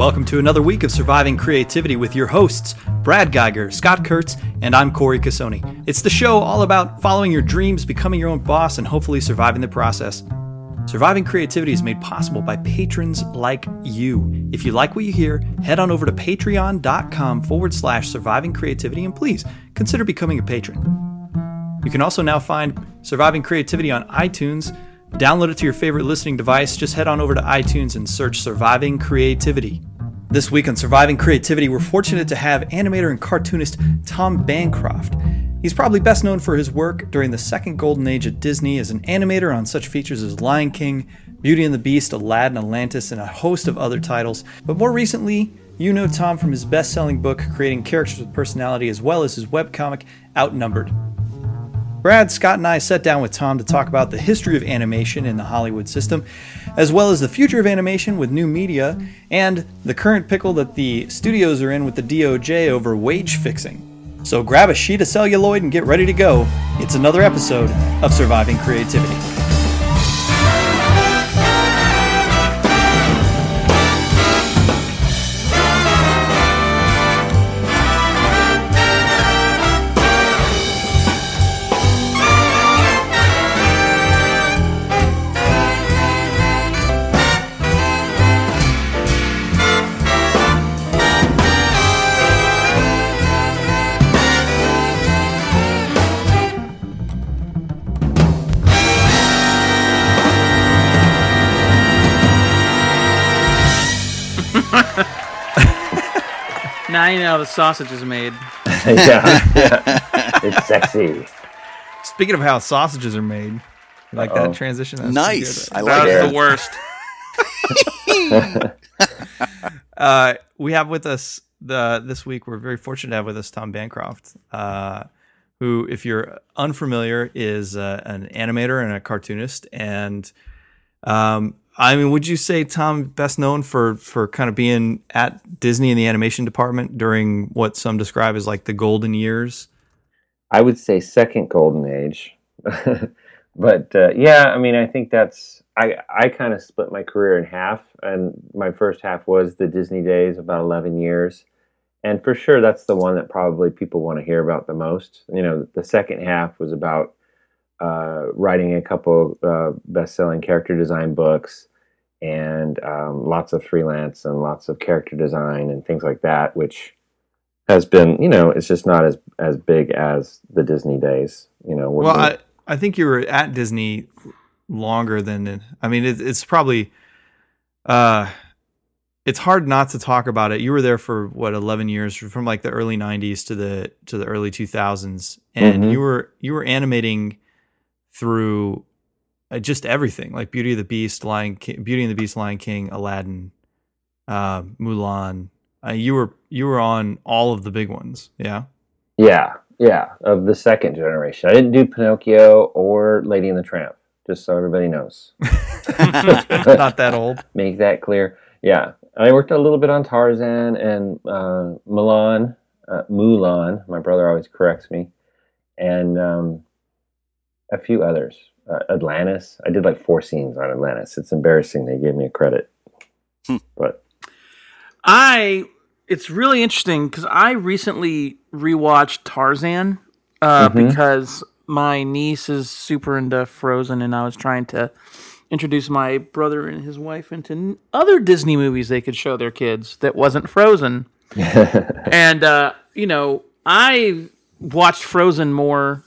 Welcome to another week of Surviving Creativity with your hosts, Brad Guigar, Scott Kurtz, and I'm Corey Cassoni. It's the show all about following your dreams, becoming your own boss, and hopefully surviving the process. Surviving Creativity is made possible by patrons like you. If you like what you hear, head on over to patreon.com forward slash surviving creativity and please consider becoming a patron. You can also now find Surviving Creativity on iTunes. Download it to your favorite listening device. Just head on over to iTunes and search Surviving Creativity. This week on Surviving Creativity, we're fortunate to have animator and cartoonist Tom Bancroft. He's probably best known for his work during the second golden age at Disney as an animator on such features as Lion King, Beauty and the Beast, Aladdin, Atlantis, and a host of other titles. But more recently, you know Tom from his best selling book, Creating Characters with Personality, as well as his webcomic, Outnumbered. Brad, Scott, and I sat down with Tom to talk about the history of animation in the Hollywood system, as well as the future of animation with new media, and the current pickle that the studios are in with the DOJ over wage fixing. So grab a sheet of celluloid and get ready to go. It's another episode of Surviving Creativity. Now you know how the sausage is made. yeah, yeah. It's sexy. Speaking of how sausages are made, you like Uh-oh. that transition? That's Nice. I good. like That was it. the worst. Uh, we have with us the this week. We're very fortunate to have with us Tom Bancroft, uh, who, if you're unfamiliar, is uh, an animator and a cartoonist. And um, I mean, would you say Tom best known for for kind of being at Disney in the animation department during what some describe as like the golden years? I would say second golden age, but uh, yeah, I mean, I think that's I I kind of split my career in half, and my first half was the Disney days, about eleven years, and for sure that's the one that probably people want to hear about the most. You know, the second half was about uh, writing a couple uh, best-selling character design books and um, lots of freelance and lots of character design and things like that, which has been, you know, it's just not as as big as the Disney days. You know, Well, I, I think you were at Disney longer than I mean, it, it's probably uh, it's hard not to talk about it. You were there for what eleven years, from like the early '90s to the to the early 2000s, and Mhm. you were you were animating through just everything, like Beauty of the Beast, Lion King, Beauty and the Beast, Lion King, Aladdin, uh, Mulan. Uh, you were you were on all of the big ones, yeah. yeah, yeah, of the second generation. I didn't do Pinocchio or Lady and the Tramp, just so everybody knows. Not that old. Make that clear. Yeah, I worked a little bit on Tarzan and uh, Mulan, uh, Mulan. My brother always corrects me, and um, a few others. Uh, Atlantis. I did like four scenes on Atlantis. It's embarrassing. They gave me a credit, but I. It's really interesting because I recently rewatched Tarzan uh, Mhm. because my niece is super into Frozen, and I was trying to introduce my brother and his wife into other Disney movies they could show their kids that wasn't Frozen. and uh, you know, I watched Frozen more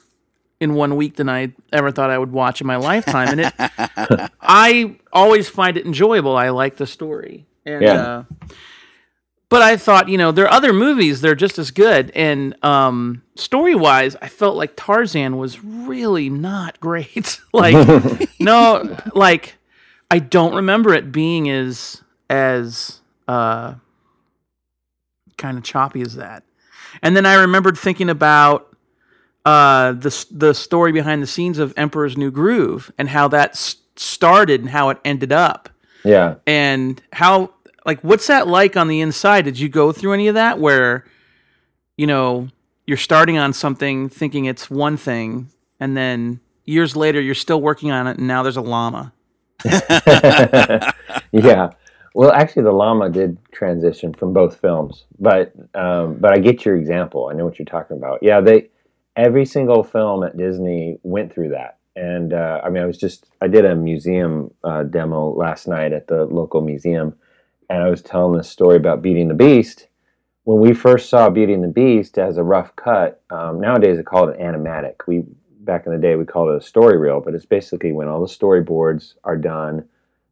in one week than I ever thought I would watch in my lifetime, and it. I always find it enjoyable. I like the story, and Yeah. uh, but I thought, you know, there are other movies that are just as good, and um, story wise, I felt like Tarzan was really not great. like, no, like I don't remember it being as as uh, kind of choppy as that. And then I remembered thinking about uh, the the story behind the scenes of Emperor's New Groove and how that s- started and how it ended up, yeah, and how like what's that like on the inside? Did you go through any of that where you know you're starting on something thinking it's one thing, and then years later you're still working on it, and now there's a llama. yeah. Well, actually, the llama did transition from both films, but um, but I get your example. I know what you're talking about. Yeah, they every single film at Disney went through that, and uh, I mean, I was just I did a museum uh, demo last night at the local museum, and I was telling this story about Beauty and the Beast. When we first saw Beauty and the Beast as a rough cut, um, nowadays they call it an animatic. We back in the day we called it a story reel, but it's basically when all the storyboards are done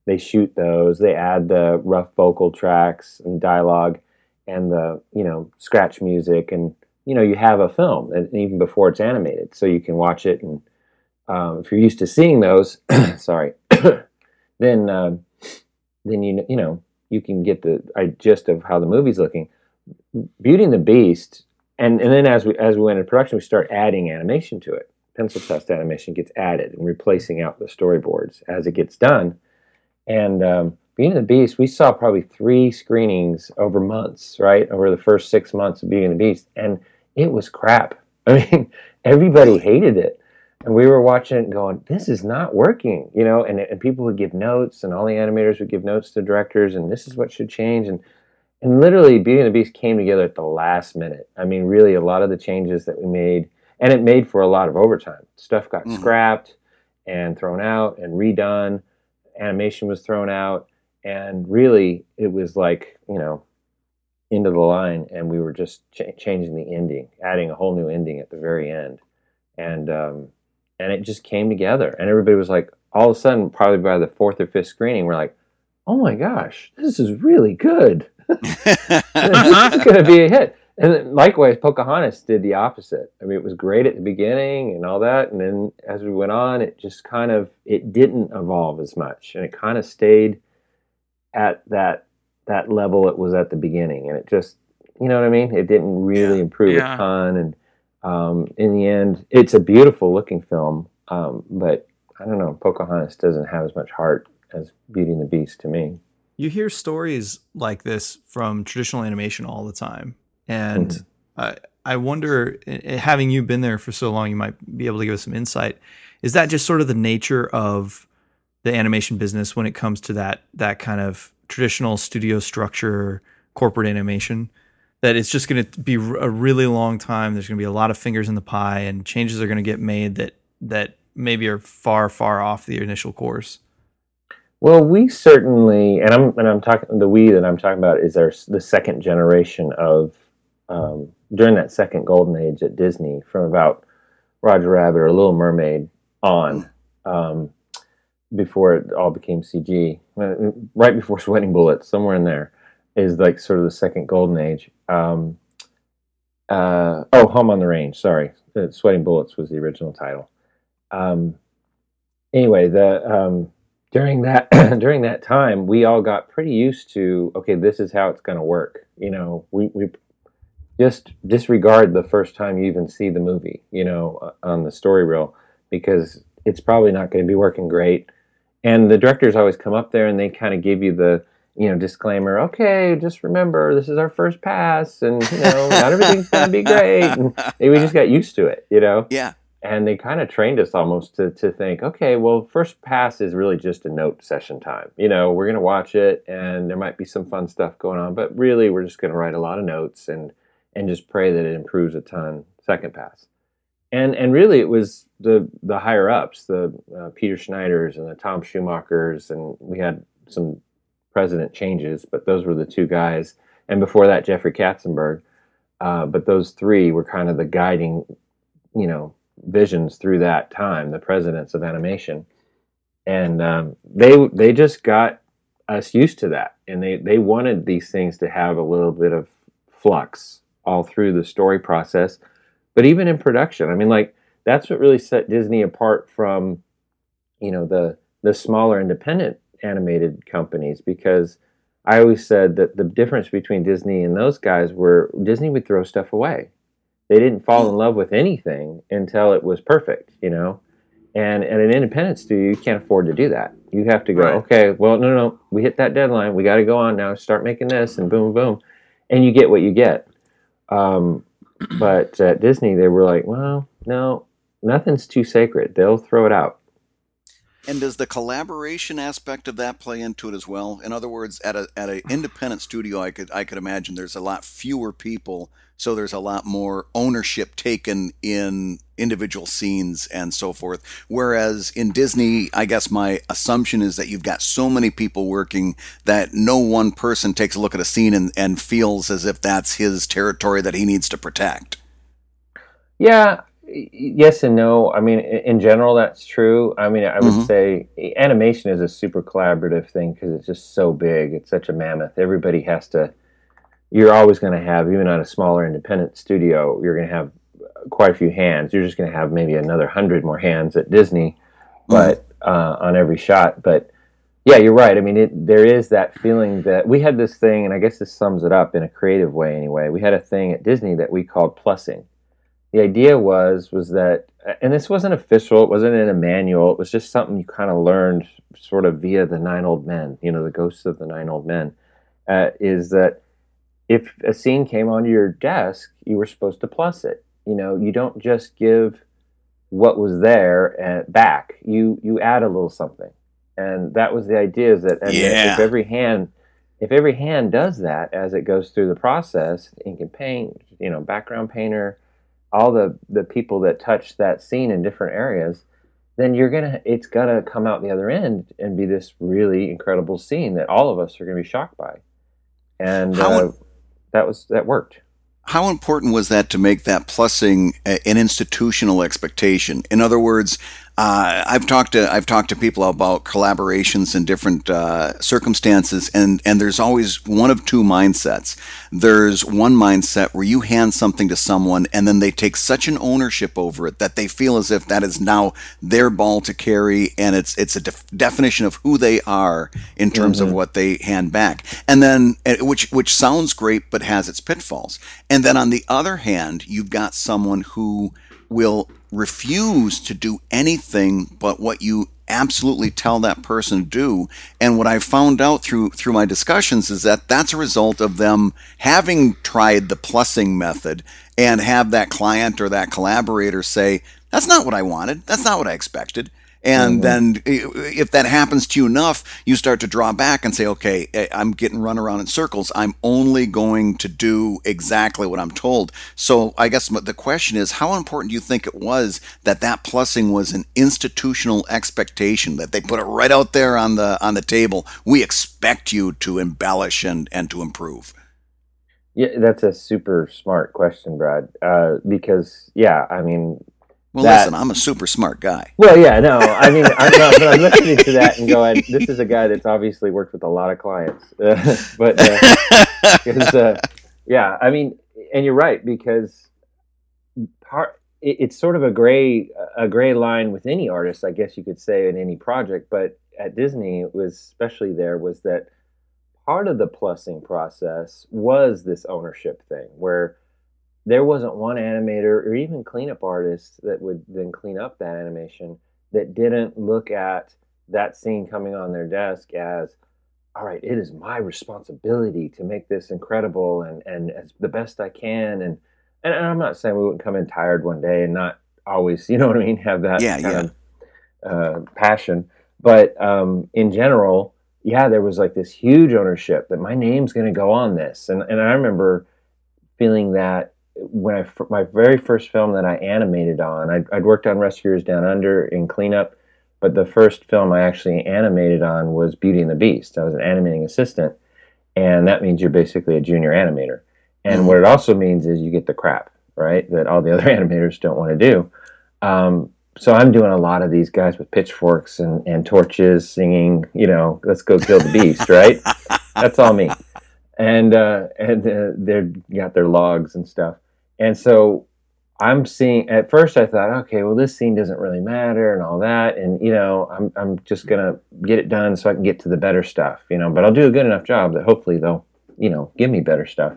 they shoot those they add the rough vocal tracks and dialogue and the you know scratch music and you know you have a film and even before it's animated so you can watch it and um, if you're used to seeing those sorry then uh, then you you know you can get the gist of how the movie's looking beauty and the beast and and then as we as we went into production we start adding animation to it pencil test animation gets added and replacing out the storyboards as it gets done and um, Beauty and the Beast, we saw probably three screenings over months, right? Over the first six months of Beauty and the Beast. And it was crap. I mean, everybody hated it. And we were watching it going, this is not working, you know? And, and people would give notes, and all the animators would give notes to directors, and this is what should change. And, and literally, Beauty and the Beast came together at the last minute. I mean, really, a lot of the changes that we made, and it made for a lot of overtime. Stuff got mm-hmm. scrapped and thrown out and redone animation was thrown out, and really it was like you know into the line, and we were just ch- changing the ending, adding a whole new ending at the very end, and um, and it just came together, and everybody was like, all of a sudden, probably by the fourth or fifth screening, we're like, oh my gosh, this is really good. this is going to be a hit. And likewise, Pocahontas did the opposite. I mean, it was great at the beginning and all that, and then as we went on, it just kind of it didn't evolve as much, and it kind of stayed at that that level it was at the beginning, and it just you know what I mean. It didn't really yeah. improve yeah. a ton, and um, in the end, it's a beautiful looking film, um, but I don't know. Pocahontas doesn't have as much heart as Beauty and the Beast to me. You hear stories like this from traditional animation all the time and mm-hmm. I, I wonder, having you been there for so long, you might be able to give us some insight. Is that just sort of the nature of the animation business when it comes to that that kind of traditional studio structure, corporate animation? That it's just going to be a really long time. There's going to be a lot of fingers in the pie, and changes are going to get made that that maybe are far, far off the initial course. Well, we certainly, and I'm and I'm talking the we that I'm talking about is our the second generation of um, during that second golden age at Disney, from about Roger Rabbit or Little Mermaid on, um, before it all became CG, uh, right before Sweating Bullets, somewhere in there, is like sort of the second golden age. Um, uh, oh, Home on the Range. Sorry, uh, Sweating Bullets was the original title. Um, anyway, the um, during that during that time, we all got pretty used to okay, this is how it's going to work. You know, we we just disregard the first time you even see the movie, you know, uh, on the story reel, because it's probably not going to be working great. And the directors always come up there and they kind of give you the, you know, disclaimer. Okay, just remember this is our first pass, and you know, not everything's going to be great. And we just got used to it, you know. Yeah. And they kind of trained us almost to to think, okay, well, first pass is really just a note session time. You know, we're going to watch it, and there might be some fun stuff going on, but really, we're just going to write a lot of notes and and just pray that it improves a ton second pass. And and really it was the the higher ups, the uh, Peter Schneiders and the Tom Schumachers, and we had some president changes, but those were the two guys. And before that, Jeffrey Katzenberg. Uh, but those three were kind of the guiding, you know, visions through that time, the presidents of animation. And um, they they just got us used to that, and they they wanted these things to have a little bit of flux all through the story process, but even in production. I mean, like that's what really set Disney apart from, you know, the the smaller independent animated companies because I always said that the difference between Disney and those guys were Disney would throw stuff away. They didn't fall in love with anything until it was perfect, you know. And at an independent studio, you can't afford to do that. You have to go, right. okay, well, no, no, we hit that deadline. We got to go on now. Start making this, and boom, boom, and you get what you get. Um, but at Disney, they were like, well, no, nothing's too sacred. They'll throw it out. And does the collaboration aspect of that play into it as well? In other words, at a at an independent studio, I could I could imagine there's a lot fewer people, so there's a lot more ownership taken in individual scenes and so forth. Whereas in Disney, I guess my assumption is that you've got so many people working that no one person takes a look at a scene and, and feels as if that's his territory that he needs to protect. Yeah, yes and no. I mean, in general, that's true. I mean, I would mm-hmm. say animation is a super collaborative thing because it's just so big. It's such a mammoth. Everybody has to. You're always going to have, even on a smaller independent studio, you're going to have quite a few hands. You're just going to have maybe another hundred more hands at Disney, but uh, on every shot. But yeah, you're right. I mean, it, there is that feeling that we had this thing, and I guess this sums it up in a creative way. Anyway, we had a thing at Disney that we called plussing the idea was was that and this wasn't official it wasn't in a manual it was just something you kind of learned sort of via the nine old men you know the ghosts of the nine old men uh, is that if a scene came onto your desk you were supposed to plus it you know you don't just give what was there uh, back. You you add a little something. And that was the idea is that yeah. if every hand if every hand does that as it goes through the process ink and paint you know background painter all the the people that touch that scene in different areas then you're gonna it's gonna come out the other end and be this really incredible scene that all of us are gonna be shocked by. And uh, that was that worked how important was that to make that plussing an institutional expectation? In other words uh, I've talked to I've talked to people about collaborations in different uh, circumstances, and and there's always one of two mindsets. There's one mindset where you hand something to someone, and then they take such an ownership over it that they feel as if that is now their ball to carry, and it's it's a def- definition of who they are in terms mm-hmm. of what they hand back, and then eh, which which sounds great but has its pitfalls. And then on the other hand, you've got someone who will refuse to do anything but what you absolutely tell that person to do. And what i found out through through my discussions is that that's a result of them having tried the plussing method and have that client or that collaborator say that's not what i wanted. That's not what i expected and mm-hmm. then if that happens to you enough, you start to draw back and say, okay, eh, I'm getting run around in circles. I'm only going to do exactly what I'm told. So I guess the question is, how important do you think it was that that plussing was an institutional expectation that they put it right out there on the on the table? We expect you to embellish and and to improve. Yeah, that's a super smart question, Brad. Uh, because yeah, I mean, well, that, listen, I'm a super smart guy. Well, yeah, no, I mean, I'm not, but I'm listening to that and going, this is a guy that's obviously worked with a lot of clients. Uh, but, uh, uh, yeah, I mean, and you're right because part it, it's sort of a gray a gray line with any artist, I guess you could say, in any project. But at Disney, it was especially there was that part of the plussing process was this ownership thing where there wasn't one animator or even cleanup artist that would then clean up that animation that didn't look at that scene coming on their desk as all right it is my responsibility to make this incredible and and as the best i can. And and, i'm not saying we wouldn't come in tired one day and not always you know what i mean have that yeah, yeah. Of, uh, passion. But um, in general yeah there was like this huge ownership that my name's going to go on this. And and i remember feeling that when I my very first film that I animated on, I'd, I'd, worked on Rescuers Down Under in cleanup, but the first film I actually animated on was Beauty and the Beast. I was an animating assistant, and that means you're basically a junior animator. And mm-hmm. what it also means is you get the crap, right? That all the other animators don't want to do. Um, so I'm doing a lot of these guys with pitchforks and, and torches singing, you know, let's go kill the beast, right? That's all me and uh, and uh, they got their logs and stuff. And so I'm seeing. At first, I thought, okay, well, this scene doesn't really matter and all that, and you know, I'm I'm just gonna get it done so I can get to the better stuff, you know. But I'll do a good enough job that hopefully they'll, you know, give me better stuff.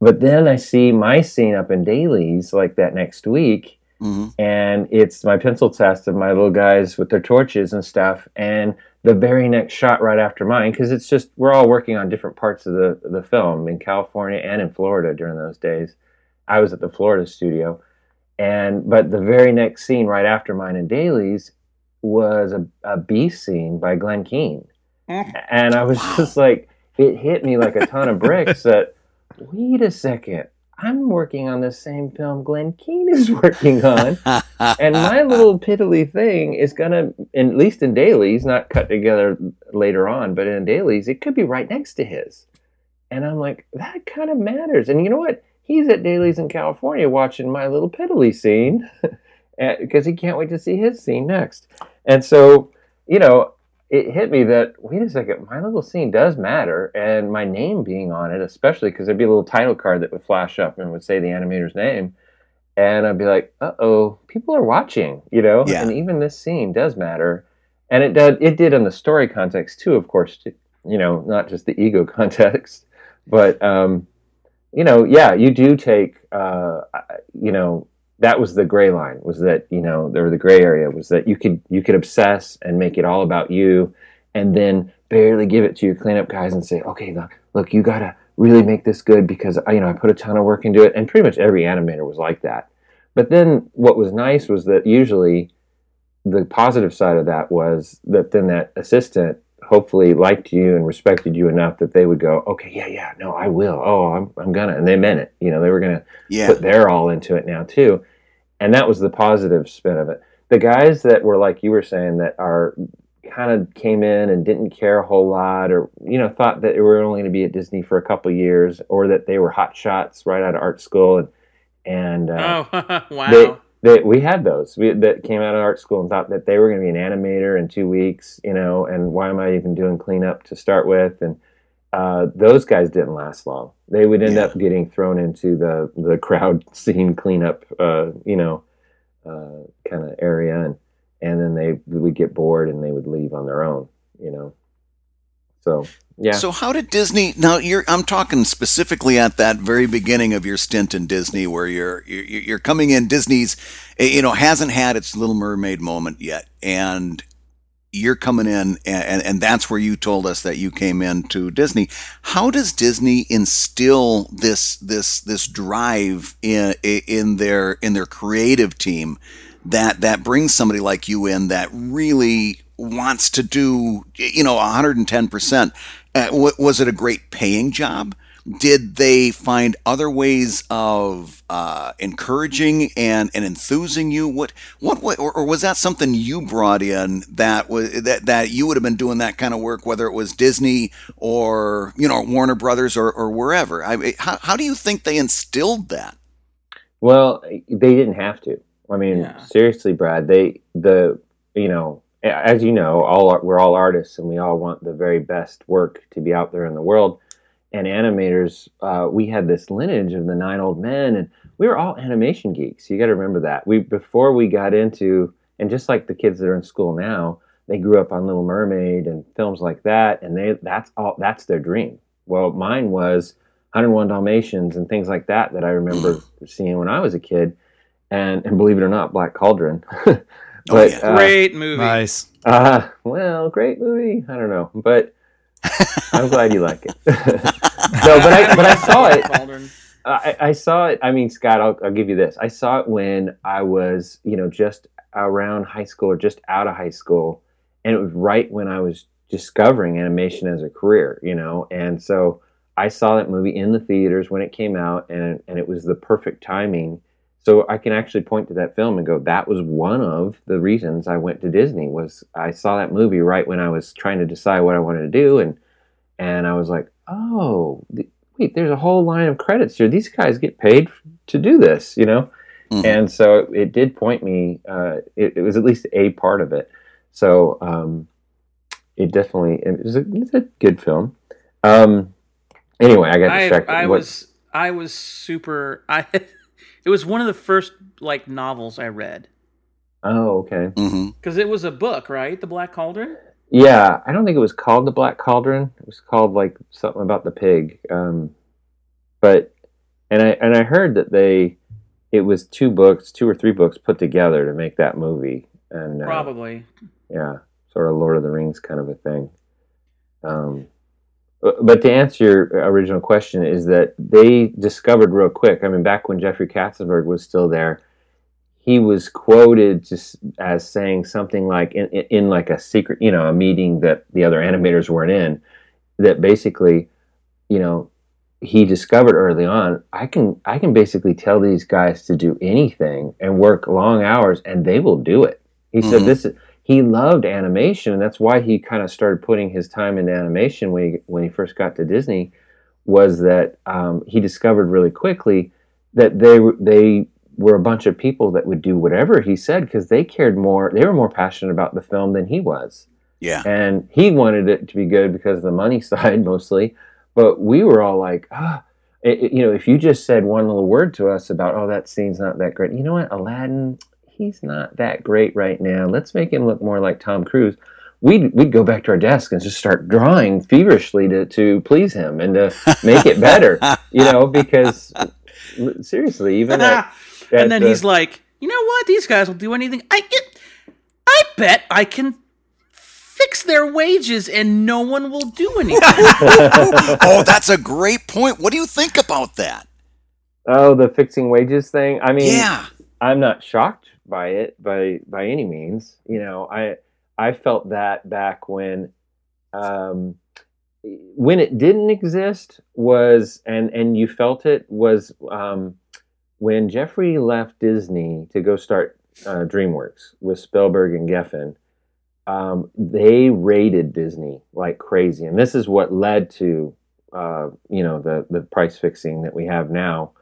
But then I see my scene up in dailies like that next week, mm-hmm. and it's my pencil test of my little guys with their torches and stuff, and the very next shot right after mine because it's just we're all working on different parts of the the film in California and in Florida during those days. I was at the Florida studio, and but the very next scene right after mine in dailies was a, a beast scene by Glenn Keane. And I was just like, it hit me like a ton of bricks that, wait a second, I'm working on the same film Glenn Keane is working on. and my little piddly thing is going to, at least in dailies, not cut together later on, but in dailies, it could be right next to his. And I'm like, that kind of matters. And you know what? He's at dailies in California watching my little piddly scene because he can't wait to see his scene next. And so, you know, it hit me that wait a second, my little scene does matter, and my name being on it, especially because there'd be a little title card that would flash up and would say the animator's name, and I'd be like, uh oh, people are watching, you know, Yeah. and even this scene does matter, and it did it did in the story context too, of course, you know, not just the ego context, but um, you know, yeah, you do take, uh, you know, that was the gray line was that you know there the gray area was that you could you could obsess and make it all about you and then barely give it to your cleanup guys and say okay look look you gotta really make this good because I, you know i put a ton of work into it. And pretty much every animator was like that. But then what was nice was that usually the positive side of that was that then that assistant hopefully liked you and respected you enough that they would go okay yeah yeah no i will. Oh i'm, I'm gonna and they meant it. You know they were gonna yeah. put their all into it now too and that was the positive spin of it the guys that were like you were saying that are kind of came in and didn't care a whole lot or you know thought that they were only going to be at disney for a couple years or that they were hot shots right out of art school and and uh, Oh, wow. they, they, we had those we, that came out of art school and thought that they were going to be an animator in two weeks, you know, and why am I even doing cleanup to start with? And uh, those guys didn't last long. They would end Yeah. up getting thrown into the, the crowd scene cleanup, uh, you know, uh, kind of area. And, and then they would get bored and they would leave on their own, you know. So, yeah. So how did Disney? Now you're. I'm talking specifically at that very beginning of your stint in Disney, where you're you're, you're coming in. Disney's, eh, you know, hasn't had its Little Mermaid moment yet, and you're coming in, and and that's where you told us that you came into Disney. How does Disney instill this this this drive in in their in their creative team that that brings somebody like you in that really wants to do you know 110% uh, was it a great paying job did they find other ways of uh, encouraging and, and enthusing you what what wa- or, or was that something you brought in that was that, that you would have been doing that kind of work whether it was disney or you know warner brothers or, or wherever I, how, how do you think they instilled that Well, they didn't have to. I mean, Yeah. seriously, Brad. They the you know, as you know, all we're all artists, and we all want the very best work to be out there in the world. And animators, uh, we had this lineage of the nine old men, and we were all animation geeks. You got to remember that. We before we got into, and just like the kids that are in school now, they grew up on Little Mermaid and films like that, and they that's all that's their dream. Well, mine was 101 Dalmatians and things like that that I remember seeing when I was a kid, and and believe it or not, Black Cauldron. but yeah. uh, Great movie. Nice. uh, well, great movie. I don't know, but I'm glad you like it. no, but I but I saw it. I, I saw it. I mean, Scott, I'll, I'll give you this. I saw it when I was, you know, just around high school or just out of high school, and it was right when I was discovering animation as a career, you know, and so I saw that movie in the theaters when it came out, and and it was the perfect timing. So I can actually point to that film and go, that was one of the reasons I went to Disney. Was I saw that movie right when I was trying to decide what I wanted to do, and and I was like, oh, th- wait, there's a whole line of credits here. These guys get paid f- to do this, you know? Mhm. And so it did point me, uh, it, it was at least a part of it. So um, it definitely, it was a, it's a good film. Um, anyway, I got I, distracted. I What- was I was super I it was one of the first like novels I read oh, okay. because it was a book, right? The Black Cauldron. Yeah, I don't think it was called the Black Cauldron. It was called like something about the pig. Um, but and I and I heard that they it was two books, two or three books put together to make that movie. And uh, Probably. yeah, sort of Lord of the Rings kind of a thing. Um, but but to answer your original question, is that they discovered real quick. I mean, back when Jeffrey Katzenberg was still there, he was quoted just as saying something like in, in, in like a secret, you know, a meeting that the other animators weren't in, that basically, you know, he discovered early on, I can I can basically tell these guys to do anything and work long hours and they will do it. He Mhm. said this is he loved animation. And that's why he kind of started putting his time into animation when he when he first got to Disney was that um, he discovered really quickly that they were- they were a bunch of people that would do whatever he said because they cared more they were more passionate about the film than he was. Yeah. and he wanted it to be good because of the money side mostly but we were all like ah. It- it- you know if you just said one little word to us about oh that scene's not that great you know what aladdin he's not that great right now let's make him look more like tom cruise we'd, we'd go back to our desk and just start drawing feverishly to, to please him and to make it better you know because seriously even at, at and then the- he's like, you know what? These guys will do anything. I get. I bet I can fix their wages and no one will do anything. oh, that's a great point. What do you think about that? oh the fixing wages thing i mean Yeah. I'm not shocked by it by by any means. You know, I I felt that back when um when it didn't exist was and and you felt it was um when Jeffrey left Disney to go start uh, DreamWorks with Spielberg and Geffen. Um, they raided Disney like crazy, and this is what led to uh, you know the the price fixing that we have now.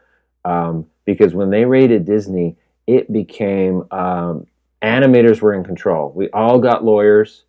Um, because when they raided Disney, it became um, animators were in control. We all got lawyers.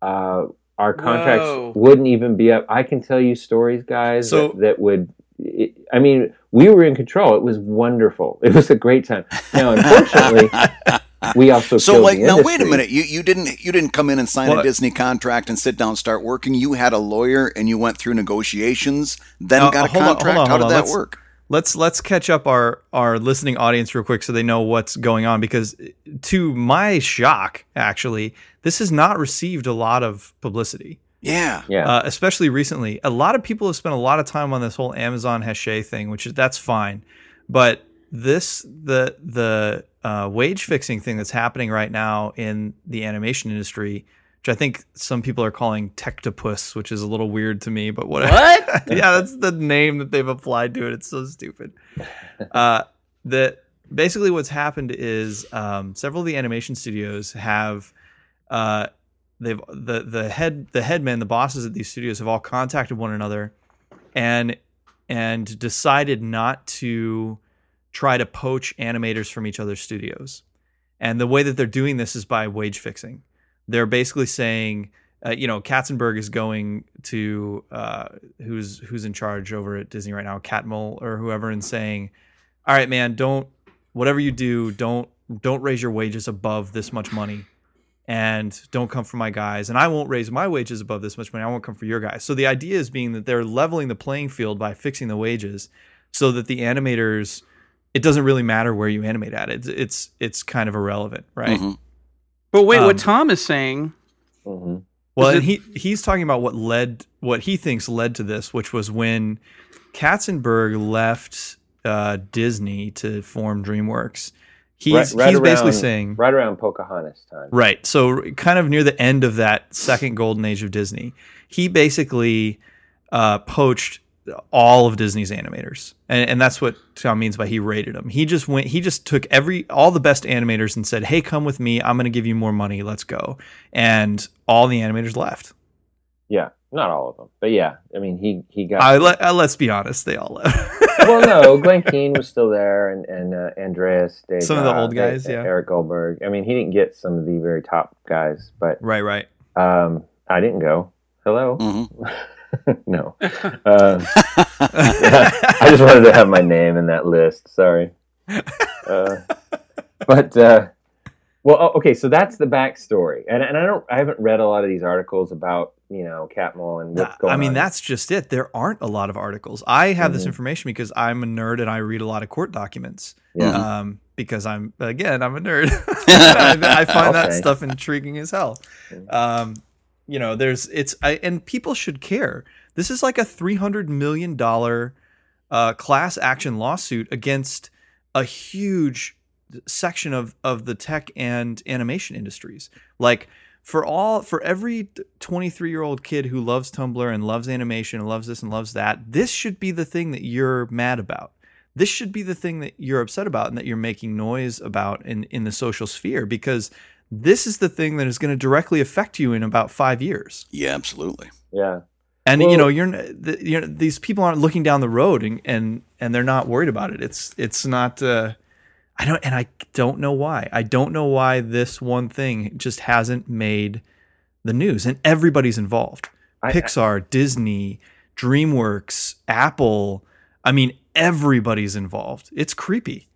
Uh, our contracts Whoa. wouldn't even be up. I can tell you stories, guys, So- that, that would. It, I mean, we were in control. It was wonderful. It was a great time. Now, unfortunately, we also so like the now wait a minute you you didn't you didn't come in and sign What? a disney contract and sit down and start working you had a lawyer and you went through negotiations then Now, got a hold on, hold contract on, how did on. that Let's- work let's let's catch up our our listening audience real quick so they know what's going on because to my shock actually this has not received a lot of publicity. Yeah. Yeah. uh, especially recently. A lot of people have spent a lot of time on this whole amazon hachette thing which is that's fine. But this the the uh, wage fixing thing that's happening right now in the animation industry which i think some people are calling Techtopus which is a little weird to me but whatever what? yeah, that's the name that they've applied to it. It's so stupid. Uh, that basically what's happened is um, several of the animation studios have uh, they've the the head the headmen the bosses at these studios have all contacted one another and and decided not to try to poach animators from each other's studios. And the way that they're doing this is by wage fixing. They're basically saying, uh, you know, Katzenberg is going to uh, who's who's in charge over at Disney right now, Catmull or whoever, and saying, "All right, man, don't whatever you do, don't don't raise your wages above this much money, and don't come for my guys, and I won't raise my wages above this much money. I won't come for your guys." So the idea is being that they're leveling the playing field by fixing the wages, so that the animators, it doesn't really matter where you animate at. It's it's it's kind of irrelevant, right? Mhm. But wait, Um, what Tom is saying? hmm Well, Is and he he's talking about what led what he thinks led to this, which was when Katzenberg left uh, Disney to form DreamWorks. He's Right- right he's basically saying right around Pocahontas time. right. So kind of near the end of that second golden age of Disney, he basically uh, poached all of Disney's animators, and, and that's what Tom means by he rated them. He just went. He just took every all the best animators and said, "Hey, come with me. I'm going to give you more money. Let's go." And all the animators left. Yeah, not all of them, but yeah. I mean, he he got. I let, uh, let's be honest, they all left. well, no, Glenn Keane was still there, and and uh, Andreas. Deja, Some of the old guys, E- yeah. Eric Goldberg. I mean, he didn't get some of the very top guys, but right, right. um, I didn't go. Hello, Mhm. no. Um, I just wanted to have my name in that list. Sorry, uh, but uh, well, oh, okay. So that's the backstory, and and I don't, I haven't read a lot of these articles about you know Catmull and what's going I mean, on. that's just it. There aren't a lot of articles. I have this Mhm. information because I'm a nerd and I read a lot of court documents. yeah. Um, because I'm again, I'm a nerd. I, I find that stuff intriguing as hell. Um, you know, there's it's I, and people should care. This is like a three hundred million dollar uh, class action lawsuit against a huge section of of the tech and animation industries. Like for all for every 23 year old kid who loves Tumblr and loves animation and loves this and loves that, this should be the thing that you're mad about. This should be the thing that you're upset about and that you're making noise about in in the social sphere because this is the thing that is going to directly affect you in about five years. Yeah, absolutely. Yeah. And Well- you know, you're the, you know these people aren't looking down the road and and and they're not worried about it. It's it's not. Uh, I don't and I don't know why. I don't know why this one thing just hasn't made the news and everybody's involved. I- Pixar, Disney, DreamWorks, Apple. I mean, everybody's involved. It's creepy.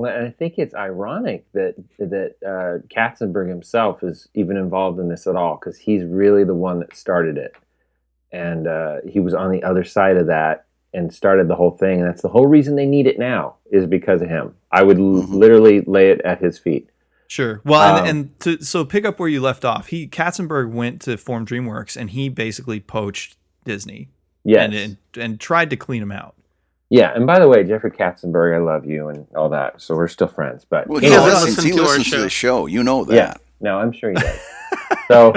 Well, and I think it's ironic that that uh, Katzenberg himself is even involved in this at all because he's really the one that started it, and uh, he was on the other side of that and started the whole thing. And that's the whole reason they need it now is because of him. I would l- Mhm. literally lay it at his feet. Sure. Well, Um, and, and to so pick up where you left off, he Katzenberg went to form DreamWorks and he basically poached Disney Yes. and, and and tried to clean him out. Yeah. And by the way, Jeffrey Katzenberg, I love you and all that. So we're still friends. But Well, He he, you know, listens, listen he to listens to show. the show. You know that. Yeah. No, I'm sure he does. so,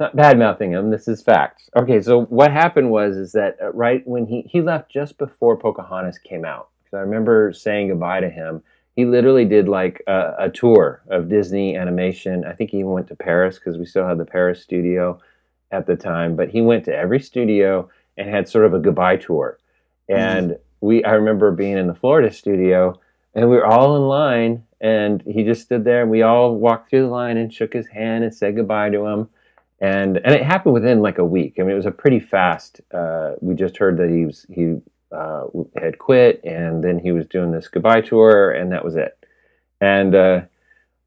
not bad mouthing him. This is fact. Okay, so what happened was is that uh, right when he he left just before Pocahontas came out. So I remember saying goodbye to him. He literally did like a, a tour of Disney animation. I think he even went to Paris because we still had the Paris studio at the time. But he went to every studio and had sort of a goodbye tour. And we, I remember being in the Florida studio, and we were all in line, and he just stood there, and we all walked through the line and shook his hand and said goodbye to him. And and it happened within like a week. I mean, it was a pretty fast. Uh, we just heard that he was he uh, had quit, and then he was doing this goodbye tour, and that was it. And uh,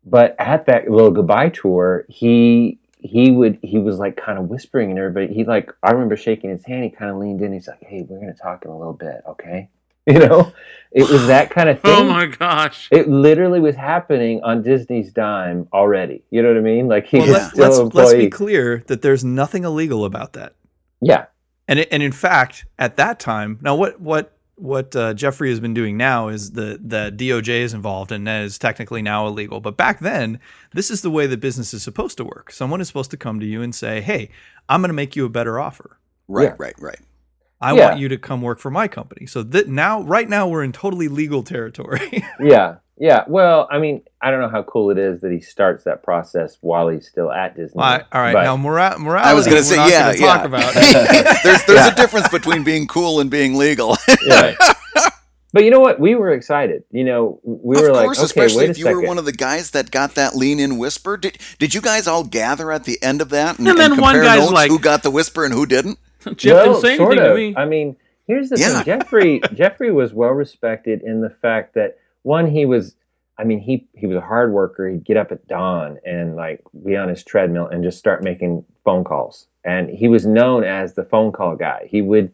but at that little goodbye tour, he he would he was like kind of whispering and everybody he like I remember shaking his hand. He kind of leaned in. He's like, "Hey, we're gonna talk in a little bit, okay?" You know, it was that kind of oh thing. Oh my gosh. It literally was happening on Disney's dime already. You know what I mean? Like he's Well, Yeah. let's, still let's, let's be clear that there's nothing illegal about that. Yeah, And it, and in fact, at that time, now what what what uh, Jeffrey has been doing now is the the DOJ is involved and that is technically now illegal. But back then, this is the way that business is supposed to work. Someone is supposed to come to you and say, "Hey, I'm going to make you a better offer. Right, Yeah. right, right. I Yeah. want you to come work for my company." So that now, right now, we're in totally legal territory. yeah, yeah. Well, I mean, I don't know how cool it is that he starts that process while he's still at Disney. all right, all right. But- now, mora- morality. I was going to say, yeah, gonna yeah. Talk about. there's there's Yeah. a difference between being cool and being legal. yeah. But you know what? We were excited. You know, we were of like, okay, especially wait a if you were one of the guys that got that lean in whisper. Did did you guys all gather at the end of that and, And then one compare guy's notes like- who got the whisper and who didn't? Jeff well, didn't sort anything of. to me. I mean, here's the Yeah. thing. Jeffrey Jeffrey was well respected in the fact that one, he was I mean, he he was a hard worker. He'd get up at dawn and like be on his treadmill and just start making phone calls. And he was known as the phone call guy. He would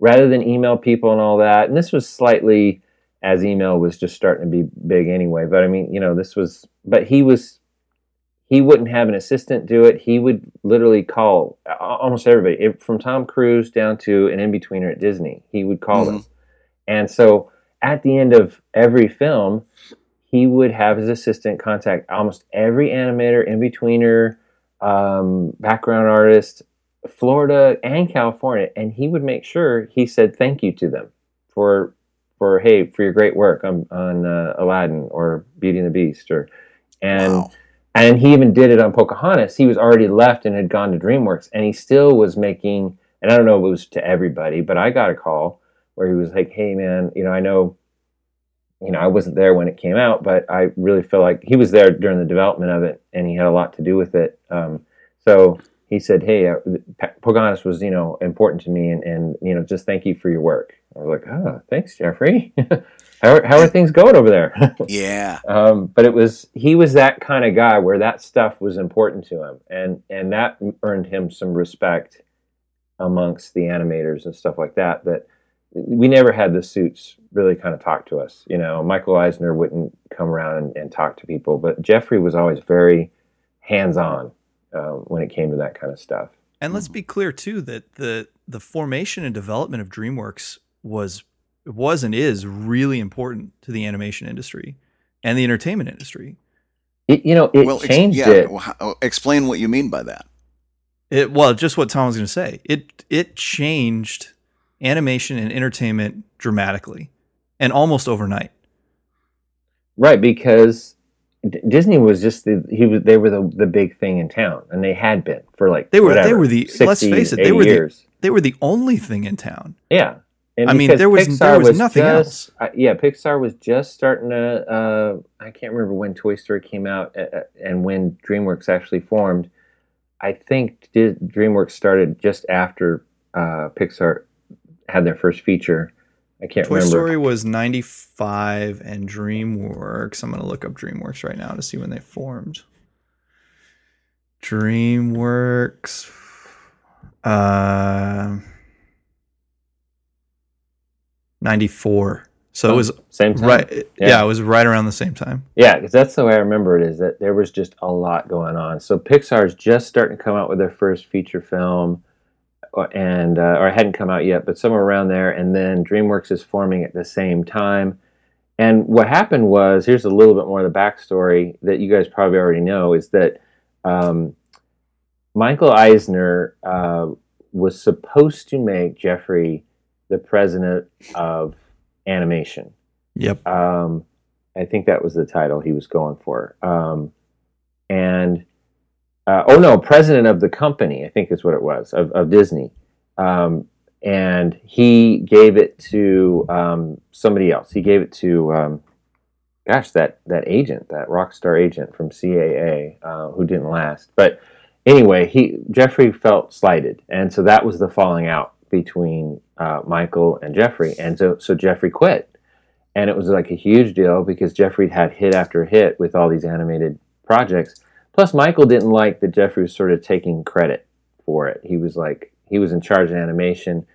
rather than email people and all that, and this was slightly as email was just starting to be big anyway. But I mean, you know, this was but he was he wouldn't have an assistant do it. He would literally call almost everybody, if- from Tom Cruise down to an in betweener at Disney. He would call mm-hmm. them, and so at the end of every film, he would have his assistant contact almost every animator, in betweener, um, background artist, Florida and California, and he would make sure he said thank you to them for for hey for your great work on on uh, Aladdin or Beauty and the Beast or and wow. and he even did it on Pocahontas. He was already left and had gone to DreamWorks, and he still was making. And I don't know if it was to everybody, but I got a call where he was like, "Hey, man, you know, I know, you know, I wasn't there when it came out, but I really feel like he was there during the development of it, and he had a lot to do with it. Um, so he said, "Hey, uh, Pocahontas was, you know, important to me, and and you know, just thank you for your work." I was like, "Oh, thanks, Jeffrey. how are, how are things going over there?" Yeah. um, but it was he was that kind of guy where that stuff was important to him and and that earned him some respect amongst the animators and stuff like that that we never had the suits really kind of talk to us you know michael eisner wouldn't come around and, and talk to people but jeffrey was always very hands-on uh, when it came to that kind of stuff And let's be clear too that the the formation and development of DreamWorks was was and is really important to the animation industry. and the entertainment industry. It, you know, it well, ex- changed yeah, it. well, how- explain what you mean by that. It well, just what Tom was going to say. It it changed animation and entertainment dramatically, and almost overnight. Right, because D- Disney was just the he was they were the the big thing in town, and they had been for like They were- they were the- 60, let's face it, they 80 were the- They were the only thing in town. yeah. And I mean, there was- Pixar there was nothing just, uh, yeah, Pixar was just starting to. Uh, I can't remember when Toy Story came out uh, uh, and when DreamWorks actually formed. I think Di- DreamWorks started just after uh, Pixar had their first feature. I can't Toy remember. Toy Story was ninety five, and DreamWorks. I'm going to look up DreamWorks right now to see when they formed. DreamWorks. Uh, 94. So it was same time. right. Yeah. Yeah. it was right around the same time. Yeah, because that's the way I remember it. Is that there was just a lot going on. So Pixar's just starting to come out with their first feature film, and uh, or it hadn't come out yet, but somewhere around there. And then DreamWorks is forming at the same time. And what happened was, here's a little bit more of the backstory that you guys probably already know, is that um, Michael Eisner uh, was supposed to make Jeffrey the president of animation Yep. um, I think that was the title he was going for. Um, and uh, oh no, president of the company, I think is what it was of, of Disney. Um, and he gave it to um, somebody else. He gave it to, um, gosh, that that agent, that rock star agent from CAA, uh, who didn't last. But anyway, he Jeffrey felt slighted, and so that was the falling out between uh, Michael and Jeffrey. And so so Jeffrey quit and it was like a huge deal because Jeffrey had hit after hit with all these animated projects. Plus, Michael didn't like that Jeffrey was sort of taking credit for it. He was like he was in charge of animation,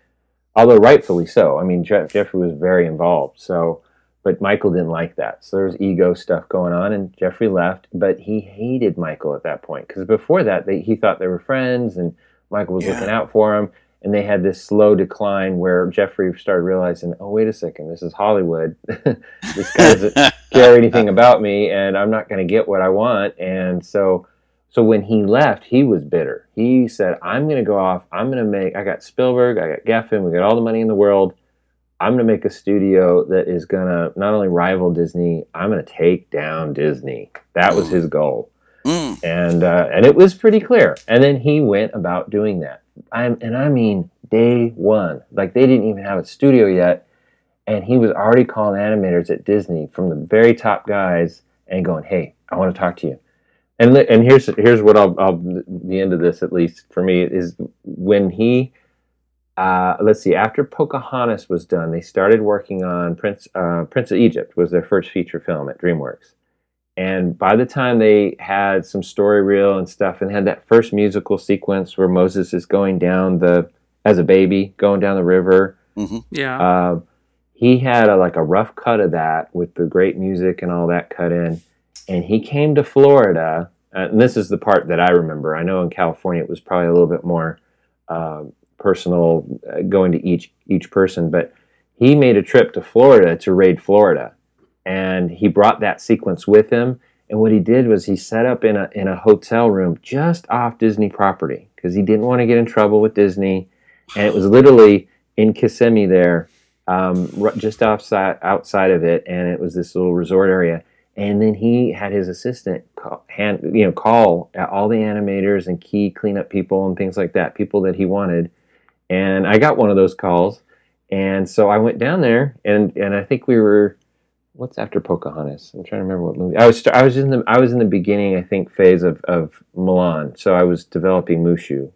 although rightfully so. I mean, Je- Jeffrey was very involved. So, but Michael didn't like that. So there was ego stuff going on, and Jeffrey left. But he hated Michael at that point because before that, they, he thought they were friends, and Michael was Yeah. looking out for him and they had this slow decline where Jeffrey started realizing, oh wait a second, this is Hollywood. this guy doesn't care anything about me, and I'm not going to get what I want. And so, so when he left, he was bitter. He said, "I'm going to go off. I'm going to make. I got Spielberg. I got Geffen. We got all the money in the world. I'm going to make a studio that is going to not only rival Disney. I'm going to take down Disney. That was his goal." Mm. and uh, and it was pretty clear. And then he went about doing that. I'm and I mean day one, like they didn't even have a studio yet, and he was already calling animators at Disney from the very top guys and going, "Hey, I want to talk to you." And and here's here's what I'll, I'll the end of this at least for me is when he. Uh, let's see. After Pocahontas was done, they started working on Prince uh, Prince of Egypt was their first feature film at DreamWorks. And by the time they had some story reel and stuff, and had that first musical sequence where Moses is going down the as a baby going down the river, Yeah. uh, he had a, like a rough cut of that with the great music and all that cut in. And he came to Florida, uh, and this is the part that I remember. I know in California it was probably a little bit more uh, personal, uh, going to each each person, but he made a trip to Florida to raid Florida, and he brought that sequence with him. And what he did was he set up in a in a hotel room just off Disney property because he didn't want to get in trouble with Disney, and it was literally in Kissimmee there, um, just outside outside of it, and it was this little resort area. And then he had his assistant call, hand, you know, call all the animators and key cleanup people and things like that, people that he wanted. And I got one of those calls, and so I went down there, and and I think we were, what's after Pocahontas? I'm trying to remember what movie. I was I was in the I was in the beginning, I think, phase of of Mulan. So I was developing Mushu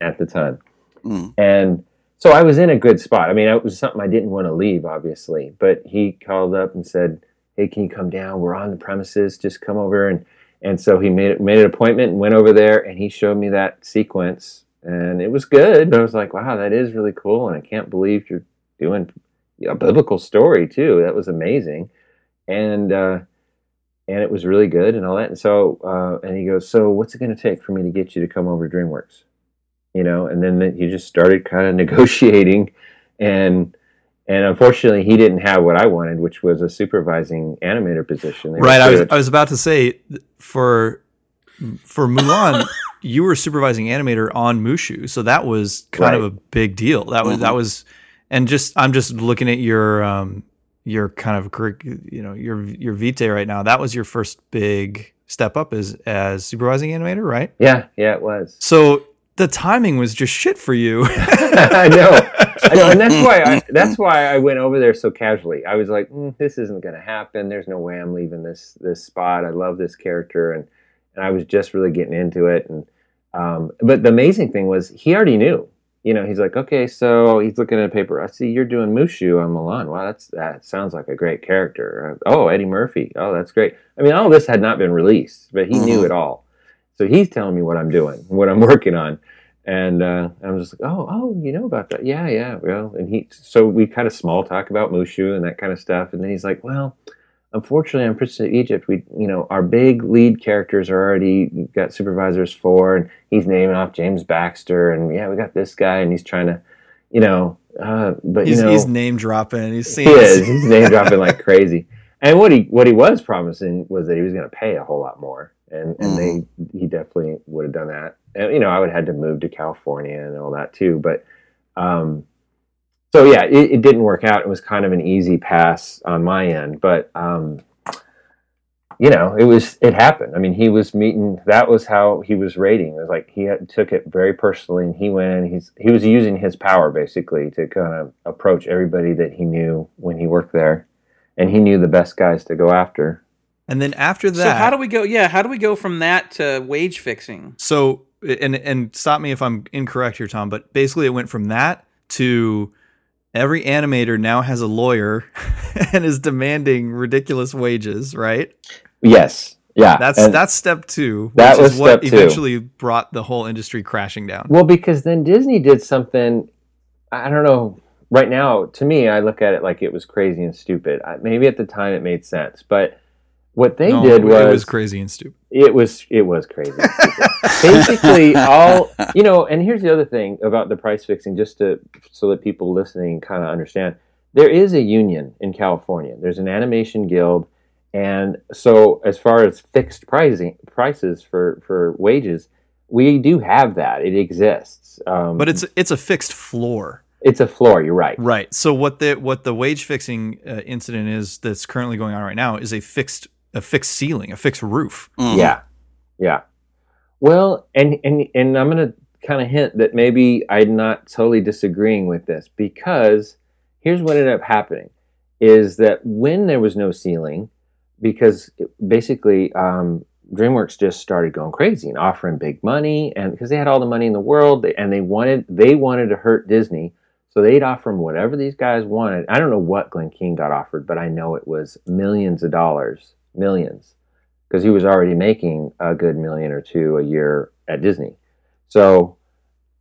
at the time. Mm. And so I was in a good spot. I mean, it was something I didn't want to leave, obviously. But he called up and said, "Hey, can you come down? We're on the premises. Just come over." And and so he made made an appointment and went over there, and he showed me that sequence, and it was good. But I was like, "Wow, that is really cool," and I can't believe you're doing a biblical story too. That was amazing, and uh, and it was really good and all that. And so uh, and he goes, "So what's it going to take for me to get you to come over to DreamWorks?" you know and then he just started kind of negotiating and And unfortunately, he didn't have what I wanted, which was a supervising animator position. They Right. I was. I was about to say for for Mulan, you were supervising animator on Mushu, so that was kind of a big deal. That was that was, and just I'm just looking at your um your kind of you know your your vitae right now. That was your first big step up as as supervising animator, right? yeah, yeah, it was. So the timing was just shit for you. I know. I know, and that's why I, that's why I went over there so casually. I was like, mm, "This isn't going to happen. There's no way I'm leaving this this spot. I love this character, and and I was just really getting into it. And um, but the amazing thing was he already knew. You know, he's like, okay, so he's looking at a paper. I see you're doing Mushu on Mulan. Wow, that's that sounds like a great character. Uh, Oh, Eddie Murphy. Oh, that's great. I mean, all this had not been released, but he knew Mhm. it all. So he's telling me what I'm doing, what I'm working on. And uh, I'm just like, oh, oh, you know about that? Yeah, yeah. Well, and he, so we kind of small talk about Mushu and that kind of stuff. And then he's like, well, unfortunately, on Princess of Egypt, we, you know, our big lead characters are already got supervisors for, and he's naming off James Baxter, and yeah, we got this guy, and he's trying to, you know, uh, but he's, you know, he's name dropping. He's he is. He's name dropping like crazy. And what he what he was promising was that he was going to pay a whole lot more, and and they he definitely would have done that. And you know, I would have had to move to California and all that too. But um, so yeah, it, it didn't work out. It was kind of an easy pass on my end, but um, you know, it was it happened. I mean, he was meeting. That was how he was rating. It was like he had, took it very personally, and he went in. He's he was using his power basically to kind of approach everybody that he knew when he worked there, and he knew the best guys to go after. And then after that, So how do we go? Yeah, how do we go from that to wage fixing? So and and stop me if I'm incorrect here, Tom, but basically it went from that to every animator now has a lawyer and is demanding ridiculous wages, right? Yes, yeah, That's and- that's step two, which That was is what step two. eventually brought the whole industry crashing down. Well, because then Disney did something. I don't know. Right now, to me, I look at it like it was crazy and stupid. I, maybe at the time it made sense, but what they No, did it was, was crazy and stupid. it was it was crazy. Basically, all you know. And here's the other thing about the price fixing, just to so that people listening kind of understand. There is a union in California. There's an animation guild, and so as far as fixed pricing prices for for wages, we do have that. It exists. Um, But it's it's a fixed floor. it's a floor. You're right. Right. So what the what the wage fixing uh, incident is that's currently going on right now is a fixed a fixed ceiling, a fixed roof. Mhm. Yeah, yeah. Well, and and and I'm gonna kind of hint that maybe I'm not totally disagreeing with this because here's what ended up happening: is that when there was no ceiling, because it- basically um, DreamWorks just started going crazy and offering big money, and because they had all the money in the world, and they wanted they wanted to hurt Disney. So they'd offer them whatever these guys wanted. I don't know what Glenn Keane got offered, but I know it was millions of dollars, millions because he was already making a good million or two a year at Disney. So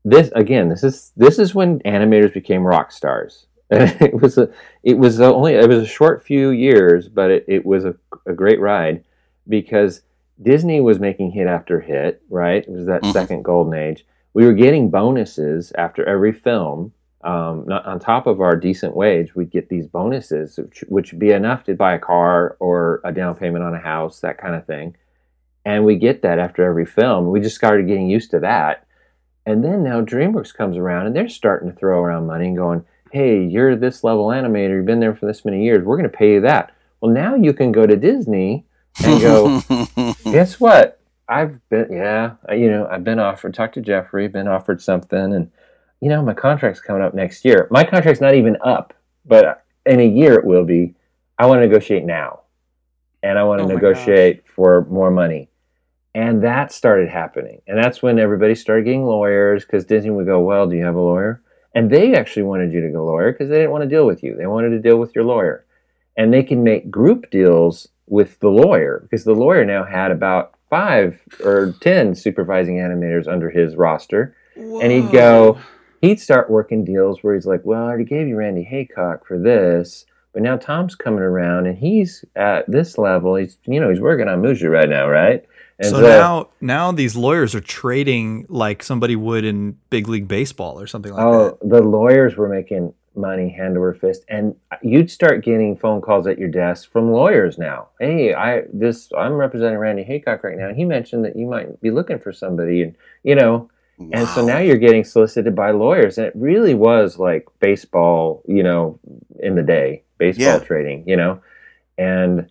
this again, this is this is when animators became rock stars. it was a it was only it was a short few years, but it, it was a, a great ride because Disney was making hit after hit. Right, it was that Mhm. second golden age. We were getting bonuses after every film. Um, not, on top of our decent wage, we'd get these bonuses, which, which would be enough to buy a car or a down payment on a house, that kind of thing. And we get that after every film. We just started getting used to that. And then now DreamWorks comes around and they're starting to throw around money and going, hey, you're this level animator, you've been there for this many years, we're going to pay you that. Well, now you can go to Disney and go, guess what? I've been, yeah, you know, I've been offered, talked to Jeffrey, been offered something, and, you know, my contract's coming up next year. My contract's not even up, but in a year it will be. I want to negotiate now. And I want to Oh negotiate for more money. And that started happening. And that's when everybody started getting lawyers because Disney would go, Well, do you have a lawyer? And they actually wanted you to go lawyer because they didn't want to deal with you. They wanted to deal with your lawyer. And they can make group deals with the lawyer because the lawyer now had about five or 10 supervising animators under his roster. And he'd go, he'd start working deals where he's like, Well, I already gave you Randy Haycock for this. But now Tom's coming around and he's at this level. He's, you know, he's working on Mushu right now, right? And so, now now these lawyers are trading like somebody would in big league baseball or something like oh, that. Oh, the lawyers were making money hand over fist, and you'd start getting phone calls at your desk from lawyers now. Hey, I this I'm representing Randy Haycock right now, and he mentioned that you might be looking for somebody, and you know, and so now you're getting solicited by lawyers, and it really was like baseball, you know, in the day, baseball Yeah. trading, you know, and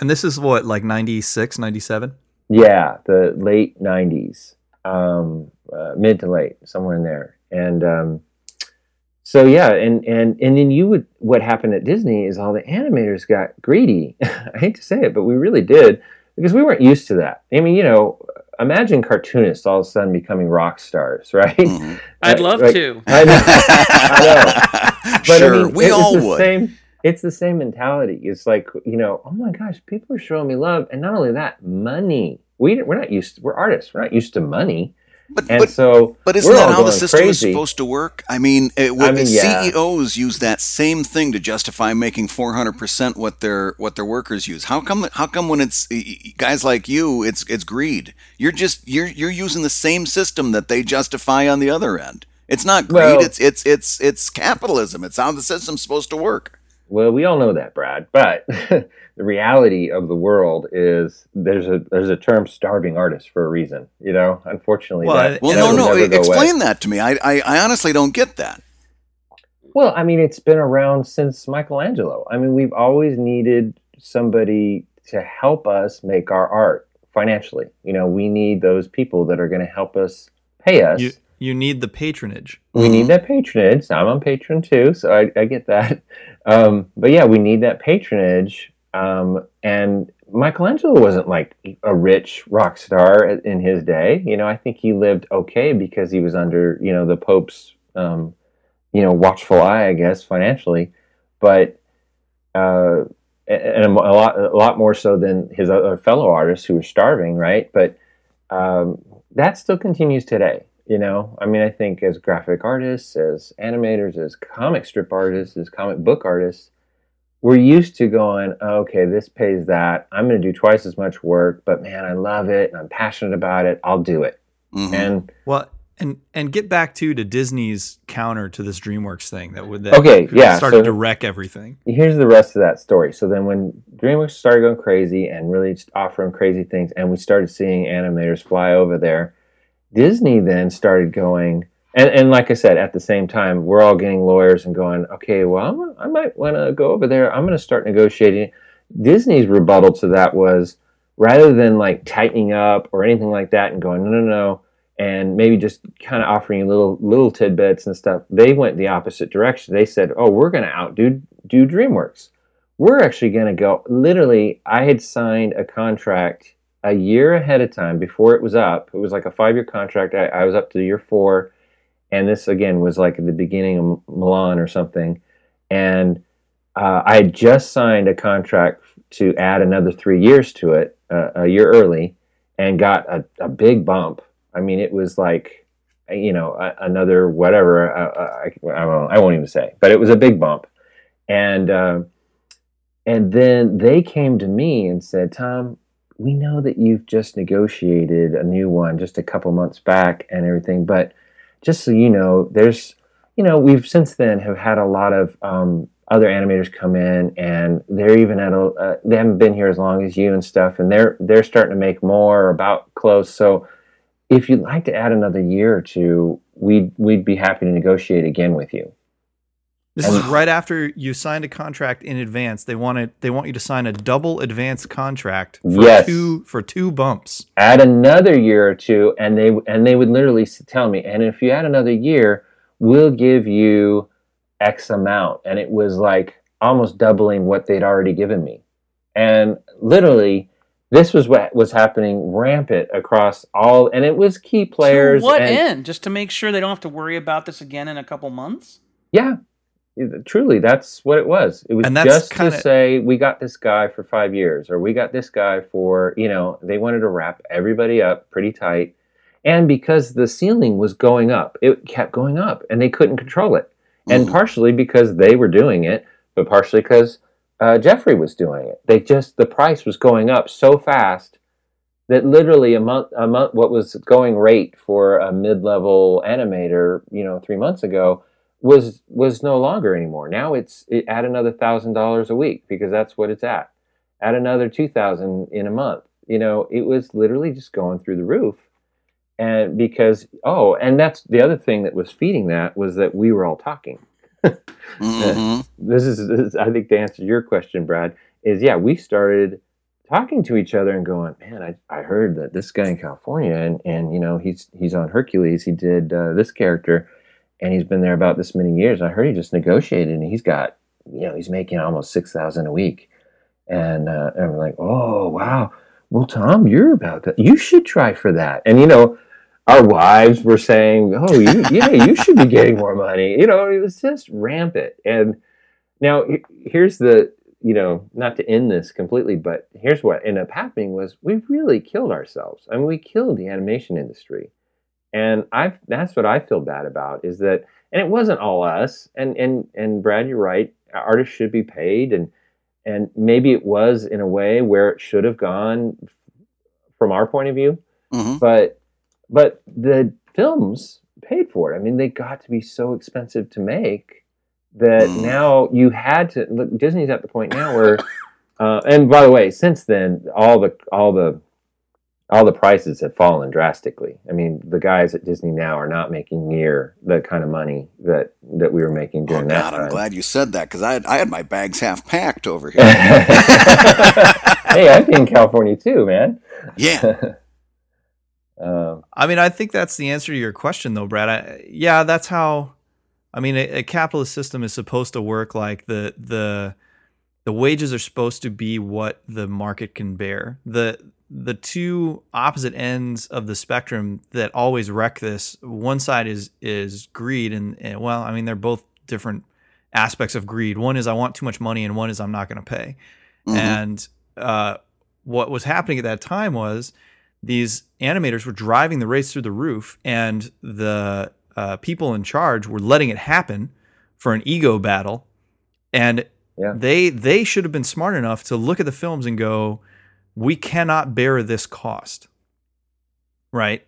And this is what, like 96, 97? yeah, the late '90s, um, uh, mid to late, somewhere in there, and um, so yeah, and and and then you would what happened at Disney is all the animators got greedy. I hate to say it, but we really did because we weren't used to that. I mean, you know, imagine cartoonists all of a sudden becoming rock stars, right? Mhm. I'd love like- to. I know. I But sure, I mean, we it's all the would. Same, it's the same mentality. It's like you know, oh my gosh, people are showing me love, and not only that, money. We we're not used. to, we're artists. We're not used to money, But, and but so But isn't that how the system is supposed to work? I mean, it, would, I mean, yeah. CEOs use that same thing to justify making 400% what their what their workers use. How come how come when it's guys like you, it's it's greed. You're just you're you're using the same system that they justify on the other end. It's not greed, Well- it's it's it's it's capitalism. It's how the system's supposed to work. Well, we all know that, Brad. But the reality of the world is there's a there's a term "starving artist" for a reason. You know, unfortunately, Well, that, Well, that no, will no, never go away. explain that to me. I, I I honestly don't get that. Well, I mean, it's been around since Michelangelo. I mean, we've always needed somebody to help us make our art financially. You know, we need those people that are going to help us pay us. You you need the patronage. we need that patronage. I'm on Patreon too, so I, I get that. Um, but yeah, we need that patronage. Um, and Michelangelo wasn't like a rich rock star in his day. You know, I think he lived okay because he was under you know the Pope's um, you know watchful eye, I guess, financially. But uh, and a lot a lot more so than his other fellow artists who were starving, right? But um, that still continues today. You know, I mean, I think as graphic artists, as animators, as comic strip artists, as comic book artists, we're used to going, oh, okay, this pays that. I'm going to do twice as much work, but man, I love it and I'm passionate about it. I'll do it. Mhm. And Well, and and get back to to Disney's counter to this DreamWorks thing that would that Okay, yeah, started so- to wreck everything. here's the rest of that story. So then, when DreamWorks started going crazy and really just offering crazy things, and we started seeing animators fly over there, Disney then started going. And, and like I said, at the same time, we're all getting lawyers and going, okay, well, I'm, I might want to go over there. I'm going to start negotiating. Disney's rebuttal to that was rather than like tightening up or anything like that and going, no, no, no, and maybe just kind of offering you little little tidbits and stuff, they went the opposite direction. They said, oh, we're going to outdo do DreamWorks. We're actually going to go. Literally, I had signed a contract a year ahead of time before it was up. It was like a five year contract. I, I was up to year four. And this, again, was like the beginning of Mulan or something. And uh, I had just signed a contract to add another three years to it uh, a year early and got a, a big bump. I mean, it was like, you know, a, another whatever. Uh, uh, I, I, won't, I won't even say, but it was a big bump. And, uh, and then they came to me and said, Tom, we know that you've just negotiated a new one just a couple months back and everything, but just so you know, there's, you know, we've since then have had a lot of um, other animators come in, and they're even at a, uh, they haven't been here as long as you and stuff, and they're they're starting to make more about close. So, if you'd like to add another year or two, we'd we'd be happy to negotiate again with you. This is right after you signed a contract in advance. They wanted they want you to sign a double advance contract for Yes. two for two bumps. add another year or two and they and they would literally tell me and if you add another year we'll give you x amount and it was like almost doubling what they'd already given me and literally this was what was happening rampant across all and it was key players To what and, end? Just to make sure they don't have to worry about this again in a couple months? yeah truly that's what it was. It was just kinda- to say we got this guy for five years or we got this guy for you know they wanted to wrap everybody up pretty tight. And because the ceiling was going up it kept going up and they couldn't control it. And Mhm. partially because they were doing it but partially because uh, jeffrey was doing it. They just the price was going up so fast that literally a month a month what was going rate for a mid-level animator you know three months ago was was no longer anymore. Now it's it, add another thousand dollars a week because that's what it's at. Add another two thousand in a month. You know, it was literally just going through the roof. And because oh, and that's the other thing that was feeding that was that we were all talking. hmm This is, this is I think to answer your question, Brad, is yeah, we started talking to each other and going, man, I, I heard that this guy in California and and you know he's he's on Hercules. He did uh, this character, and he's been there about this many years. I heard he just negotiated, and he's got you know he's making almost six thousand a week, and uh, and we're like, oh wow, well Tom, you're about that. You should try for that. And you know, our wives were saying, oh you, yeah, you should be getting more money. You know, it was just rampant. And now here's the you know, not to end this completely, but here's what ended up happening was we really killed ourselves. I mean, we killed the animation industry. And I that's what I feel bad about is that and it wasn't all us. And and and Brad, you're right. Artists should be paid and and maybe it was in a way where it should have gone from our point of view, hmm but but the films paid for it. I mean, they got to be so expensive to make that Mm. now you had to look. Disney's at the point now where, uh, and by the way, since then, all the all the all the prices have fallen drastically. I mean, the guys at Disney now are not making near the kind of money that that we were making Oh during that time. I'm glad you said that because I had, I had my bags half packed over here. hey, I'd be in California too, man. yeah, Um, I mean, I think that's the answer to your question, though, Brad. I, yeah, that's how. I mean, a, a capitalist system is supposed to work. Like the the the wages are supposed to be what the market can bear. the The two opposite ends of the spectrum that always wreck this. One side is is greed, and, and well, I mean, they're both different aspects of greed. One is I want too much money, and one is I'm not going to pay. Mhm. And uh, what was happening at that time was these animators were driving the race through the roof, and the uh, people in charge were letting it happen for an ego battle. And Yeah. they they should have been smart enough to look at the films and go, "We cannot bear this cost." Right?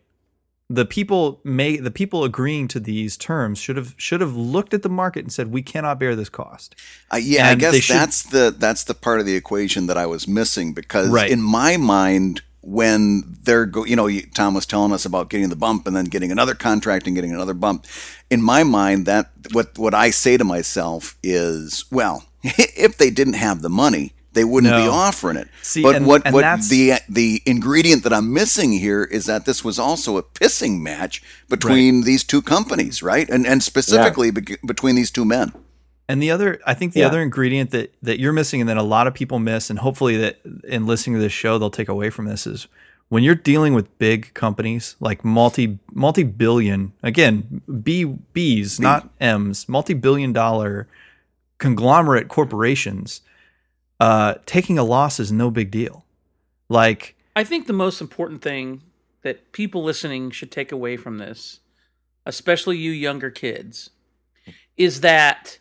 The people may the people agreeing to these terms should have should have looked at the market and said, "We cannot bear this cost." Uh, yeah, I And they guess should- that's the that's the part of the equation that I was missing because Right. in my mind, when they're go, you know, Tom was telling us about getting the bump and then getting another contract and getting another bump. In my mind, that what what I say to myself is, well, if they didn't have the money, they wouldn't be offering it. See, but and- what and what the the ingredient that I'm missing here is that this was also a pissing match between these two companies, right? And and specifically be- between these two men. And the other, I think the Yeah. other ingredient that that you're missing, and that a lot of people miss, and hopefully that in listening to this show they'll take away from this is when you're dealing with big companies like multi multi billion again B B's not M's multi billion dollar conglomerate corporations, uh, taking a loss is no big deal. Like I think the most important thing that people listening should take away from this, especially you younger kids, is that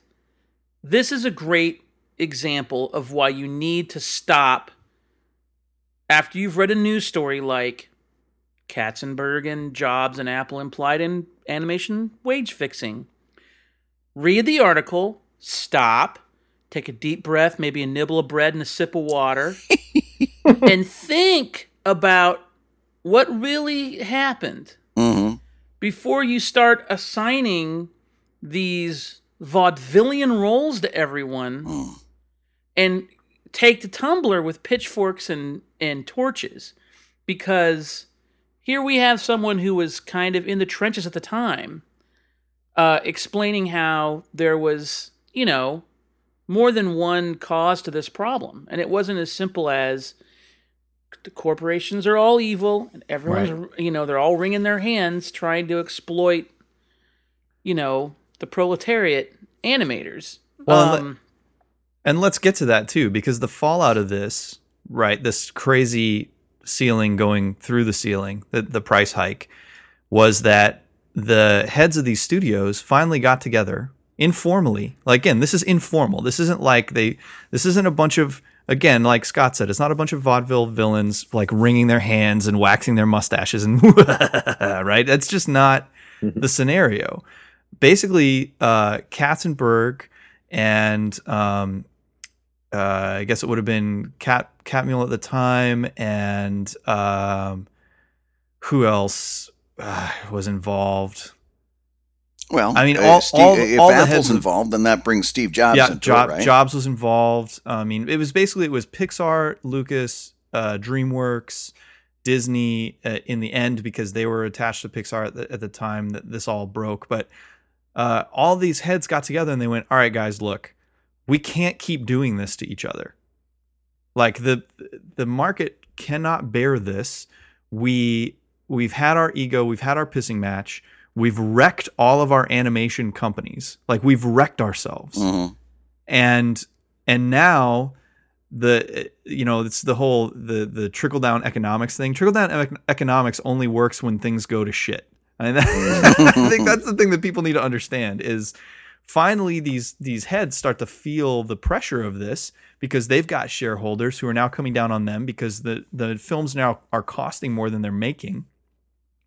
this is a great example of why you need to stop after you've read a news story like Katzenberg and Jobs and Apple implied in animation wage fixing. Read the article, stop, take a deep breath, maybe a nibble of bread and a sip of water, and think about what really happened hmm before you start assigning these vaudevillian roles to everyone Mm. and take the tumbler with pitchforks and, and torches. Because here we have someone who was kind of in the trenches at the time, uh, explaining how there was, you know, more than one cause to this problem. And it wasn't as simple as the corporations are all evil and everyone's, you know, they're all wringing their hands trying to exploit, you know, the proletariat animators. Well, um, And let's get to that too, because the fallout of this, right, this crazy ceiling going through the ceiling, the, the price hike, was that the heads of these studios finally got together informally. Like again, this is informal. This isn't like they this isn't a bunch of again, like Scott said, it's not a bunch of vaudeville villains like wringing their hands and waxing their mustaches and right? That's just not the scenario. basically, uh, Katzenberg and um, uh, I guess it would have been Cat Catmull at the time, and um, who else uh, was involved? Well, I mean, uh, all- Steve, all- if all the Apple's of- involved, then that brings Steve Jobs yeah, Job, it, right? Jobs was involved. I mean, it was basically it was Pixar, Lucas, uh, DreamWorks, Disney uh, in the end because they were attached to Pixar at the, at the time that this all broke. But uh, all these heads got together and they went, "All right, guys, look, we can't keep doing this to each other. Like the the market cannot bear this. We we've had our ego, we've had our pissing match." We've wrecked all of our animation companies. Like we've wrecked ourselves Mhm. and and now the you know it's the whole the the trickle down economics thing trickle down ec- economics only works when things go to shit I, mean, I think that's the thing that people need to understand is finally these these heads start to feel the pressure of this because they've got shareholders who are now coming down on them because the the films now are costing more than they're making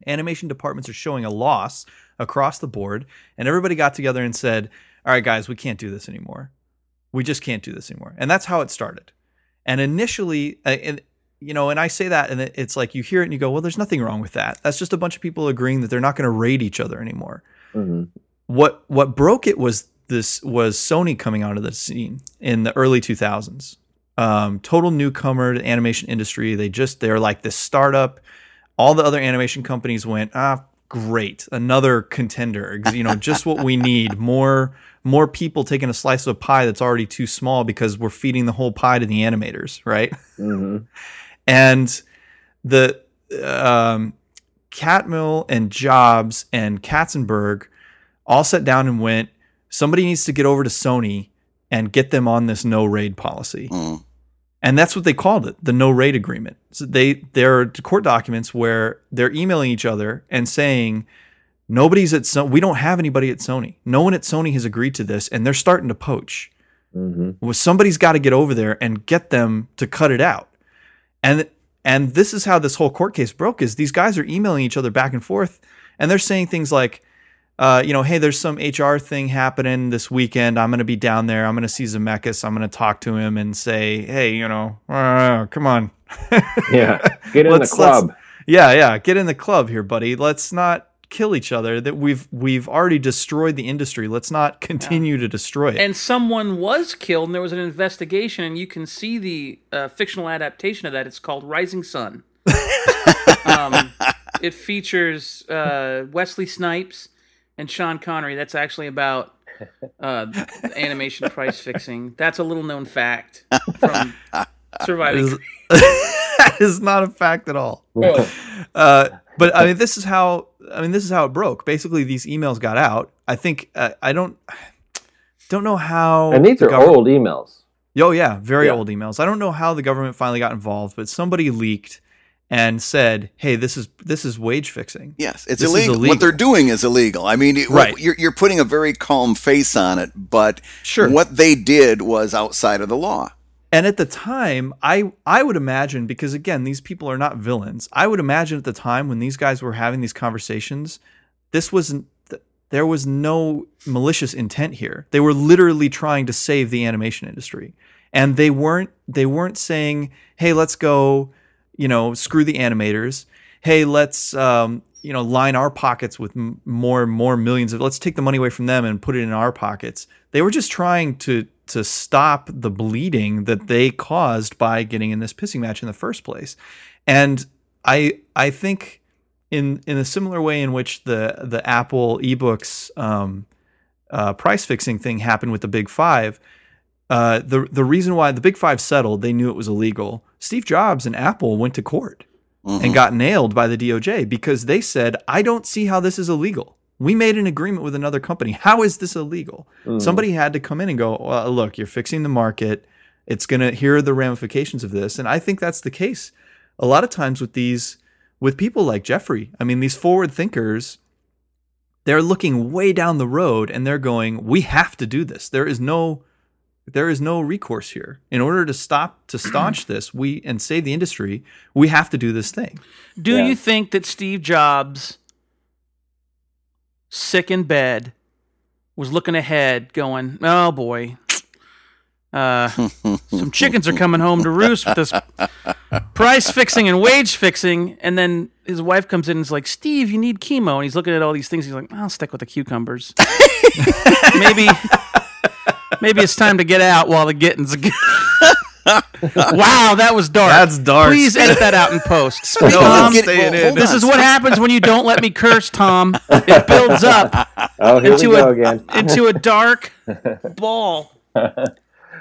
animation departments are showing a loss across the board and everybody got together and said all right guys we can't do this anymore we just can't do this anymore and that's how it started and initially uh, and you know and i say that and it's like you hear it and you go well there's nothing wrong with that that's just a bunch of people agreeing that they're not going to raid each other anymore hmm what what broke it was this was Sony coming onto the scene in the early 2000s. Um, total newcomer to animation industry. They just they're like this startup. All the other animation companies went ah great another contender you know just what we need more more people taking a slice of a pie that's already too small because we're feeding the whole pie to the animators right hmm and the um, Catmull and Jobs and Katzenberg all sat down and went, somebody needs to get over to Sony and get them on this no raid policy. Mm. And that's what they called it, the no rate agreement. So they there are court documents where they're emailing each other and saying nobody's at Sony. We don't have anybody at Sony. No one at Sony has agreed to this, and they're starting to poach hmm well somebody's got to get over there and get them to cut it out and and this is how this whole court case broke is these guys are emailing each other back and forth and they're saying things like uh, you know hey there's some hr thing happening this weekend i'm going to be down there i'm going to see zemeckis i'm going to talk to him and say hey you know uh, come on Yeah. Get in Let's- the club. yeah yeah get in the club here buddy let's not kill each other that we've we've already destroyed the industry let's not continue to destroy it And someone was killed, and there was an investigation, and you can see the uh, fictional adaptation of that. It's called Rising Sun. um, it features uh, Wesley Snipes and Sean Connery. That's actually about uh, animation price fixing. That's a little known fact from Surviving. is, that is not a fact at all. Uh, but I mean, this is how I mean, this is how it broke. Basically, these emails got out. I think uh, I don't don't know how. And these the are government- old emails. Oh yeah, very Yeah. old emails. I don't know how the government finally got involved, but somebody leaked and said, "Hey, this is this is wage fixing." Yes, it's illegal. illegal. What they're doing is illegal. I mean, it- Right. you're, you're putting a very calm face on it, but Sure. what they did was outside of the law. And at the time, I I would imagine because again, these people are not villains. I would imagine at the time when these guys were having these conversations, this wasn't there was no malicious intent here. They were literally trying to save the animation industry. And they weren't they weren't saying, "Hey, let's go, you know, screw the animators. Hey, let's um, you know, line our pockets with m- more and more millions of let's take the money away from them and put it in our pockets." They were just trying to to stop the bleeding that they caused by getting in this pissing match in the first place. And I I think in in a similar way in which the the Apple ebooks um, uh, price fixing thing happened with the Big Five, uh, the the reason why the Big Five settled, they knew it was illegal. Steve Jobs and Apple went to court Mhm. and got nailed by the DOJ because they said, "I don't see how this is illegal. We made an agreement with another company. How is this illegal?" Mm. Somebody had to come in and go, well, "Look, you're fixing the market. It's gonna. Here are the ramifications of this." And I think that's the case a lot of times with these with people like Jeffrey. I mean, these forward thinkers. They're looking way down the road and they're going, "We have to do this. There is no." There is no recourse here. In order to stop to staunch this, we and save the industry, we have to do this thing. Do Yeah. you think that Steve Jobs, sick in bed, was looking ahead, going, "Oh boy, uh, some chickens are coming home to roost with this price fixing and wage fixing." And then his wife comes in and is like, "Steve, you need chemo," and he's looking at all these things. He's like, "I'll stick with the cucumbers. maybe, maybe it's time to get out while the getting's good." wow, that was dark. That's dark. Please edit that out in post. No, Tom, I'm staying in. this is what happens when you don't let me curse, Tom. It builds up Oh, here into we go a again. into a dark ball. I,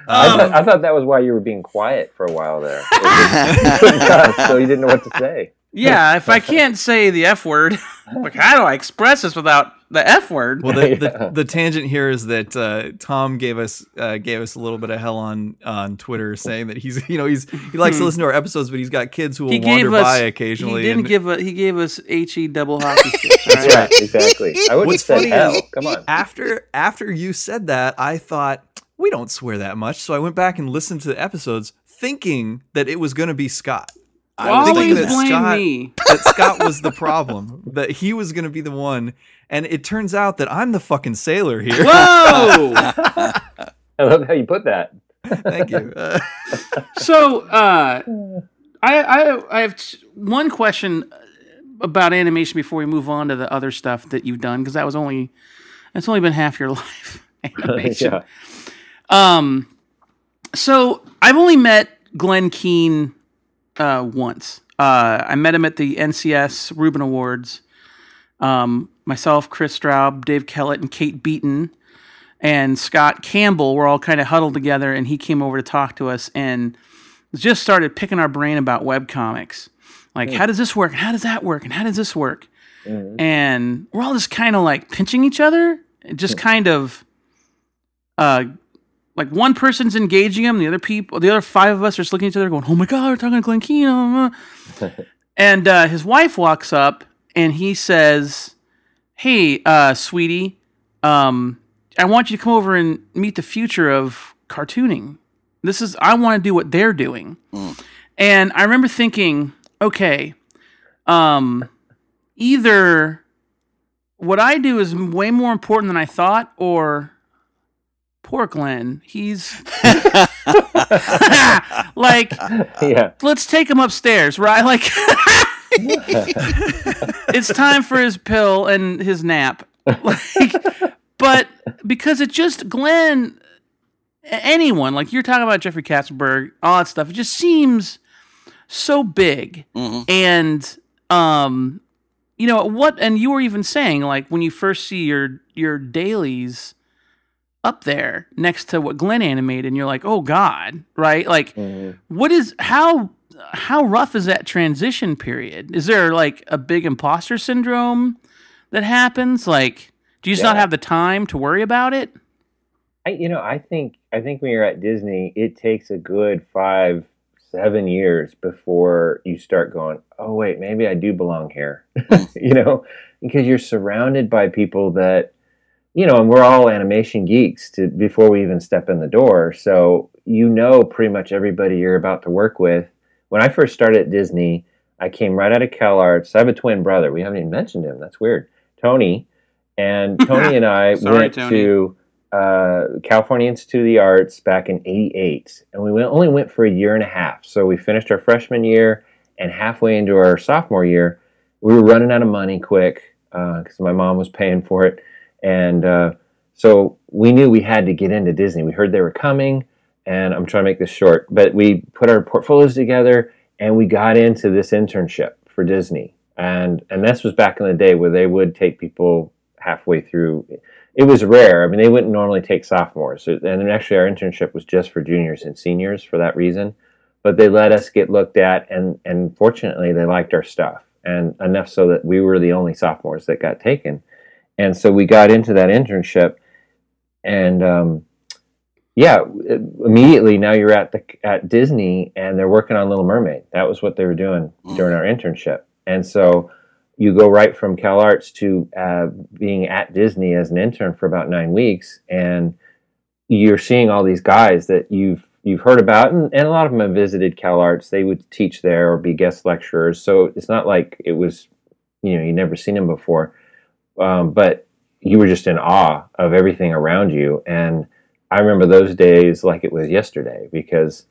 Um, thought, I thought that was why you were being quiet for a while there. You couldn't cuss, so you didn't know what to say. Yeah, if I can't say the F word, like how do I express this without the F word? Well, the, Yeah. the, the tangent here is that uh, Tom gave us uh, gave us a little bit of hell on on Twitter, saying that he's you know he's he likes to listen to our episodes, but he's got kids who will Hmm. he wander us by occasionally. He didn't and give a he gave us he double hockey sticks. all right? Yeah, exactly. I wouldn't What's say funny hell. is- Come on. after after you said that, I thought we don't swear that much, so I went back and listened to the episodes, thinking that it was going to be Scott. I was thinking Always that blame Scott me. that Scott was the problem, that he was going to be the one, and it turns out that I'm the fucking sailor here. Whoa! I love how you put that. Thank you. Uh, so uh, I, I I have t- one question about animation before we move on to the other stuff that you've done because that was only that's only been half your life animation. yeah. Um, so I've only met Glenn Keane uh, once. Uh, I met him at the NCS Reuben Awards. Um, myself, Chris Straub, Dave Kellett, and Kate Beaton, and Scott Campbell were all kind of huddled together, and he came over to talk to us and just started picking our brain about web comics. Like, how does this work? And how does that work? And how does this work? And we're all just kind of like pinching each other, and just kind of uh, like one person's engaging him, the other people, the other five of us are just looking at each other, going, "Oh my god, we're talking to Glenn Keane." uh." and uh, his wife walks up and he says, "Hey, uh, sweetie, um, I want you to come over and meet the future of cartooning. This is I want to do what they're doing." And I remember thinking, okay, um, either what I do is way more important than I thought, or poor Glenn, he's like, Yeah. let's take him upstairs, right? Like, it's time for his pill and his nap. Like, but because it just Glenn, anyone like you're talking about Jeffrey Katzenberg, all that stuff, it just seems so big and um you know what and you were even saying like when you first see your your dailies up there next to what Glenn animated and you're like oh god right? Like mm-hmm. what is how how rough is that transition period? Is there like a big imposter syndrome that happens? Like do you just not have the time to worry about it? I, you know, I think I think when you're at Disney, it takes a good five, seven years before you start going, oh wait, maybe I do belong here. you know, because you're surrounded by people that, you know, and we're all animation geeks to before we even step in the door. So you know pretty much everybody you're about to work with. When I first started at Disney, I came right out of CalArts. I have a twin brother. We haven't even mentioned him. That's weird. Tony. And Tony and I Sorry, went Tony. to uh, California Institute of the Arts back in '88, and we went, only went for a year and a half. So we finished our freshman year, and halfway into our sophomore year, we were running out of money quick because my mom was paying for it, and uh, so we knew we had to get into Disney. We heard they were coming, and I'm trying to make this short, but we put our portfolios together and we got into this internship for Disney, and and this was back in the day where they would take people halfway through it was rare. I mean, they wouldn't normally take sophomores, and actually our internship was just for juniors and seniors for that reason. But they let us get looked at, and and fortunately, they liked our stuff, and enough so that we were the only sophomores that got taken, and so we got into that internship, and um, yeah, immediately now you're at the at Disney, and they're working on Little Mermaid. That was what they were doing during our internship, and so you go right from Cal Arts to uh, being at Disney as an intern for about nine weeks, and you're seeing all these guys that you've you've heard about, and, and a lot of them have visited Cal Arts. They would teach there or be guest lecturers, so it's not like it was, you know, you never seen them before. Um, but you were just in awe of everything around you. And I remember those days like it was yesterday because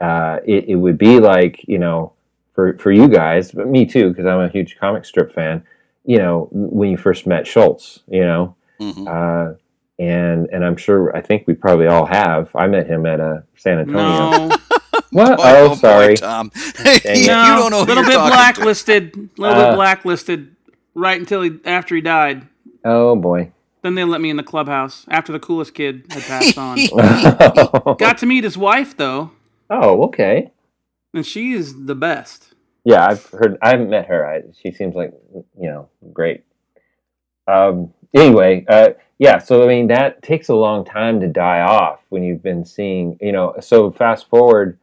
uh, it, it would be like, you know, for, for you guys, but me too, because I'm a huge comic strip fan, you know, when you first met Schulz, you know, Mhm. uh, and and I'm sure I think we probably all have. I met him at uh, San Antonio. No, What? Boy, Oh, boy, sorry. Tom. it. you no, don't know who little bit blacklisted. A little Uh. bit blacklisted, right until he after he died. Oh boy. Then they let me in the clubhouse after the coolest kid had passed on. Got to meet his wife though, Oh, okay. and she is the best. Yeah, I've heard. I haven't met her. I, she seems like you know great. Um. Anyway, uh, yeah. So I mean, that takes a long time to die off when you've been seeing. You know. So fast forward,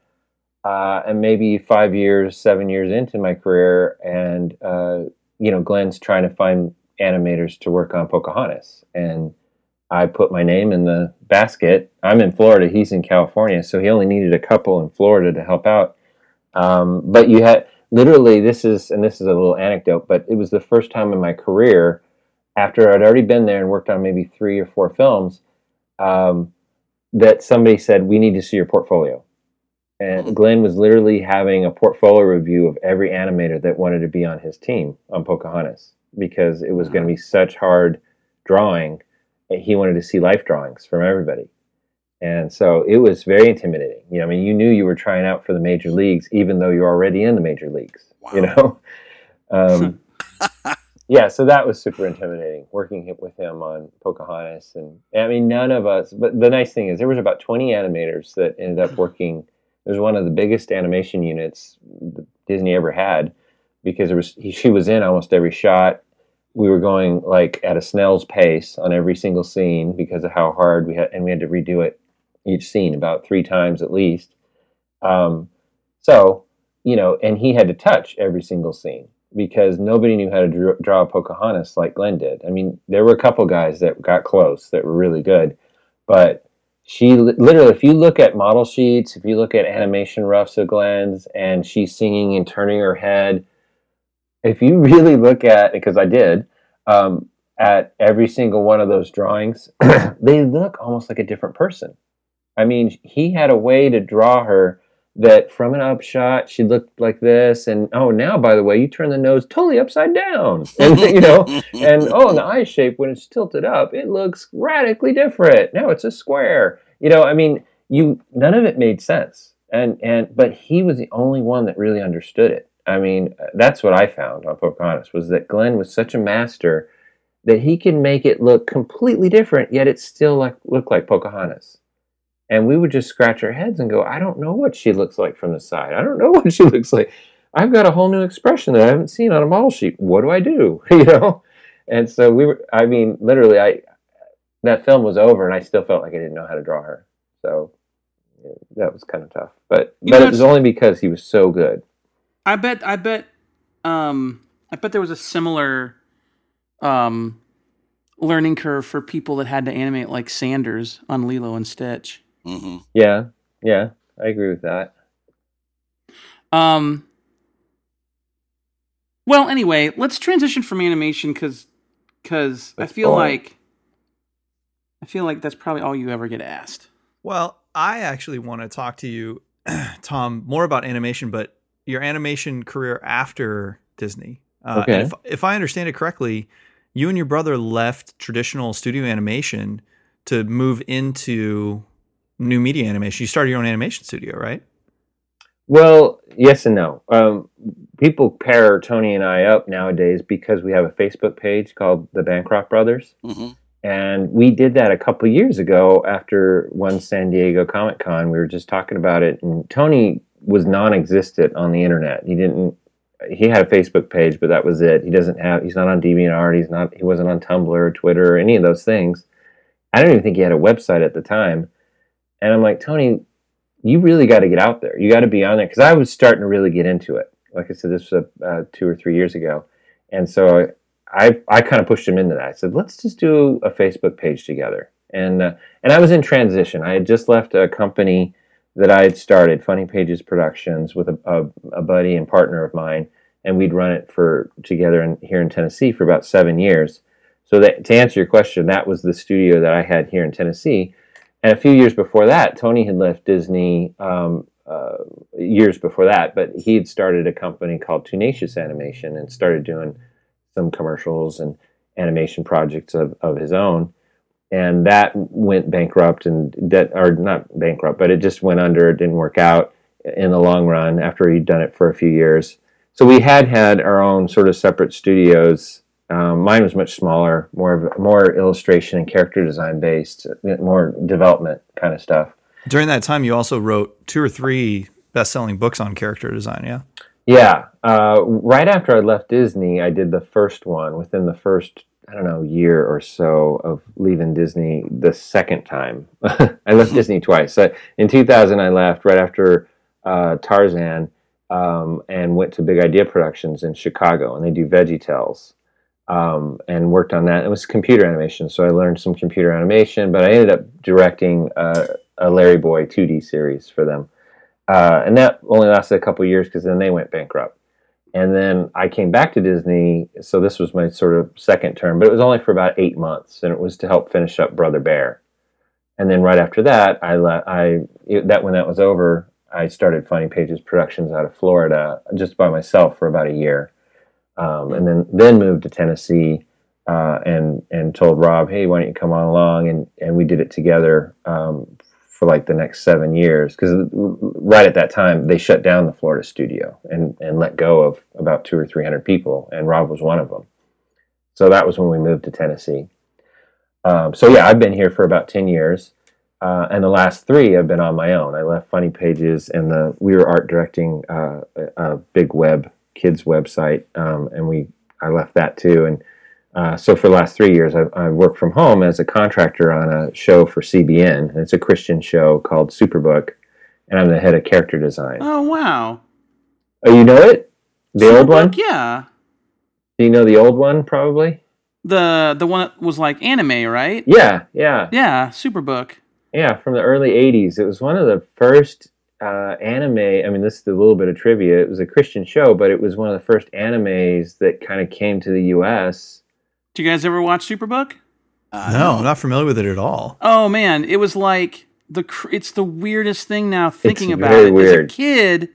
uh, and maybe five years, seven years into my career, and uh, you know, Glenn's trying to find animators to work on Pocahontas, and I put my name in the basket. I'm in Florida. He's in California, so he only needed a couple in Florida to help out. Um, but you had literally this is and this is a little anecdote but it was the first time in my career after i'd already been there and worked on maybe three or four films um, that somebody said we need to see your portfolio and glenn was literally having a portfolio review of every animator that wanted to be on his team on pocahontas because it was going to be such hard drawing and he wanted to see life drawings from everybody and so it was very intimidating. You know, I mean, you knew you were trying out for the major leagues, even though you're already in the major leagues. You know, um, yeah. So that was super intimidating working with him on Pocahontas, and I mean, none of us. But the nice thing is, there was about 20 animators that ended up working. It was one of the biggest animation units Disney ever had because there was he, she was in almost every shot. We were going like at a snail's pace on every single scene because of how hard we had, and we had to redo it each scene about three times at least. Um, so, you know, and he had to touch every single scene because nobody knew how to draw, draw Pocahontas like Glenn did. I mean, there were a couple guys that got close that were really good, but she literally, if you look at model sheets, if you look at animation roughs of Glenn's, and she's singing and turning her head, if you really look at, because I did, um, at every single one of those drawings, they look almost like a different person. I mean, he had a way to draw her that from an upshot she looked like this, and oh, now by the way, you turn the nose totally upside down, and you know, and oh, and the eye shape when it's tilted up, it looks radically different. Now it's a square. You know, I mean, you none of it made sense, and and but he was the only one that really understood it. I mean, that's what I found on Pocahontas was that Glenn was such a master that he can make it look completely different, yet it still like look like Pocahontas. And we would just scratch our heads and go, I don't know what she looks like from the side. I don't know what she looks like. I've got a whole new expression that I haven't seen on a model sheet. What do I do? you know? And so we were I mean, literally I that film was over and I still felt like I didn't know how to draw her. So that was kind of tough. But You but it was only because he was so good. I bet. I bet. Um, I bet there was a similar, um, learning curve for people that had to animate like Sanders on Lilo and Stitch. Hmm Yeah. Yeah. I agree with that. Um. Well, anyway, let's transition from animation because because I feel boring. like I feel like that's probably all you ever get asked. Well, I actually want to talk to you, Tom, more about animation, but your animation career after Disney. Uh, Okay. and If, if I understand it correctly, you and your brother left traditional studio animation to move into new media animation. You started your own animation studio, right? Well, yes and no. Um, people pair Tony and I up nowadays because we have a Facebook page called the Bancroft Brothers. hmm And we did that a couple years ago after one San Diego Comic Con. We were just talking about it, and Tony was non-existent on the internet. He didn't. He had a Facebook page, but that was it. He doesn't have. He's not on DeviantArt. He's not. He wasn't on Tumblr or Twitter or any of those things. I don't even think he had a website at the time. And I'm like, Tony, you really got to get out there. You got to be on there because I was starting to really get into it. Like I said, this was uh, two or three years ago, and so I I kind of pushed him into that. I said, let's just do a Facebook page together. And uh, and I was in transition. I had just left a company that I had started, Funny Pages Productions, with a, a, a buddy and partner of mine, and we'd run it for together in, here in Tennessee for about seven years. So that, to answer your question, that was the studio that I had here in Tennessee. And a few years before that, Tony had left Disney um, uh, years before that, but he had started a company called Tenacious Animation and started doing some commercials and animation projects of, of his own. And that went bankrupt and that, or not bankrupt, but it just went under. It didn't work out in the long run after he'd done it for a few years. So we had had our own sort of separate studios. Um, mine was much smaller, more of, more illustration and character design based, more development kind of stuff. During that time, you also wrote two or three best-selling books on character design. Yeah. Yeah. Uh, right after I left Disney, I did the first one. Within the first, I don't know, year or so of leaving Disney, the second time I left Disney twice. So in 2000, I left right after uh, Tarzan um, and went to Big Idea Productions in Chicago, and they do Veggie Tales. Um, and worked on that. It was computer animation, so I learned some computer animation. But I ended up directing a Larry Boy 2D series for them. Uh, and that only lasted a couple years because then they went bankrupt. And then I came back to Disney. So this was my sort of second term, but it was only for about eight months, and it was to help finish up Brother Bear. And then right after that, I let I it, that when that was over, I started Funny Pages Productions out of Florida just by myself for about a year, um, and then then moved to Tennessee uh, and and told Rob, hey, why don't you come on along? And and we did it together um, for like the next seven years because right at that time they shut down the Florida studio and and let go of about two or three hundred people, and Rob was one of them. So that was when we moved to Tennessee. Um, so yeah, I've been here for about ten years, uh, and the last three have been on my own. I left Funny Pages and the we were art directing uh, a, a, big web kids website, um, and we I left that too and uh, so for the last three years, I've, I've, worked from home as a contractor on a show for CBN. It's a Christian show called Superbook, and I'm the head of character design. Oh wow! Oh, you know it? The Superbook, old one? Yeah. Do you know the old one? Probably. The the one that was like anime, right? Yeah, yeah, yeah. Superbook. Yeah, from the early '80s. It was one of the first uh, anime. I mean, this is a little bit of trivia. It was a Christian show, but it was one of the first animes that kind of came to the U.S do you guys ever watch Superbook? Uh, no, I'm not familiar with it at all. Oh man, it was like the it's the weirdest thing now thinking it's about it. Weird. As a kid,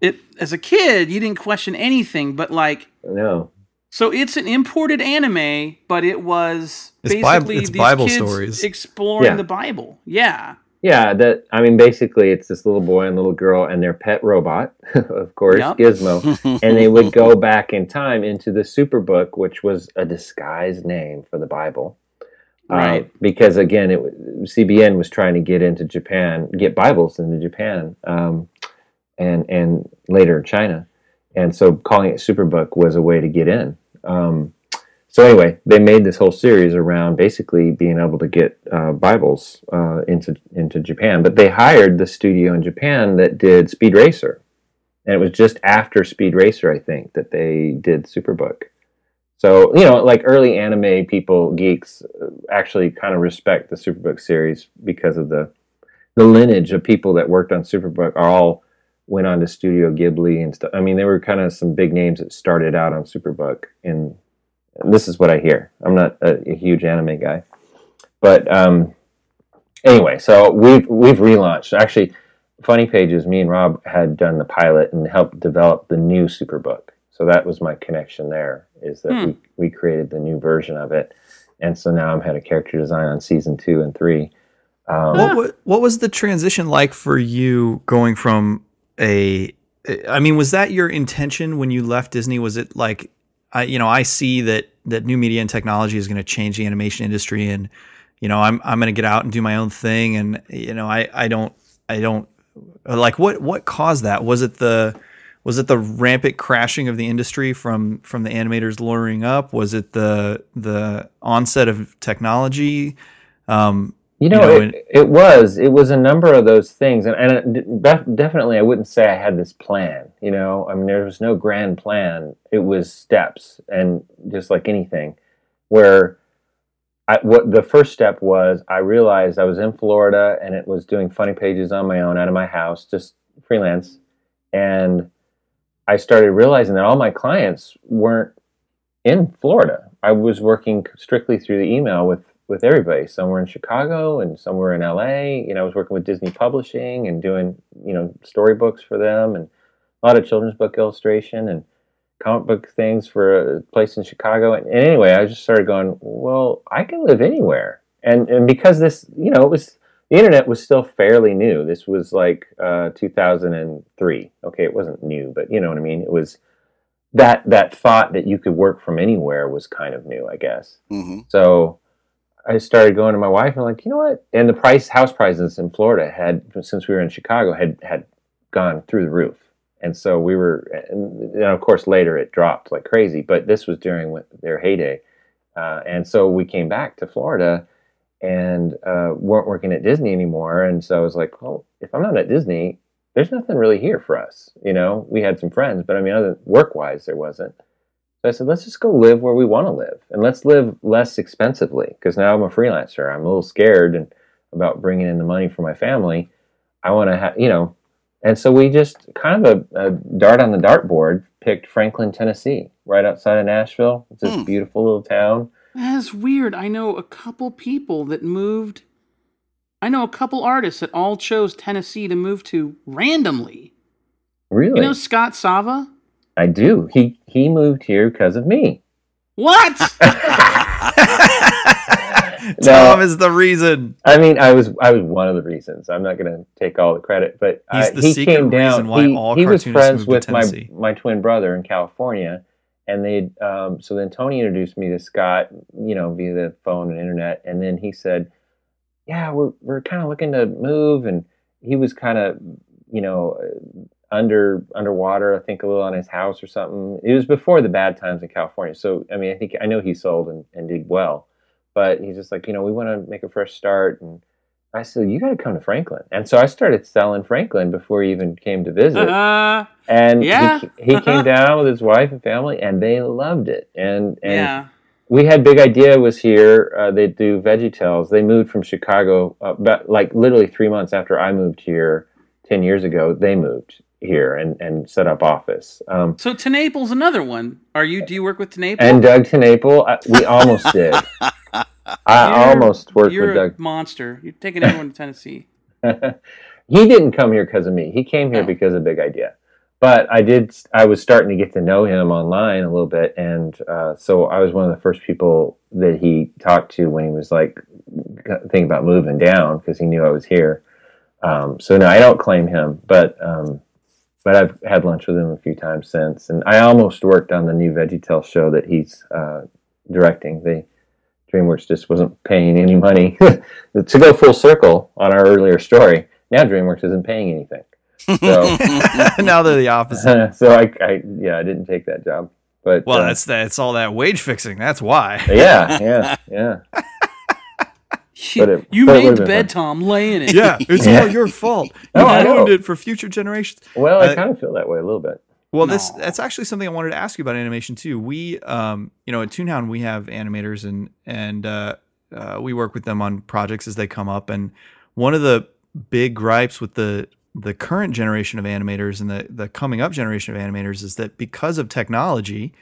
it as a kid you didn't question anything, but like no. So it's an imported anime, but it was it's basically it's these Bible kids stories exploring yeah. the Bible. Yeah. Yeah, that I mean, basically, it's this little boy and little girl and their pet robot, of course, yep. Gizmo, and they would go back in time into the Superbook, which was a disguised name for the Bible, uh, right? Uh, because again, it CBN was trying to get into Japan, get Bibles into Japan, um, and and later China, and so calling it Superbook was a way to get in. Um, so anyway, they made this whole series around basically being able to get uh, Bibles uh, into into Japan. But they hired the studio in Japan that did Speed Racer, and it was just after Speed Racer, I think, that they did Superbook. So you know, like early anime people, geeks, uh, actually kind of respect the Superbook series because of the the lineage of people that worked on Superbook are all went on to Studio Ghibli and stuff. I mean, there were kind of some big names that started out on Superbook in this is what I hear. I'm not a, a huge anime guy, but um, anyway, so we've we've relaunched. Actually, Funny Pages, me and Rob had done the pilot and helped develop the new Superbook. So that was my connection there. Is that hmm. we we created the new version of it, and so now I'm head of character design on season two and three. Um, what, what was the transition like for you going from a I mean, was that your intention when you left Disney? Was it like I, you know, I see that that new media and technology is going to change the animation industry, and you know, I'm I'm going to get out and do my own thing, and you know, I I don't I don't like what what caused that? Was it the was it the rampant crashing of the industry from from the animators luring up? Was it the the onset of technology? Um, you know, you know it, it was. It was a number of those things, and, and definitely, I wouldn't say I had this plan. You know, I mean, there was no grand plan. It was steps, and just like anything, where I, what the first step was, I realized I was in Florida, and it was doing funny pages on my own out of my house, just freelance, and I started realizing that all my clients weren't in Florida. I was working strictly through the email with with everybody. Some were in Chicago and some were in LA. You know, I was working with Disney Publishing and doing you know storybooks for them and a lot of children's book illustration and comic book things for a place in Chicago. And, and anyway, I just started going, well, I can live anywhere. And and because this, you know, it was the internet was still fairly new. This was like uh, 2003. Okay, it wasn't new, but you know what I mean. It was that that thought that you could work from anywhere was kind of new, I guess. hmm So I started going to my wife and like, you know what? And the price house prices in Florida had since we were in Chicago had had gone through the roof. And so we were, and, of course later it dropped like crazy, but this was during their heyday. Uh, and so we came back to Florida and uh, weren't working at Disney anymore. And so I was like, well, if I'm not at Disney, there's nothing really here for us. You know, we had some friends, but I mean, other work wise, there wasn't. So I said, let's just go live where we want to live, and let's live less expensively. Because now I'm a freelancer, I'm a little scared and about bringing in the money for my family. I want to have, you know, and so we just kind of a, a dart on the dartboard picked Franklin, Tennessee, right outside of Nashville. It's this Hmm. beautiful little town. That's weird. I know a couple people that moved. I know a couple artists that all chose Tennessee to move to randomly. Really, You know Scott Sava? I do. He he moved here because of me. What? Tom is the reason. I mean, I was I was one of the reasons. I'm not going to take all the credit, but He's uh, the he secret came down. reason why he, all he was friends with my my twin brother in California, and they um, so then Tony introduced me to Scott, you know, via the phone and internet, and then he said, "Yeah, we're we're kind of looking to move," and he was kind of, you know. Under underwater, I think a little on his house or something. It was before the bad times in California, so I mean, I think I know he sold and, and did well, but he's just like, you know, we want to make a fresh start. And I said, you got to come to Franklin. And so I started selling Franklin before he even came to visit. uh, and yeah. he, he came down with his wife and family, and they loved it. And and yeah. we had big idea was here. Uh, they do veggie VeggieTales. They moved from Chicago, uh, about like literally three months after I moved here ten years ago. They moved here and and set up office. Um, So TenNapel's another one. Are you? Do you work with TenNapel? and Doug TenNapel, I, we almost did. I You're- almost worked You're with a Doug. monster. You're taking everyone to Tennessee. he didn't come here because of me. He came here Oh. because of Big Idea. But I did. I was starting to get to know him online a little bit, and uh, so I was one of the first people that he talked to when he was like thinking about moving down because he knew I was here. Um, so no, I don't claim him, but um, but I've had lunch with him a few times since, and I almost worked on the new VeggieTales show that he's uh, directing. The DreamWorks just wasn't paying any money to go full circle on our earlier story. Now DreamWorks isn't paying anything. So, now they're the opposite. so I, I, yeah, I didn't take that job. But Well, uh, that's that's all that wage fixing. That's why. yeah, yeah, yeah. But it- you but made would've the bed, fun. Tom. Lay in it. Yeah, it's Yeah. all your fault. You I know. ruined it for future generations. Well, I Uh, kind of feel that way a little bit. Well, this that's actually something I wanted to ask you about animation too. We, um, you know, at Toonhound we have animators and and uh, uh, we work with them on projects as they come up. And one of the big gripes with the the current generation of animators and the the coming up generation of animators is that because of technology,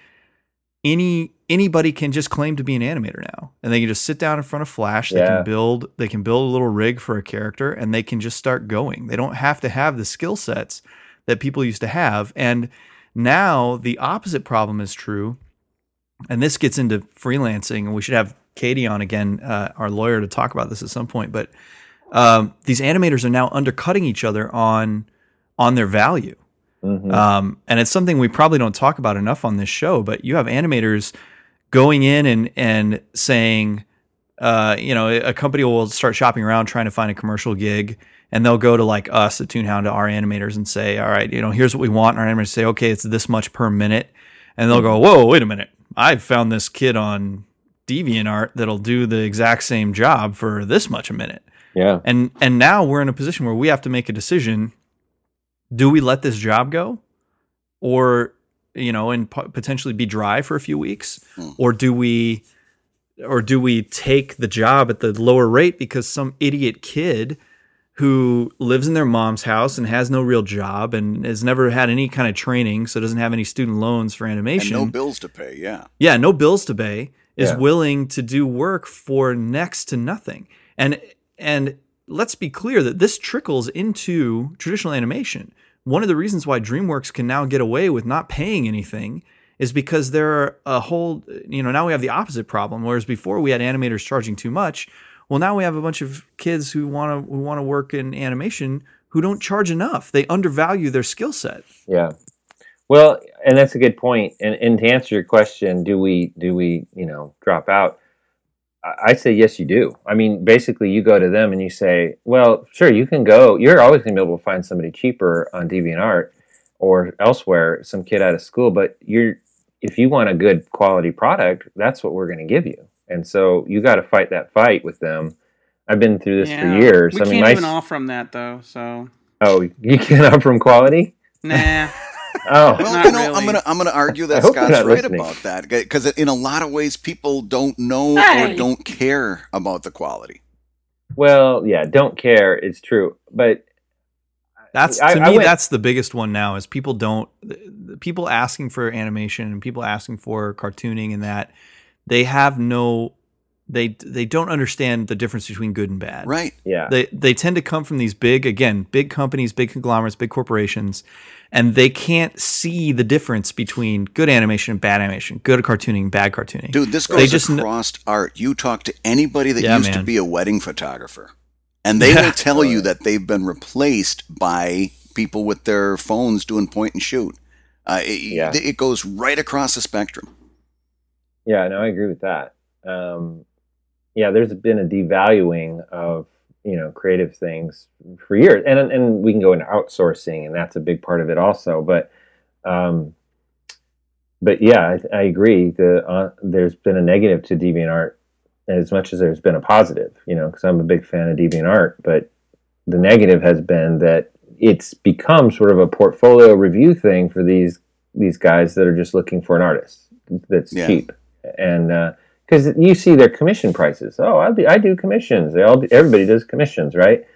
any anybody can just claim to be an animator now, and they can just sit down in front of Flash. They Yeah. can build they can build a little rig for a character, and they can just start going. They don't have to have the skill sets that people used to have. And now the opposite problem is true. And this gets into freelancing, and we should have Katie on again, uh, our lawyer, to talk about this at some point. But um, these animators are now undercutting each other on on their value. hmm Um, and it's something we probably don't talk about enough on this show, but you have animators going in and, and saying, uh, you know, a company will start shopping around trying to find a commercial gig and they'll go to like us at Toonhound to our animators and say, all right, you know, here's what we want. And our animators say, okay, it's this much per minute. And they'll go, whoa, wait a minute. I found this kid on DeviantArt that'll do the exact same job for this much a minute Yeah. and and now we're in a position where we have to make a decision do we let this job go or you know and po- potentially be dry for a few weeks Hmm. or do we or do we take the job at the lower rate because some idiot kid who lives in their mom's house and has no real job and has never had any kind of training, so doesn't have any student loans for And animation. no bills to pay. Yeah. yeah, no bills to pay, is Yeah. willing to do work for next to nothing. And and let's be clear that this trickles into traditional animation. One of the reasons why DreamWorks can now get away with not paying anything is because there are a whole you know now we have the opposite problem whereas before we had animators charging too much well now we have a bunch of kids who want to who want to work in animation who don't charge enough they undervalue their skill set Yeah. Well, and that's a good point. And and to answer your question, do we do we you know drop out? I say yes, you do. I mean, basically, you go to them and you say, "Well, sure, you can go. You're always going to be able to find somebody cheaper on DeviantArt or elsewhere, some kid out of school. But you're if you want a good quality product, that's what we're going to give you. And so you got to fight that fight with them. I've been through this for years. We I can't mean, my even offer them that though. So oh, you can't offer them quality. nah. Oh, Well, Not you know, I'm gonna I'm gonna argue that Scott's right listening. about that because in a lot of ways people don't know Hey. or don't care about the quality. well, yeah, don't care. It's true, but That's I- to I me. went- that's the biggest one now. Is people don't the people asking for animation and people asking for cartooning and that they have no they they don't understand the difference between good and bad. Right. yeah, They they tend to come from these big again big companies, big conglomerates, big corporations, and they can't see the difference between good animation and bad animation, good cartooning, bad cartooning. Dude, this They goes just kn- across art. You talk to anybody that Yeah, used to be a wedding photographer, and they Yeah. will tell you that they've been replaced by people with their phones doing point and shoot. Uh, it, Yeah. it goes right across the spectrum. yeah. No, I agree with that. Um, yeah, there's been a devaluing of you know creative things for years, and and we can go into outsourcing, and that's a big part of it also. But um, but yeah, I, I agree. The uh, there's been a negative to DeviantArt as much as there's been a positive. You know, because I'm a big fan of DeviantArt, but the negative has been that it's become sort of a portfolio review thing for these these guys that are just looking for an artist that's Yeah. cheap and because you see their commission prices. Oh I do, I do commissions. They all do, everybody does commissions right?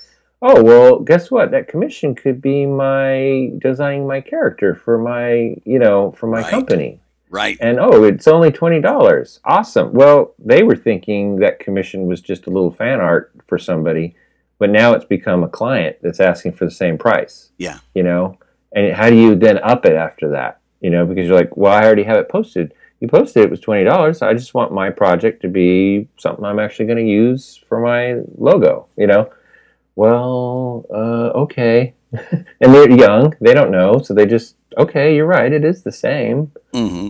Oh well guess what? That commission could be my designing my character for my you know for my Right. company. Right. and oh it's only $20 awesome. Well they were thinking that commission was just a little fan art for somebody but now it's become a client that's asking for the same price Yeah. you know? And how do you then up it after that? You know because you're like well i already have it posted you posted it was $20 i just want my project to be something i'm actually going to use for my logo you know? Well uh, okay. And they're young. They don't know. So they just okay you're right. It is the same. Hmm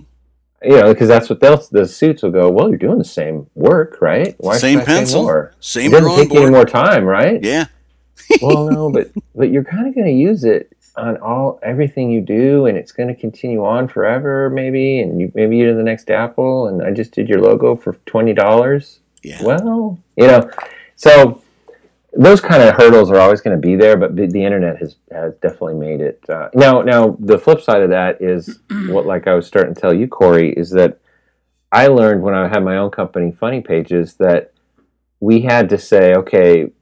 you know because that's what they'll the suits will go well you're doing the same work right? Why Same pencil. more? Same it doesn't take any more time right? Yeah. well, no, but but you're kind of going to use it on all everything you do, and it's going to continue on forever, maybe. And you maybe you're the next Apple, and I just did your logo for twenty dollars. Yeah. Well, you know, so those kind of hurdles are always going to be there, but the, the internet has has definitely made it. Uh, now, now the flip side of that is what, like I was starting to tell you, Corey, is that I learned when I had my own company, Funny Pages, that we had to say, okay,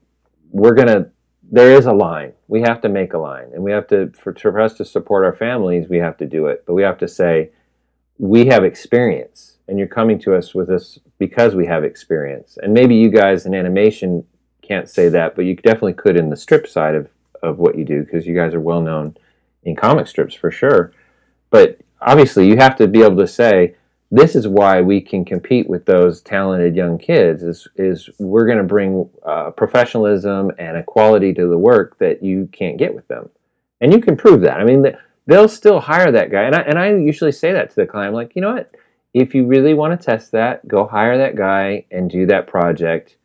we're gonna. There is a line. We have to make a line, and we have to for, for us to support our families. We have to do it, but we have to say we have experience, and you're coming to us with this because we have experience. And maybe you guys in animation can't say that, but you definitely could in the strip side of of what you do because you guys are well known in comic strips for sure. But obviously, you have to be able to say this is why we can compete with those talented young kids is is we're going to bring uh, professionalism and a quality to the work that you can't get with them. And you can prove that. I mean they'll still hire that guy. And I, and I usually say that to the client. I'm like you know what? If you really want to test that go hire that guy and do that project.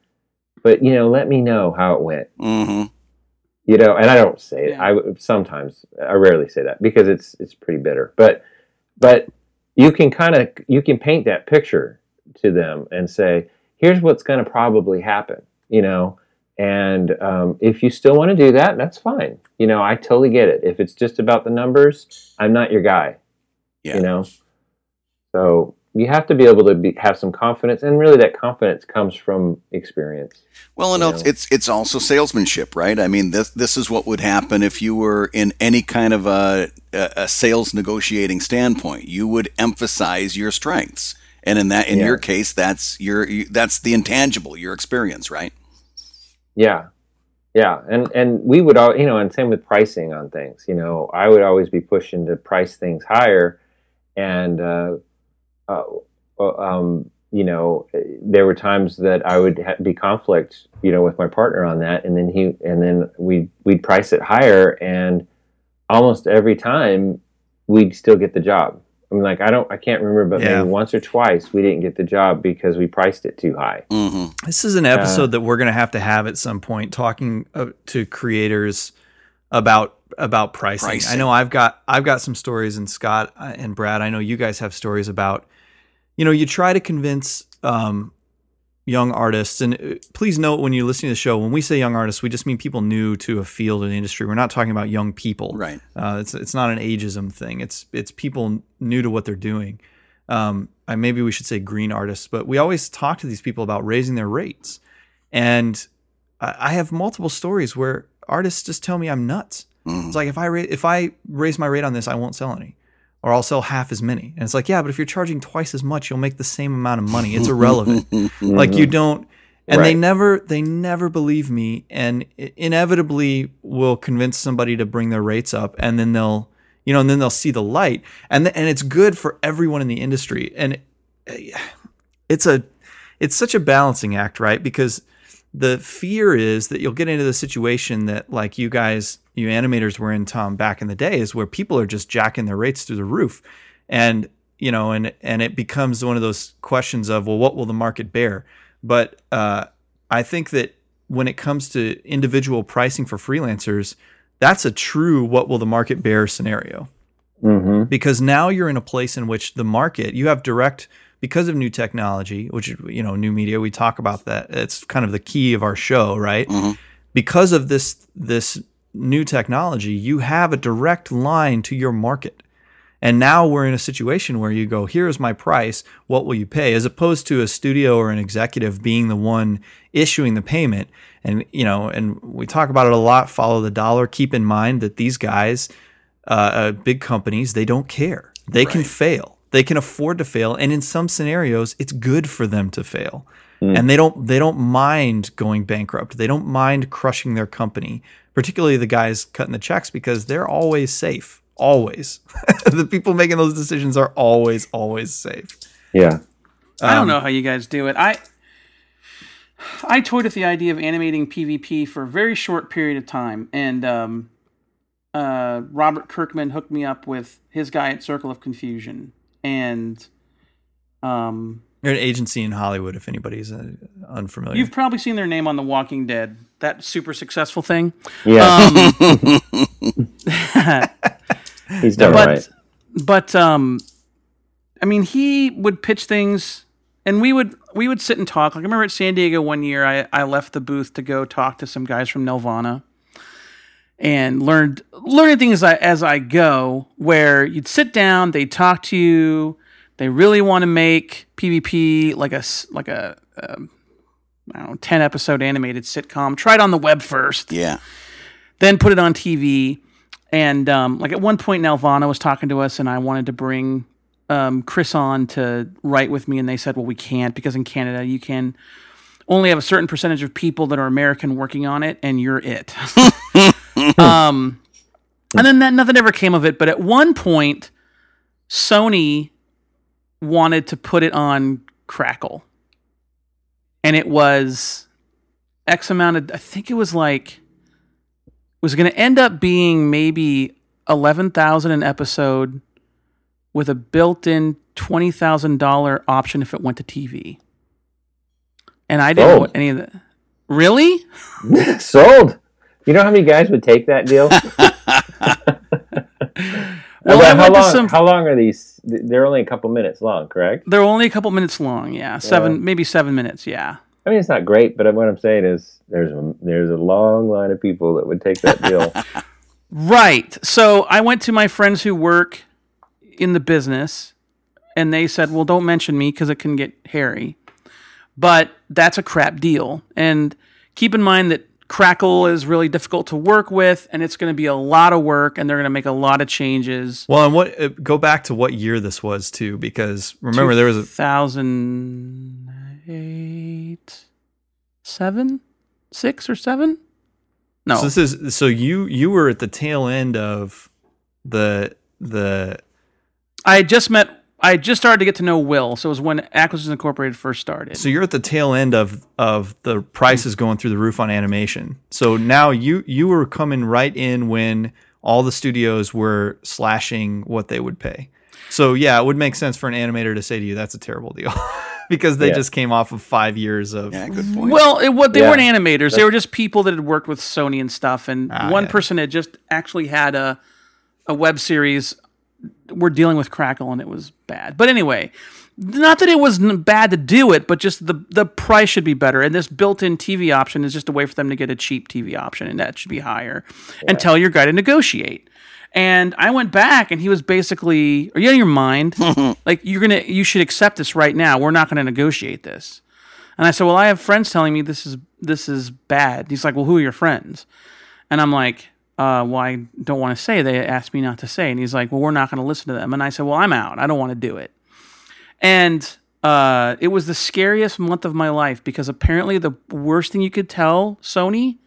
But you know let me know how it went. Hmm you know and i don't say it. I sometimes i rarely say that because it's it's pretty bitter. But but you can kind of you can paint that picture to them and say here's what's going to probably happen you know? And um, if you still want to do that that's fine. You know i totally get it. If it's just about the numbers i'm not your guy. Yeah. you know? So you have to be able to be, have some confidence, and really that confidence comes from experience. Well, and you it's, know. it's it's also salesmanship, right? I mean, this this is what would happen if you were in any kind of a a a sales negotiating standpoint. You would emphasize your strengths, and in that in Yeah. your case, that's your you, that's the intangible, your experience, right? Yeah, yeah, and and we would all, you know, and same with pricing on things. You know, I would always be pushing to price things higher, and uh, uh, uh, um, you know, there were times that I would ha- be conflict, you know, with my partner on that, and then he, and then we we'd price it higher, and almost every time we'd still get the job. I mean, like I don't, I can't remember, but Yeah. maybe once or twice we didn't get the job because we priced it too high. hmm This is an episode that we're going to have to have at some point, talking uh, to creators about about pricing. Pricing. I know I've got I've got some stories, and Scott uh, and Brad, I know you guys have stories about. You know, you try to convince um, young artists, and uh, please note when you're listening to the show, when we say young artists, we just mean people new to a field and industry. We're not talking about young people. Right. Uh, it's it's not an ageism thing. It's it's people new to what they're doing. Um, I, maybe we should say green artists, but we always talk to these people about raising their rates. And I, I have multiple stories where artists just tell me I'm nuts. Mhm. It's like if I ra- if I raise my rate on this, I won't sell any, or I'll sell half as many. And it's like, yeah, but if you're charging twice as much, you'll make the same amount of money. It's irrelevant. like you don't and they never they never believe me and inevitably will convince somebody to bring their rates up and then they'll you know and then they'll see the light and th- and it's good for everyone in the industry and uh, it's a it's such a balancing act right because the fear is that you'll get into the situation that like you guys you animators were in tom back in the days where people are just jacking their rates through the roof. And you know and and it becomes one of those questions of well what will the market bear? But uh, i think that when it comes to individual pricing for freelancers that's a true what will the market bear scenario. Hmm because now you're in a place in which the market you have direct because of new technology which you know new media we talk about that. It's kind of the key of our show right? Mhm. because of this this new technology you have a direct line to your market. And now we're in a situation where you go here's my price. What will you pay? As opposed to a studio or an executive being the one issuing the payment. And you know and we talk about it a lot follow the dollar. Keep in mind that these guys uh, uh, big companies they don't care. They can fail. They can afford to fail. And in some scenarios it's good for them to fail Mm. and they don't they don't mind going bankrupt they don't mind crushing their company particularly the guys cutting the checks because they're always safe always the people making those decisions are always always safe Yeah. I don't Um, know how you guys do it. I I toyed with the idea of animating PvP for a very short period of time, and um, uh, Robert Kirkman hooked me up with his guy at Circle of Confusion, and um, They're an agency in Hollywood, if anybody's uh, unfamiliar. you've probably seen their name on The Walking Dead, that super successful thing. Yeah. Um, He's done but right. but um i mean he would pitch things and we would we would sit and talk like i remember at san diego one year i i left the booth to go talk to some guys from nelvana and learned learning things as I, as I go where you'd sit down they'd talk to you they really want to make pvp like a like a um, I don't know, 10 episode animated sitcom. Try it on the web first Yeah. then put it on TV. And um, like at one point, Nelvana was talking to us, and I wanted to bring um, Chris on to write with me, and they said, "Well, we can't because in Canada you can only have a certain percentage of people that are American working on it, and you're it." um, and then that, nothing ever came of it. But at one point, Sony wanted to put it on Crackle, and it was X amount of. I think it was like was going to end up being maybe 11,000 an episode with a built-in $20,000 option if it went to TV. And I didn't Sold. any of that. Really? Sold. You know how many guys would take that deal? Well, how long? some- How long are these? They're only a couple minutes long, correct? They're only a couple minutes long, yeah. 7 Yeah. maybe 7 minutes, yeah. I mean, it's not great, but what I'm saying is, there's a, there's a long line of people that would take that deal. Right. So I went to my friends who work in the business and they said, "Well, don't mention me because it can get hairy." But that's a crap deal, and keep in mind that Crackle is really difficult to work with, and it's going to be a lot of work, and they're going to make a lot of changes. Well, and what uh, go back to what year this was too, because remember there was a thousand eight, seven, six or seven. No, So this is so you you were at the tail end of the the I just met. I just started to get to know Will, so it was when Acquisitions Incorporated first started. so you're at the tail end of of the prices going through the roof on animation. So now you you were coming right in when all the studios were slashing what they would pay. So yeah, it would make sense for an animator to say to you that's a terrible deal because they Yeah. just came off of 5 years of Yeah, good point. Well, it, what they Yeah. weren't animators; they were just people that had worked with Sony and stuff. And Ah, one yeah. person had just actually had a a web series. We're dealing with Crackle, and it was bad. But anyway, not that it was bad to do it, but just the the price should be better. And this built-in TV option is just a way for them to get a cheap TV option, and that should be higher. And tell your guy to negotiate. And I went back, and he was basically, "Are you out of your mind? like you're gonna, you should accept this right now. We're not gonna negotiate this." And I said, "Well, I have friends telling me this is this is bad." He's like, "Well, who are your friends?" And I'm like, uh, "Well, I don't want to say. They asked me not to say." And he's like, "Well, we're not going to listen to them." And I said, "Well, I'm out. I don't want to do it." And uh, it was the scariest month of my life because apparently the worst thing you could tell Sony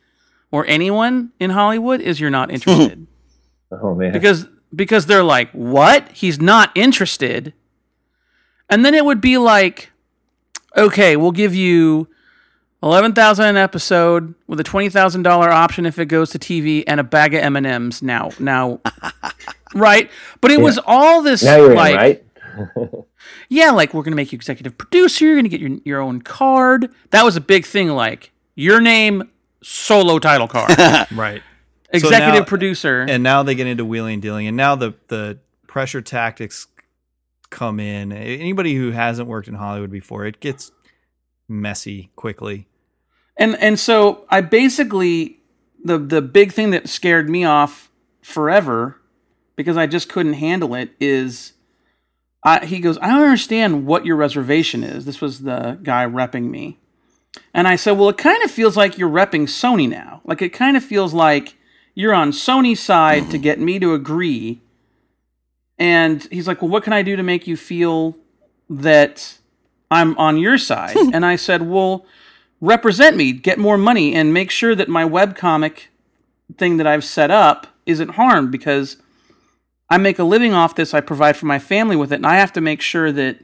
or anyone in Hollywood is you're not interested Oh man. because because they're like, "What? He's not interested." And then it would be like, "Okay, we'll give you 11,000 an episode with a $20,000 option if it goes to TV and a bag of M&Ms now." Now right? But it was all this now you're like in, right? yeah, like we're gonna make you executive producer. You're gonna get your your own card. That was a big thing. Like your name, solo title card, right. executive now- producer. and now they get into wheeling and dealing and now the the pressure tactics come in anybody who hasn't worked in hollywood before it gets messy quickly and and so I basically the the big thing that scared me off forever because I just couldn't handle it is. I, he goes, I don't understand what your reservation is. This was the guy repping me. And I said, Well, it kind of feels like you're repping Sony now. Like, it kind of feels like you're on Sony's side to get me to agree. And he's like, Well, what can I do to make you feel that I'm on your side? and I said, Well, represent me, get more money, and make sure that my webcomic thing that I've set up isn't harmed because I make a living off this. I provide for my family with it, and I have to make sure that,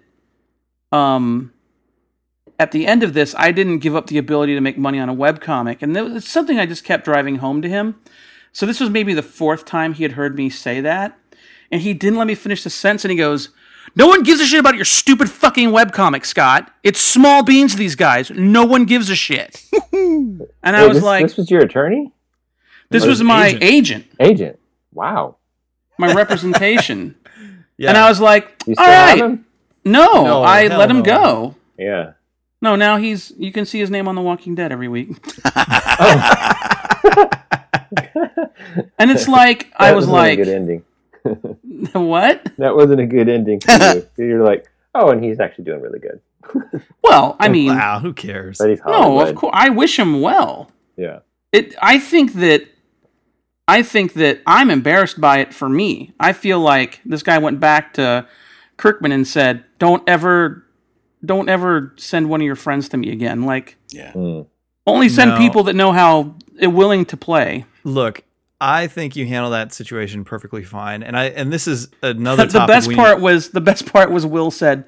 um, at the end of this, I didn't give up the ability to make money on a webcomic, and was something I just kept driving home to him. So this was maybe the fourth time he had heard me say that, and he didn't let me finish the sentence, and he goes. No one gives a shit about your stupid fucking webcomic, Scott. It's small beans to these guys. No one gives a shit. and I was this, like, this was your attorney, this Or was my agent. agent, agent. Wow. my representation. yeah And I was like, You all still have him? No, No, I let him no. go. Yeah. No, now he's, you can see his name on The Walking Dead every week. Oh. and it's like, I That was wasn't like, a good ending. what? That wasn't a good ending for you. You're like, oh, and he's actually doing really good. Well, I mean, wow who cares But he's no, of course, I wish him well. Yeah. it i think that i think that i'm embarrassed by it for me i feel like this guy went back to kirkman and said don't ever don't ever send one of your friends to me again like Yeah. Mm. only send No. people that know how willing to play look i think you handle that situation perfectly fine and i and this is another the topic best we- part was the best part was will said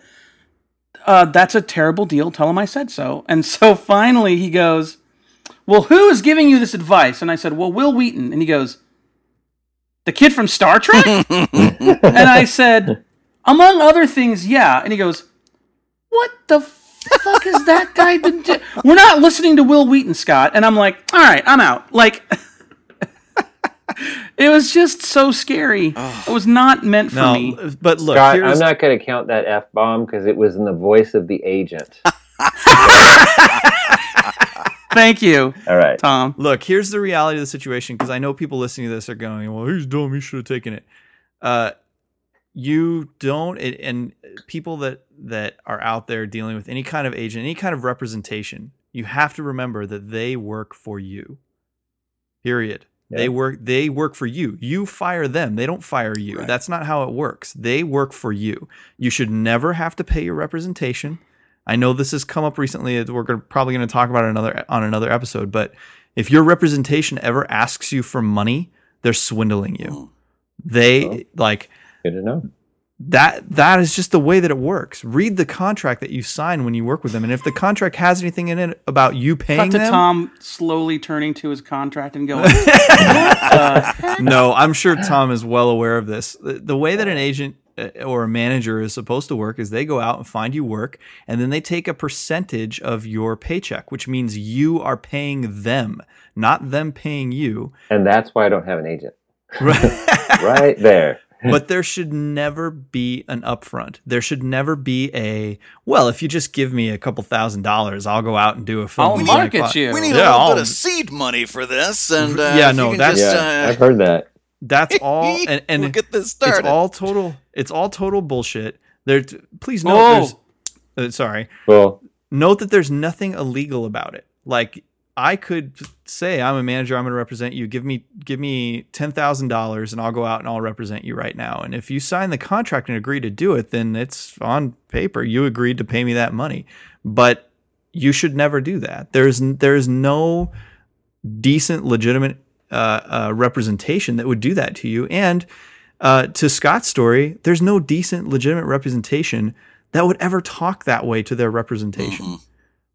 uh, that's a terrible deal tell him i said so and so finally he goes well who is giving you this advice and i said well wil wheaton and he goes the kid from star trek and I said, among other things, yeah. And he goes, what the fuck is that guy been do-? We're not listening to Wil Wheaton, Scott. And I'm like, all right, I'm out. Like, it was just so scary. It was not meant for no me. but look Scott, here's I'm not going to count that f bomb because it was in the voice of the agent. Thank you, All right. Tom. look here's the reality of the situation because i know people listening to this are going well he's dumb he should have taken it uh you don't it, and people that that are out there dealing with any kind of agent any kind of representation you have to remember that they work for you period Yeah. they work they work for you you fire them they don't fire you Right. that's not how it works they work for you you should never have to pay your representation i know this has come up recently we're gonna, probably going to talk about it another on another episode but if your representation ever asks you for money they're swindling you Mm. they Oh. like Good to know. That that is just the way that it works. Read the contract that you sign when you work with them, and if the contract has anything in it about you paying Cut to them, Tom slowly turning to his contract and going, uh, no, I'm sure Tom is well aware of this. The, the way that an agent uh, or a manager is supposed to work is they go out and find you work, and then they take a percentage of your paycheck, which means you are paying them, not them paying you. And that's why I don't have an agent. Right. Right there. but there should never be an upfront. There should never be a well. If you just give me a couple thousand dollars, I'll go out and do a film. I'll market cli- you. We need Yeah, a little I'll- bit of seed money for this, and uh, Yeah, no, that's- just, Yeah, uh, I've heard that. That's all, and, and we'll get this started. it's started. all total. It's all total bullshit. There, please note. Oh. There's, uh, sorry. Well, Note that there's nothing illegal about it. Like I could say, I'm a manager. I'm going to represent you. Give me, give me ten thousand dollars, and I'll go out and I'll represent you right now. And if you sign the contract and agree to do it, then it's on paper. You agreed to pay me that money. But you should never do that. There's there's no decent, legitimate uh, uh, representation that would do that to you. And uh, to Scott's story, there's no decent, legitimate representation that would ever talk that way to their representation. Mhm.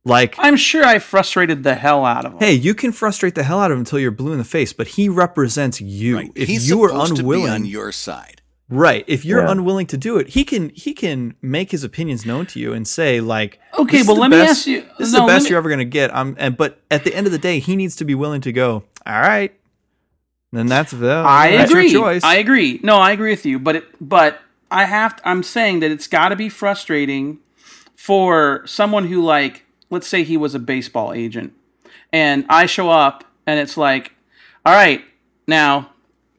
Like, I'm sure I frustrated the hell out of him. hey, you can frustrate the hell out of him until you're blue in the face, but he represents you. Right. If He's you are supposed to be unwilling, on your side. right? If you're Yeah. unwilling to do it, he can he can make his opinions known to you and say like, Okay, "This is but the let me ask you- This is no, the best me- you're ever gonna get. I'm and but at the end of the day, he needs to be willing to go. All right, then that's the I that's agree. Your choice. I agree. No, I agree with you. But it, but I have. To, I'm saying that it's got to be frustrating for someone who like, let's say he was a baseball agent, and I show up and it's like, all right, now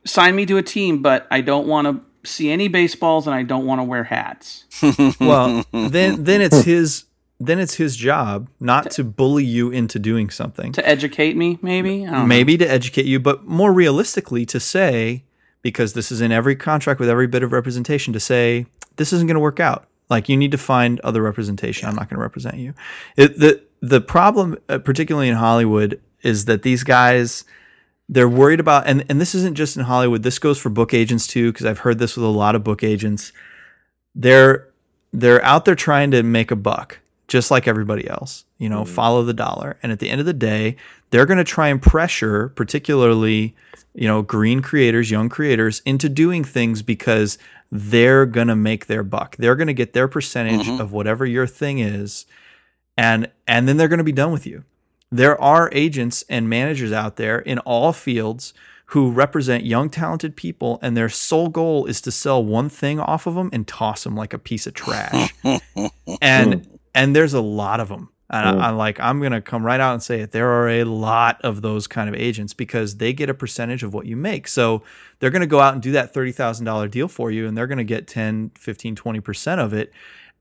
sign me to a team, but I don't want to see any baseballs and I don't want to wear hats. well, then then it's his then it's his job not to bully you into doing something. To educate me, maybe. I don't know. maybe to educate you, but more realistically to say, because this is in every contract with every bit of representation, to say this isn't going to work out. Like you need to find other representation. I'm not going to represent you. It, the the problem, uh, particularly in Hollywood, is that these guys they're worried about, and and this isn't just in Hollywood. This goes for book agents too, because I've heard this with a lot of book agents. They're they're out there trying to make a buck, just like everybody else. You know, follow the dollar. And at the end of the day, they're going to try and pressure, particularly, you know, green creators, young creators, into doing things because they're going to make their buck. They're going to get their percentage Mhm. of whatever your thing is, and and then they're going to be done with you. There are agents and managers out there in all fields who represent young, talented people, and their sole goal is to sell one thing off of them and toss them like a piece of trash. and and there's a lot of them. And I, I'm like, I'm gonna come right out and say it. There are a lot of those kind of agents because they get a percentage of what you make. So they're gonna go out and do that thirty thousand dollar deal for you, and they're gonna get 10, 15, 20 percent of it.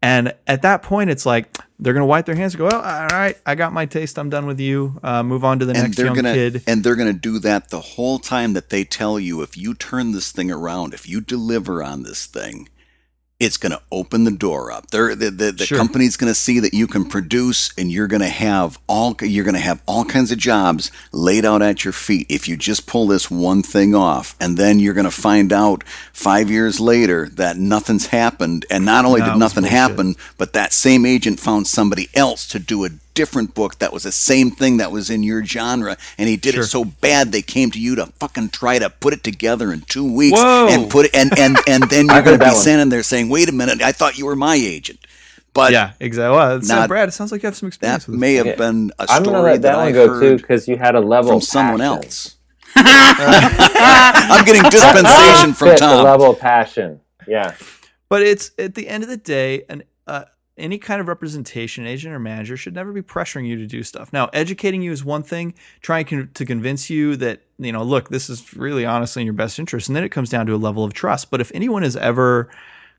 And at that point, it's like they're gonna wipe their hands and go, "Well, all right, I got my taste. I'm done with you. Uh, move on to the and next young gonna kid." and they're gonna do that the whole time that they tell you if you turn this thing around, if you deliver on this thing, it's gonna open the door up. They're, the the, the Sure. company's gonna see that you can produce, and you're gonna have all you're gonna have all kinds of jobs laid out at your feet if you just pull this one thing off, and then you're gonna find out five years later that nothing's happened, and not only That did nothing happen, but that same agent found somebody else to do a different book that was the same thing that was in your genre and he did Sure. it so bad they came to you to fucking try to put it together in two weeks Whoa. and put it and and and then you're going to be one. standing there saying wait a minute i thought you were my agent but yeah, exactly. Well, it's, uh, Not- Brad, it sounds like you have some experience that with may have Yeah. been a I'm gonna story let that, that one i go too heard because you had a level from of someone passion. else i'm getting dispensation from Fit the tom level of passion. Yeah. But it's at the end of the day, an uh, any kind of representation, agent or manager, should never be pressuring you to do stuff. Now, educating you is one thing, trying con- to convince you that, you know, look, this is really honestly in your best interest. And then it comes down to a level of trust. But if anyone is ever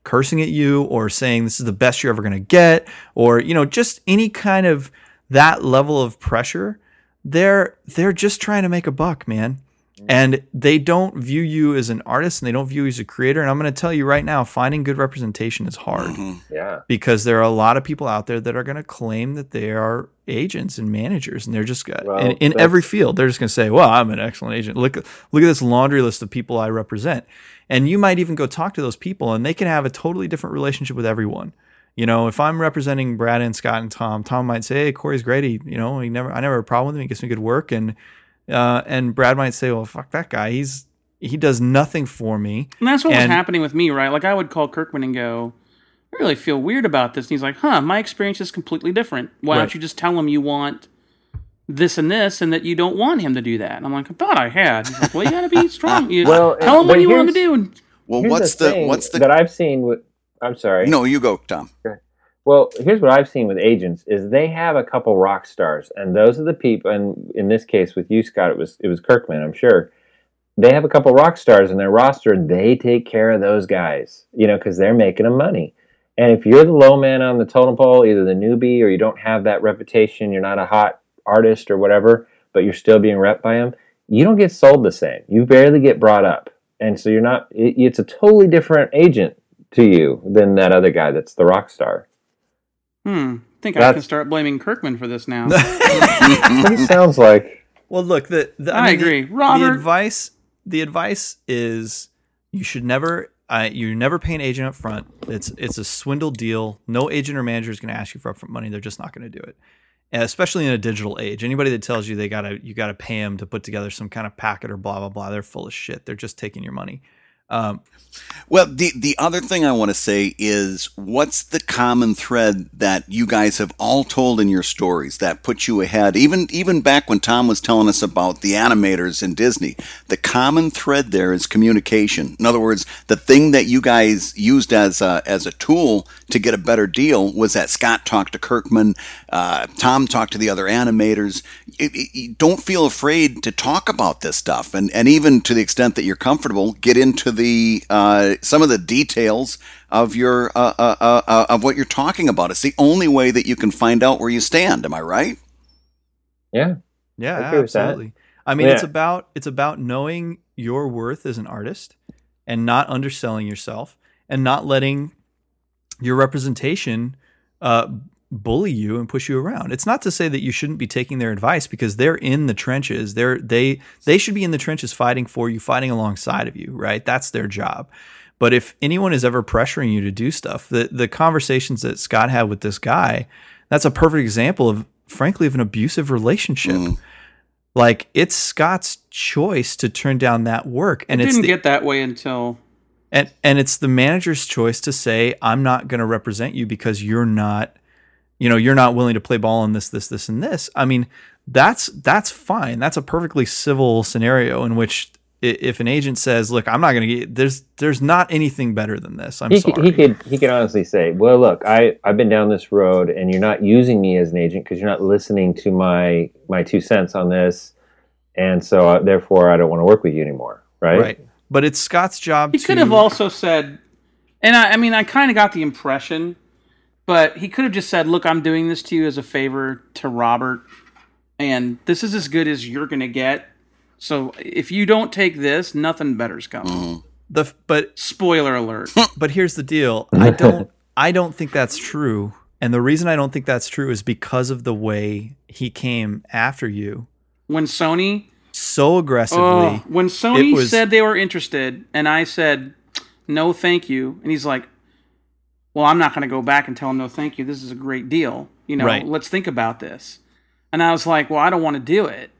cursing at you or saying this is the best you're ever going to get, or, you know, just any kind of that level of pressure, they're they're just trying to make a buck, man Mm. and they don't view you as an artist and they don't view you as a creator. And i'm going to tell you right now finding good representation is hard mm-hmm. Yeah. because there are a lot of people out there that are going to claim that they are agents and managers and they're just got Well, in, in every field they're just going to say well i'm an excellent agent. Look look at this laundry list of people i represent. And you might even go talk to those people and they can have a totally different relationship with everyone. You know if i'm representing brad and scott and tom tom might say hey corey's great. He you know he never i never have a problem with him. He gets me good work and uh, and brad might say well fuck that guy he's he does nothing for me And that's what And- was happening with me, right? Like I would call Kirkman and go, I really feel weird about this. And he's like, huh, my experience is completely different. Why Right. don't you just tell him you want this and this and that you don't want him to do that? And I'm like, I thought I had. He's like, well, you got to be strong. You, Well, tell him what you want him to do. And Well, Here's what's the thing what's the that I've seen with? I'm sorry. no? You go, Tom. Well, here's what I've seen with agents is they have a couple rock stars, and those are the people. And in this case, with you, Scott, it was it was Kirkman, I'm sure. They have a couple rock stars in their roster. They take care of those guys, you know, because they're making them money. And if you're the low man on the totem pole, either the newbie or you don't have that reputation, you're not a hot artist or whatever, but you're still being rep by them, you don't get sold the same. You barely get brought up, and so you're not. It, it's a totally different agent to you than that other guy that's the rock star. Hmm, I think I can start blaming Kirkman for this now. What it sounds like. Well, look, the, the I mean, the- agree. The, Robert- advice, the advice is you should never, uh, you never pay an agent up front. It's it's a swindle deal. No agent or manager is going to ask you for upfront money. They're just not going to do it. And especially in a digital age, anybody that tells you they gotta you gotta pay them to put together some kind of packet or blah blah blah, they're full of shit. They're just taking your money. Um, Well, the the other thing I want to say is what's the common thread that you guys have all told in your stories that put you ahead? Even even back when Tom was telling us about the animators in Disney, the common thread there is communication. In other words, the thing that you guys used as a, as a tool to get a better deal was that Scott talked to Kirkman, uh, Tom talked to the other animators. It- it- don't feel afraid to talk about this stuff, and and even to the extent that you're comfortable, get into the uh, some of the details of your uh, uh, uh, uh, of what you're talking about. It's the only way that you can find out where you stand. Am I right? Yeah. Yeah, I agree with that. absolutely. I mean, it's about it's about knowing your worth as an artist and not underselling yourself and not letting your representation uh, bully you and push you around. It's not to say that you shouldn't be taking their advice because they're in the trenches. They're they they should be in the trenches fighting for you, fighting alongside of you, right? That's their job. But if anyone is ever pressuring you to do stuff, the the conversations that Scott had with this guy, that's a perfect example of frankly of an abusive relationship. Mm. Like it's Scott's choice to turn down that work, and it didn't the, get that way until and and it's the manager's choice to say I'm not going to represent you because you're not, you know, you're not willing to play ball on this, this, this, and this. I mean, that's that's fine. That's a perfectly civil scenario in which if an agent says, "Look, I'm not going to get," there's there's not anything better than this. I'm He, sorry. could, he could he could honestly say, "Well, look, I I've been down this road, and you're not using me as an agent because you're not listening to my my two cents on this, and so uh, therefore I don't want to work with you anymore." Right? right. But it's Scott's job. He to, could have also said, and I, I mean, I kind of got the impression, but he could have just said, "Look, I'm doing this to you as a favor to Robert, and this is as good as you're gonna get. So if you don't take this, nothing better's coming." Mm-hmm. the but Spoiler alert. but here's the deal. I don't I don't think that's true. And the reason I don't think that's true is because of the way he came after you when Sony, so aggressively. oh, when Sony was- said they were interested, and I said, "No, thank you," and he's like, "Well, I'm not gonna go back and tell him no, thank you. This is a great deal. You know, Right. let's think about this." And I was like, "Well, I don't want to do it.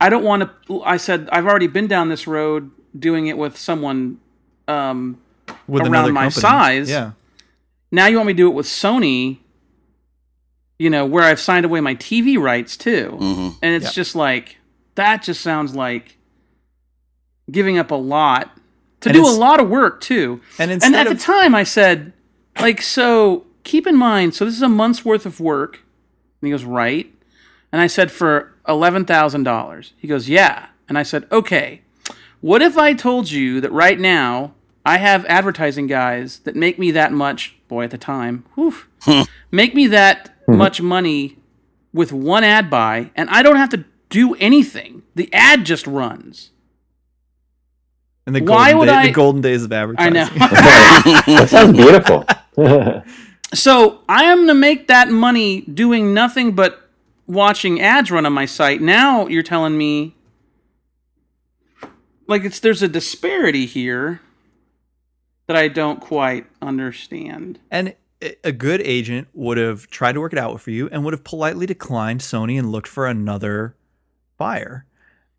I don't want to." I said, "I've already been down this road doing it with someone." Um, with around another my company. size. Yeah. now you want me to do it with Sony, you know, where I've signed away my TV rights too. hmm And it's Yeah. just like that just sounds like giving up a lot to And do a lot of work too. And And at of the time I said like so keep in mind, so this is a month's worth of work. And he goes, right. And I said, for $11,000. He goes, yeah. And I said, okay. What if I told you that right now I have advertising guys that make me that much, boy, at the time, whew, hmm. make me that hmm. much money with one ad buy, and I don't have to do anything. The ad just runs. And the Why golden, would day- I- the golden days of advertising. I advertising. know. that sounds beautiful. So I am going to make that money doing nothing but watching ads run on my site. Now you're telling me like it's there's a disparity here that I don't quite understand. And a- a good agent would have tried to work it out for you and would have politely declined Sony and looked for another buyer.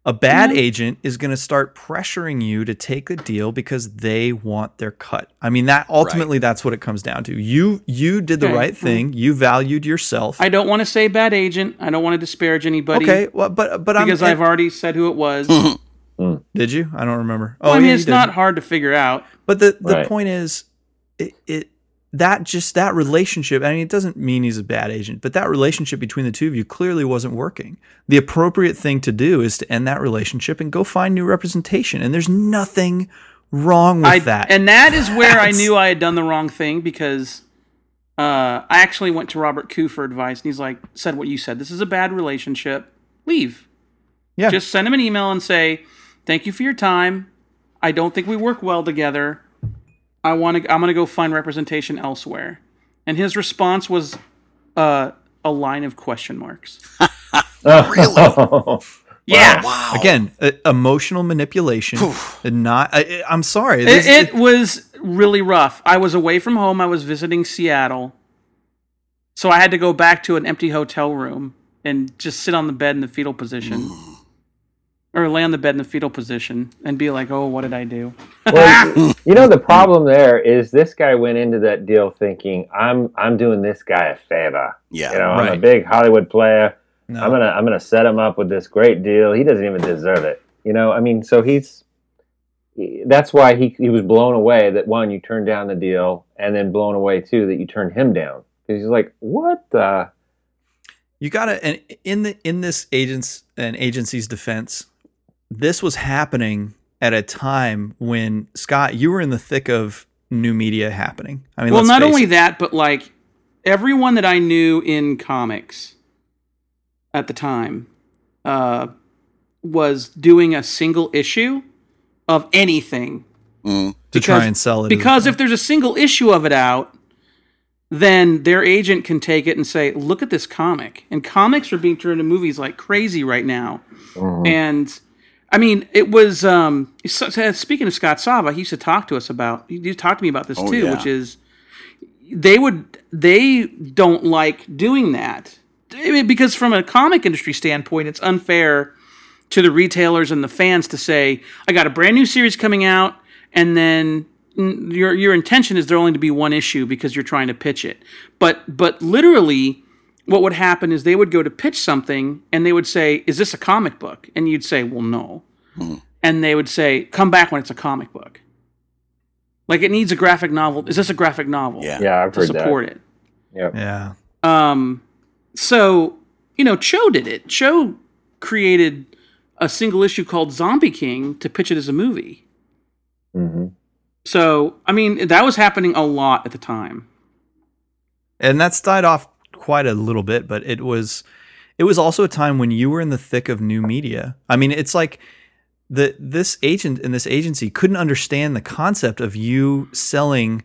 A bad Mhm. agent is going to start pressuring you to take the deal because they want their cut. I mean that ultimately that's what it comes down to. You you did the Okay, right thing. You valued yourself. I don't want to say bad agent. I don't want to disparage anybody okay, well, but but because I'm, I've already said who it was. did you? I don't remember. Oh, I mean, yeah, it's not hard to figure out. But the the Right. point is, it, it that just that relationship. I mean, it doesn't mean he's a bad agent, but that relationship between the two of you clearly wasn't working. The appropriate thing to do is to end that relationship and go find new representation. And there's nothing wrong with I, that. And that is where I knew I had done the wrong thing because uh, I actually went to Robert Koo for advice, and he's like, said what you said. This is a bad relationship. Leave. yeah, Just send him an email and say, "Thank you for your time. I don't think we work well together. I want to. I'm going to go find representation elsewhere." And his response was uh, a line of question marks. really? Yeah. Wow. again, uh, emotional manipulation. and not. I, I'm sorry. It, This- it was really rough. I was away from home. I was visiting Seattle. So I had to go back to an empty hotel room and just sit on the bed in the fetal position. Or lay on the bed in the fetal position and be like, oh, what did I do? well, you know the problem there is this guy went into that deal thinking I'm I'm doing this guy a favor. Yeah. You know, I'm a big Hollywood player. no. I'm gonna I'm gonna set him up with this great deal. He doesn't even deserve it. You know, I mean, so he's that's why he he was blown away that one you turned down the deal, and then blown away too that you turned him down because he's like, what the. You gotta and in the in this agent's and agency's defense, this was happening at a time when Scott, you were in the thick of new media happening. I mean, well, not only it. that, but like everyone that I knew in comics at the time uh, was doing a single issue of anything. Mm. to try and sell it. Because if there's a single issue of it out, then their agent can take it and say, "Look at this comic." And comics are being turned into movies like crazy right now. Mhm. And I mean, it was. Um, so- speaking of Scott Sava, he used to talk to us about. He used to talk to me about this Oh, too, yeah. which is they would they don't like doing that I mean, because from a comic industry standpoint, it's unfair to the retailers and the fans to say, "I got a brand new series coming out," and then your your intention is there only to be one issue because you're trying to pitch it. But but literally, what would happen is they would go to pitch something and they would say, "Is this a comic book?" And you'd say, "Well, no." And they would say, "Come back when it's a comic book." Like it needs a graphic novel. Is this a graphic novel? Yeah. Yeah, I've To heard support that. it. Yep. yeah, Um, so you know, Cho did it. Cho created a single issue called Zombie King to pitch it as a movie. hmm So I mean, that was happening a lot at the time. and that's died off quite a little bit, but it was it was also a time when you were in the thick of new media. I mean, it's like the this agent in this agency couldn't understand the concept of you selling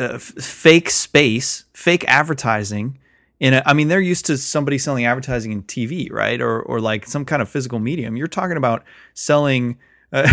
uh, f- fake space, fake advertising. In a, I mean, they're used to somebody selling advertising in TV, right, or or like some kind of physical medium. You're talking about selling uh,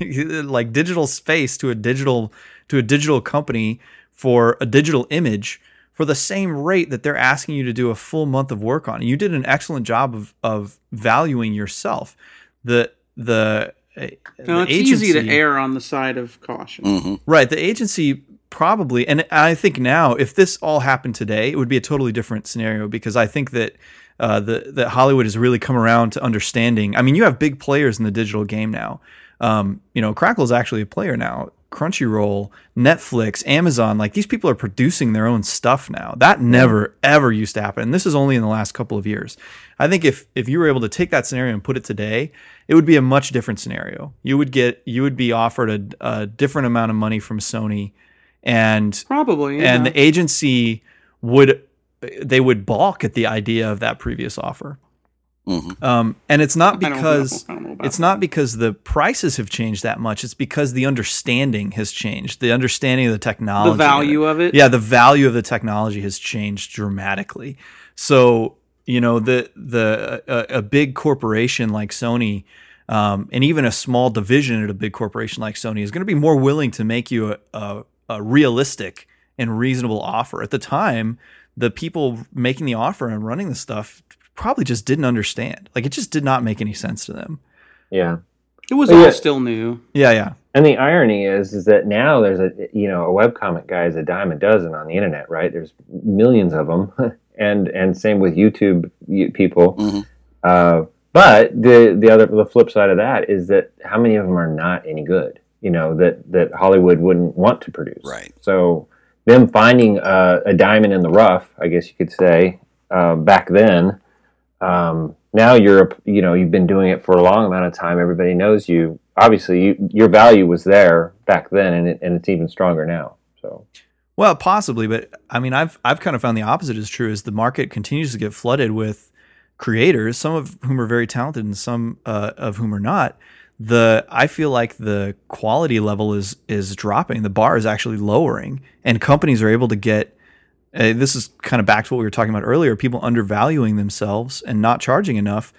like digital space to a digital to a digital company for a digital image for the same rate that they're asking you to do a full month of work on. You did an excellent job of of valuing yourself. The the, uh, No, the it's easy to err on the side of caution. hmm Right. The agency probably, and I think now, if this all happened today, it would be a totally different scenario because I think that uh, the that Hollywood has really come around to understanding. I mean, you have big players in the digital game now. Um, you know, Crackle is actually a player now Crunchyroll, Netflix, Amazon, like these people are producing their own stuff now. That never ever used to happen. And this is only in the last couple of years. I think if if you were able to take that scenario and put it today, it would be a much different scenario. You would get you would be offered a, a different amount of money from Sony and Probably. Yeah. and the agency would they would balk at the idea of that previous offer. Mhm. Um, and it's not I don't know- because I don't it's that. not because the prices have changed that much. It's because the understanding has changed. The understanding of the technology, the of value it. of it. yeah, the value of the technology has changed dramatically. So you know the the a, a big corporation like Sony. Um, and even a small division at a big corporation like Sony is going to be more willing to make you a, a, a realistic and reasonable offer. At the time, the people making the offer and running the stuff probably just didn't understand. Like it just did not make any sense to them. Yeah. It was all yeah. still new. Yeah, yeah. And the irony is, is that now there's a you know a webcomic guy is a dime a dozen on the internet, right? There's millions of them, and and same with YouTube y- people. Mhm. Uh, but the the other the flip side of that is that how many of them are not any good? You know that that Hollywood wouldn't want to produce. Right. So them finding a, a diamond in the rough, I guess you could say, uh, back then. Um, now you're you know you've been doing it for a long amount of time. Everybody knows you. Obviously, you, your value was there back then, and it, and it's even stronger now. So Well, possibly, but I mean, I've I've kind of found the opposite is true. Is the market continues to get flooded with creators, some of whom are very talented and some uh, of whom are not. The I feel like the quality level is is dropping. The bar is actually lowering, and companies are able to get. Uh, this is kind of back to what we were talking about earlier. People undervaluing themselves and not charging enough.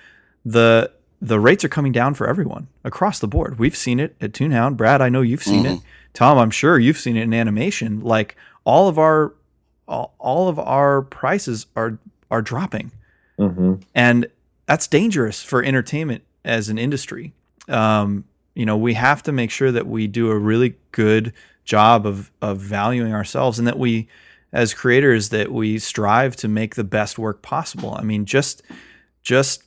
The the rates are coming down for everyone across the board. We've seen it at Toonhound. Brad, I know you've seen it. Tom, I'm sure you've seen it in animation. Like all of our all, all of our prices are are dropping, hmm and that's dangerous for entertainment as an industry. Um, you know, we have to make sure that we do a really good job of of valuing ourselves, and that we, as creators, that we strive to make the best work possible. I mean, just just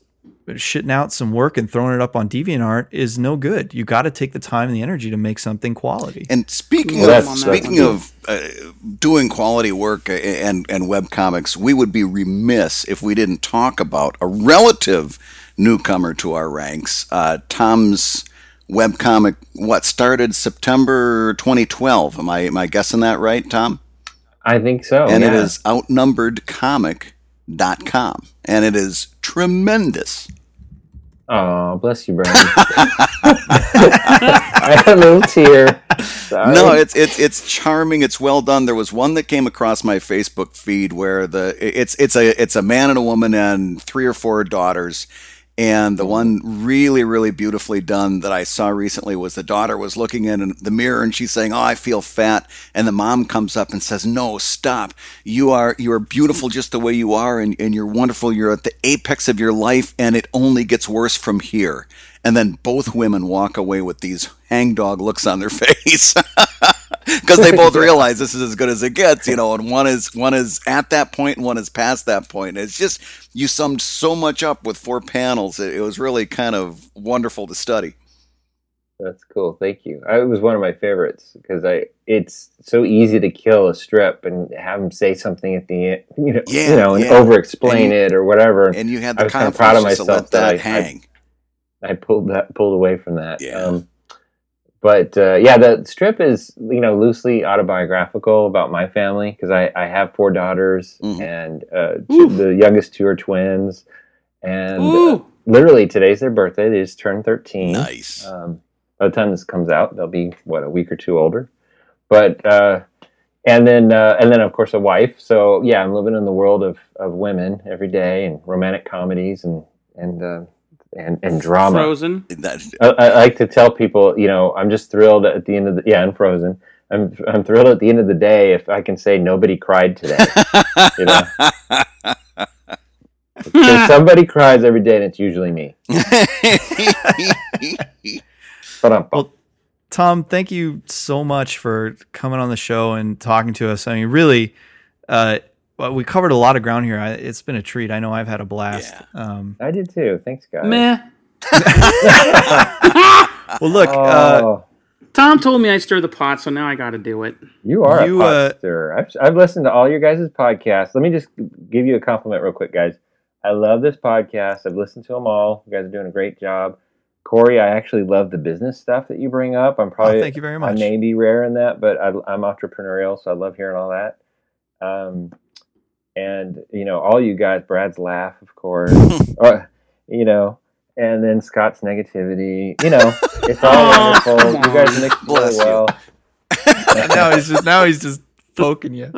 shitting out some work and throwing it up on DeviantArt is no good. You got to take the time and the energy to make something quality. And speaking Well, of speaking of uh, doing quality work and and web comics, we would be remiss if we didn't talk about a relative newcomer to our ranks, uh, Tom's webcomic. What started September 2012? Am I am I guessing that right, Tom? I think so. and it yeah. is outnumberedcomic.com, and it is tremendous. Oh, bless you, Brandon. I had a little tear. Sorry. No, it's it's it's charming. It's well done. There was one that came across my Facebook feed where the it's it's a it's a man and a woman and three or four daughters. And the one really, really beautifully done that I saw recently was the daughter was looking in the mirror and she's saying, "Oh, I feel fat." And the mom comes up and says, "No, stop. You are you are beautiful just the way you are, and, and you're wonderful. You're at the apex of your life, and it only gets worse from here." And then both women walk away with these hangdog looks on their face because they both realize this is as good as it gets, you know. And one is one is at that point, and one is past that point. It's just you summed so much up with four panels. It, it was really kind of wonderful to study. That's cool. Thank you. I, it was one of my favorites because I it's so easy to kill a strip and have him say something at the end, you know, Yeah, you know, and yeah. over explain it or whatever. And you had I the was kinda proud of confidence just to myself let that, that I- I- hang. I pulled that pulled away from that. Yeah. Um, but uh, yeah, the strip is you know loosely autobiographical about my family because I, I have four daughters Mhm. and uh, two, the youngest two are twins, and uh, literally today's their birthday. They just turned thirteen. nice. Um, by the time this comes out, they'll be what a week or two older. But uh, and then uh, and then of course a wife. So yeah, I'm living in the world of, of women every day and romantic comedies and and uh, and and drama. Frozen. I, I like to tell people, you know, I'm just thrilled at the end of the yeah, and Frozen. I'm I'm thrilled at the end of the day if I can say nobody cried today. You know? Because somebody cries every day, and it's usually me. Ba-dum-bum. Well, Tom, thank you so much for coming on the show and talking to us. I mean, really, uh, well, we covered a lot of ground here. I, it's been a treat. I know I've had a blast. Um, I did too. Thanks, guys. Meh. well, look, uh, Oh, Tom told me I stir the pot, so now I got to do it. You are You, a pot uh, stirrer. I've, I've listened to all your guys' podcasts. Let me just give you a compliment real quick, guys. I love this podcast. I've listened to them all. You guys are doing a great job. Corey, I actually love the business stuff that you bring up. I'm probably Oh, thank you very much. I may be rare in that, but I, I'm entrepreneurial, so I love hearing all that. Um, and you know, all you guys, Brad's laugh, of course. uh, you know, and then Scott's negativity. You know, it's all Oh, wonderful. You guys on. mix Bless really you. well. now he's just now he's just poking you.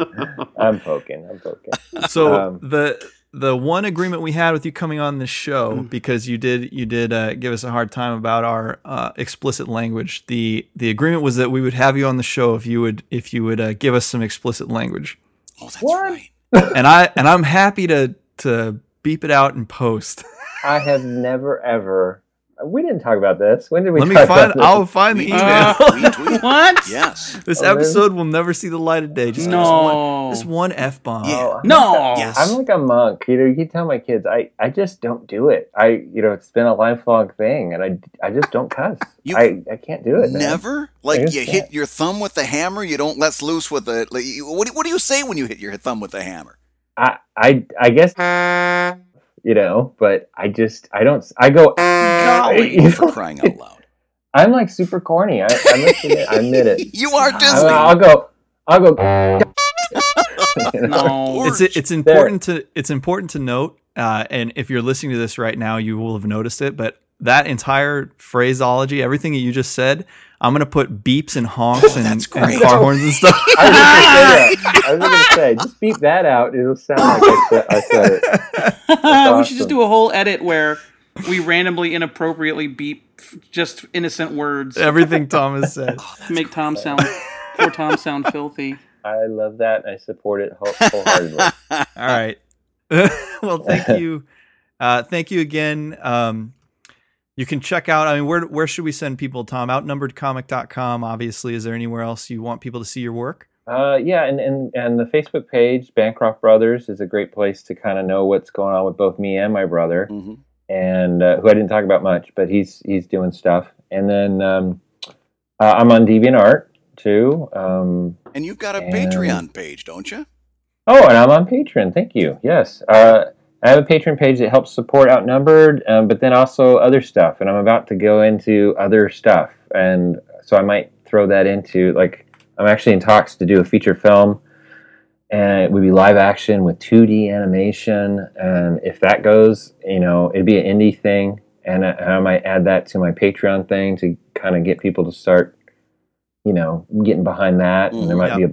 I'm poking. I'm poking. So Um, the the one agreement we had with you coming on this show Mm. because you did you did uh, give us a hard time about our uh, explicit language. The the agreement was that we would have you on the show if you would if you would uh, give us some explicit language. Oh, that's What? right. And I and I'm happy to to beep it out and post. I have never ever. We didn't talk about this. When did we? Let me find. about this? I'll find the email. Uh, What? Yes. this Oh, really? episode will never see the light of day. Just No. just one, one f bomb. Yeah. Oh, I'm No. like a- Yes. I'm like a monk. You know, you can tell my kids, I, I just don't do it. I, you know, it's been a lifelong thing, and I, I just don't cuss. You- I, I can't do it. man. Never? Like you can't. hit your thumb with the hammer, you don't let loose with the. Like, you- what, do, what do you say when you hit your thumb with the hammer? I, I, I guess, you know, but I just, I don't. I go. Golly. You For crying out loud. I'm like super corny. I, I admit it. I admit it. You are I, Disney. I'll go. I'll go. You know? No. it's it's important to it's important to note uh, and if you're listening to this right now you will have noticed it but that entire phraseology everything that you just said i'm going to put beeps and honks and, and car horns and stuff I was gonna say that. I was gonna say, just beep that out. It'll sound like I said, I said it. we should just do a whole edit where we randomly, inappropriately beep just innocent words. everything tom has said to make Tom sound, poor Tom sound filthy. I love that. I support it wholeheartedly. all right well thank you uh, thank you again um, you can check out i mean where where should we send people tom outnumberedcomic.com obviously is there anywhere else you want people to see your work Uh, yeah, and, and and the Facebook page, Bancroft Brothers, is a great place to kind of know what's going on with both me and my brother, Mhm. and uh, who I didn't talk about much, but he's he's doing stuff. And then um, uh, I'm on DeviantArt too. Um, And you've got a And- Patreon page, don't you? oh, and I'm on Patreon. Thank you. Yes, uh, I have a Patreon page that helps support Outnumbered, um, but then also other stuff. And I'm about to go into other stuff, and so I might throw that into like I'm actually in talks to do a feature film, and it would be live action with 2D animation. And if that goes, you know, it'd be an indie thing, and I, and I might add that to my Patreon thing to kind of get people to start, you know, getting behind that. And there Mhm. might be a,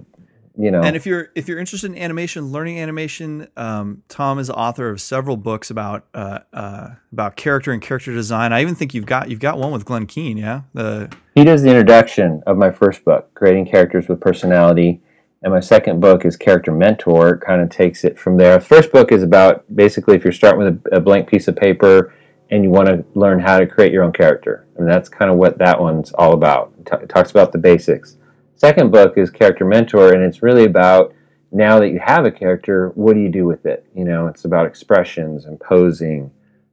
you know, And if you're if you're interested in animation, learning animation, um, Tom is author of several books about uh, uh, about character and character design. I even think you've got you've got one with Glenn Keane, yeah. The He does the introduction of my first book, Creating Characters with Personality. And my second book is Character Mentor, kind of takes it from there. First book is about basically if you're starting with a, a blank piece of paper and you want to learn how to create your own character. And that's kind of what that one's all about. It, ta- it talks about the basics. Second book is Character Mentor, and it's really about now that you have a character, what do you do with it? You know, it's about expressions and posing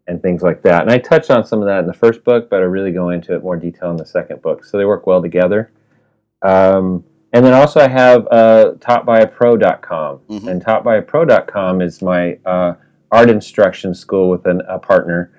and things like that. And I touched on some of that in the first book, but I really go into it more detail in the second book. So they work well together. Um, and then also I have uh, taughtbyapro.com. Mhm. And taughtbyapro.com is my uh, art instruction school with an, a partner.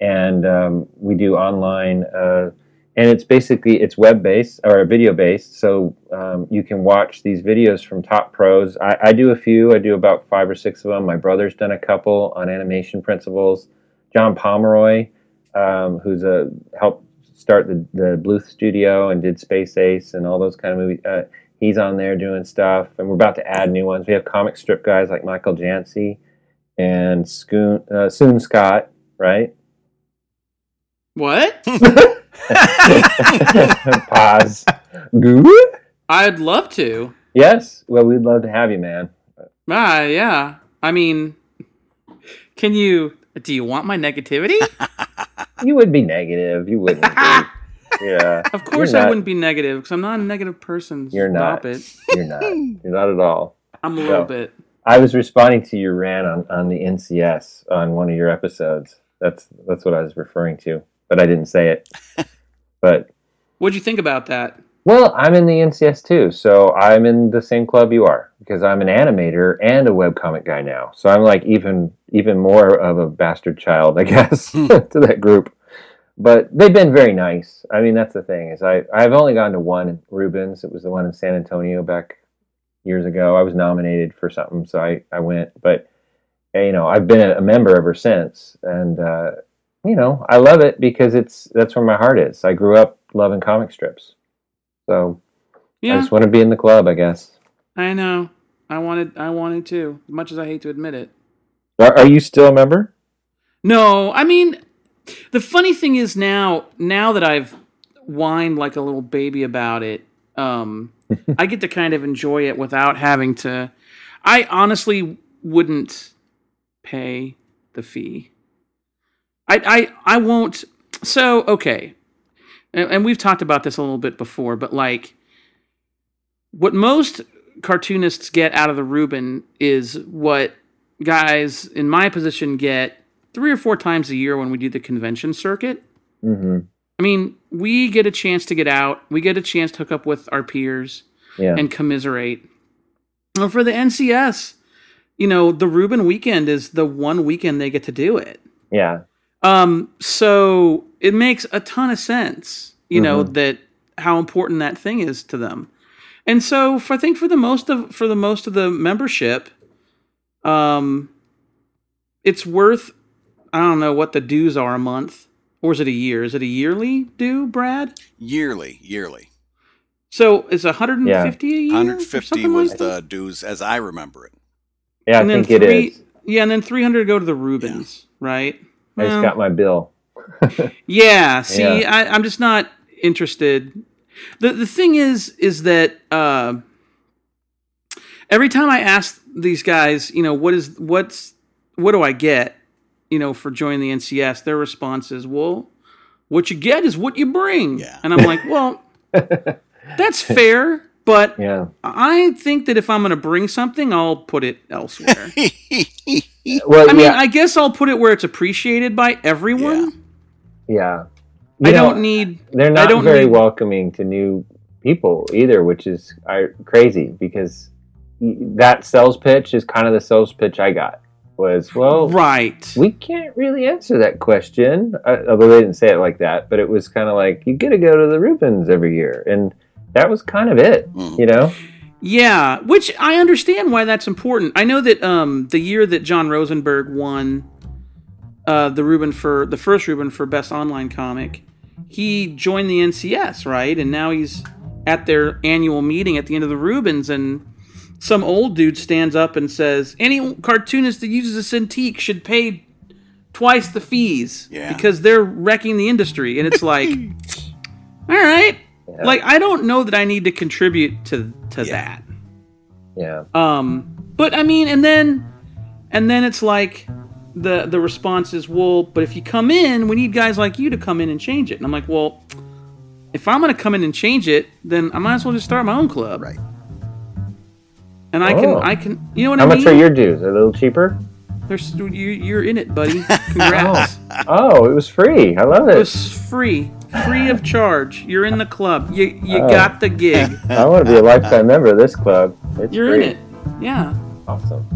And um, we do online, uh, and it's basically, it's web-based or video-based. So um, you can watch these videos from top pros. I, I do a few. I do about five or six of them. My brother's done a couple on animation principles. John Pomeroy, um, who's a helped start the, the Bluth studio and did Space Ace and all those kind of movies. Uh, he's on there doing stuff, and we're about to add new ones. We have comic strip guys like Michael Jantze and Scoon, uh, Soon Scott, right? What? Pause. I'd love to. Yes. Well, we'd love to have you, man. Ah, yeah. I mean, can you? Do you want my negativity? You would be negative. You wouldn't be. Yeah. Of course, You're I wouldn't be negative because I'm not a negative person. You're Stop not. it. You're not. You're not at all. I'm a little bit. I was responding to your rant on, on the NCS on one of your episodes. That's that's what I was referring to, but I didn't say it. But What'd you think about that? Well, I'm in the NCS too, so I'm in the same club you are because I'm an animator and a webcomic guy now. So I'm like even even more of a bastard child, I guess, to that group. But they've been very nice. I mean, that's the thing is I I've only gone to one Reubens. It was the one in San Antonio back years ago. I was nominated for something, so I I went. But you know, I've been a member ever since, and uh, you know, I love it because it's that's where my heart is. I grew up loving comic strips. So Yeah, I just want to be in the club, I guess. I know. I wanted. I wanted to. As Much as I hate to admit it. Are, are you still a member? No, I mean, the funny thing is now, now that I've whined like a little baby about it, um, I get to kind of enjoy it without having to. I honestly wouldn't pay the fee. I I I won't. So okay, and, and we've talked about this a little bit before, but like, what most cartoonists get out of the Reuben is what guys in my position get three or four times a year when we do the convention circuit. Mm-hmm. I mean, we get a chance to get out, we get a chance to hook up with our peers Yeah. and commiserate. Well, for the NCS, you know, the Reuben weekend is the one weekend they get to do it. yeah. Um, so it makes a ton of sense, you know, that how important that thing is to them. And so for, I think for the most of for the most of the membership, um, it's worth I don't know what the dues are a month or is it a year? Is it a yearly due, Brad? Yearly, yearly. So it's 150 a year. or 150 something was like the that? dues as I remember it. Yeah, I and then think three, it is. Yeah, and then 300 go to the Reubens, right? I just got my bill. Yeah, see, Yeah. I, I'm just not interested. the The thing is, is that uh, every time I ask these guys, you know, what is what's what do I get, you know, for joining the NCS? Their response is, "Well, what you get is what you bring," Yeah. and I'm like, "Well, that's fair." But Yeah. I think that if I'm going to bring something, I'll put it elsewhere. Well, I mean, yeah, I guess I'll put it where it's appreciated by everyone. yeah. I You know, don't need. They're I not very need- welcoming to new people either, which is crazy because that sales pitch is kind of the sales pitch I got. Was well, Right. we can't really answer that question. Uh, although they didn't say it like that, but it was kind of like you get to go to the Reubens every year, and that was kind of it. Mm. You know? Yeah, which I understand why that's important. I know that um, the year that Jon Rosenberg won uh, the Reuben for the first Reuben for best online comic, he joined the NCS, right? And now he's at their annual meeting at the end of the Reubens, and some old dude stands up and says, "Any cartoonist that uses a Cintiq should pay twice the fees Yeah. because they're wrecking the industry." And it's like, all right, like I don't know that I need to contribute to to that. Yeah. Um, but I mean, and then, and then it's like the the response is, well, but if you come in, we need guys like you to come in and change it. And I'm like, well, if I'm gonna come in and change it, then I might as well just start my own club. Right. And I Oh. can, I can, you know what How I much are your dues? A little cheaper? There's, you, you're in it, buddy. Congrats. Oh, it was free. I love it it. was free, free of charge. You're in the club. You you Oh. got the gig. I want to be a lifetime member of this club. It's You're free. in it. Yeah. Awesome.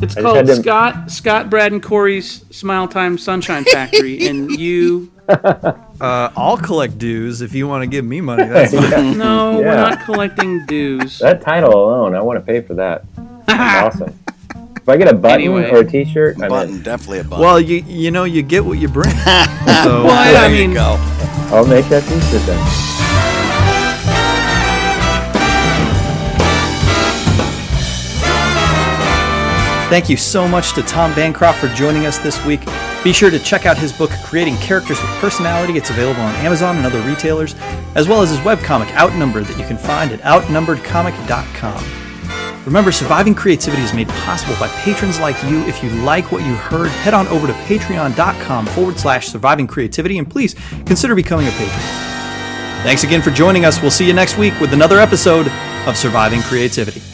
It's I called to- Scott Scott Brad and Corey's Smile Time Sunshine Factory, and you. Uh, I'll collect dues if you want to give me money. That's fine. Yeah. No, we're not collecting dues. That title alone, I want to pay for that. That's awesome. If I get a button Anyway. or a T-shirt, I'm Button, in. definitely a button. Well, you you know you get what you bring. So Well, I- there I you mean- go. I'll make that T-shirt then. Thank you so much to Tom Bancroft for joining us this week. Be sure to check out his book, Creating Characters with Personality. It's available on Amazon and other retailers, as well as his webcomic, Outnumbered, that you can find at outnumberedcomic.com. Remember, surviving creativity is made possible by patrons like you. If you like what you heard, head on over to patreon.com forward slash surviving creativity and please consider becoming a patron. Thanks again for joining us. We'll see you next week with another episode of Surviving Creativity.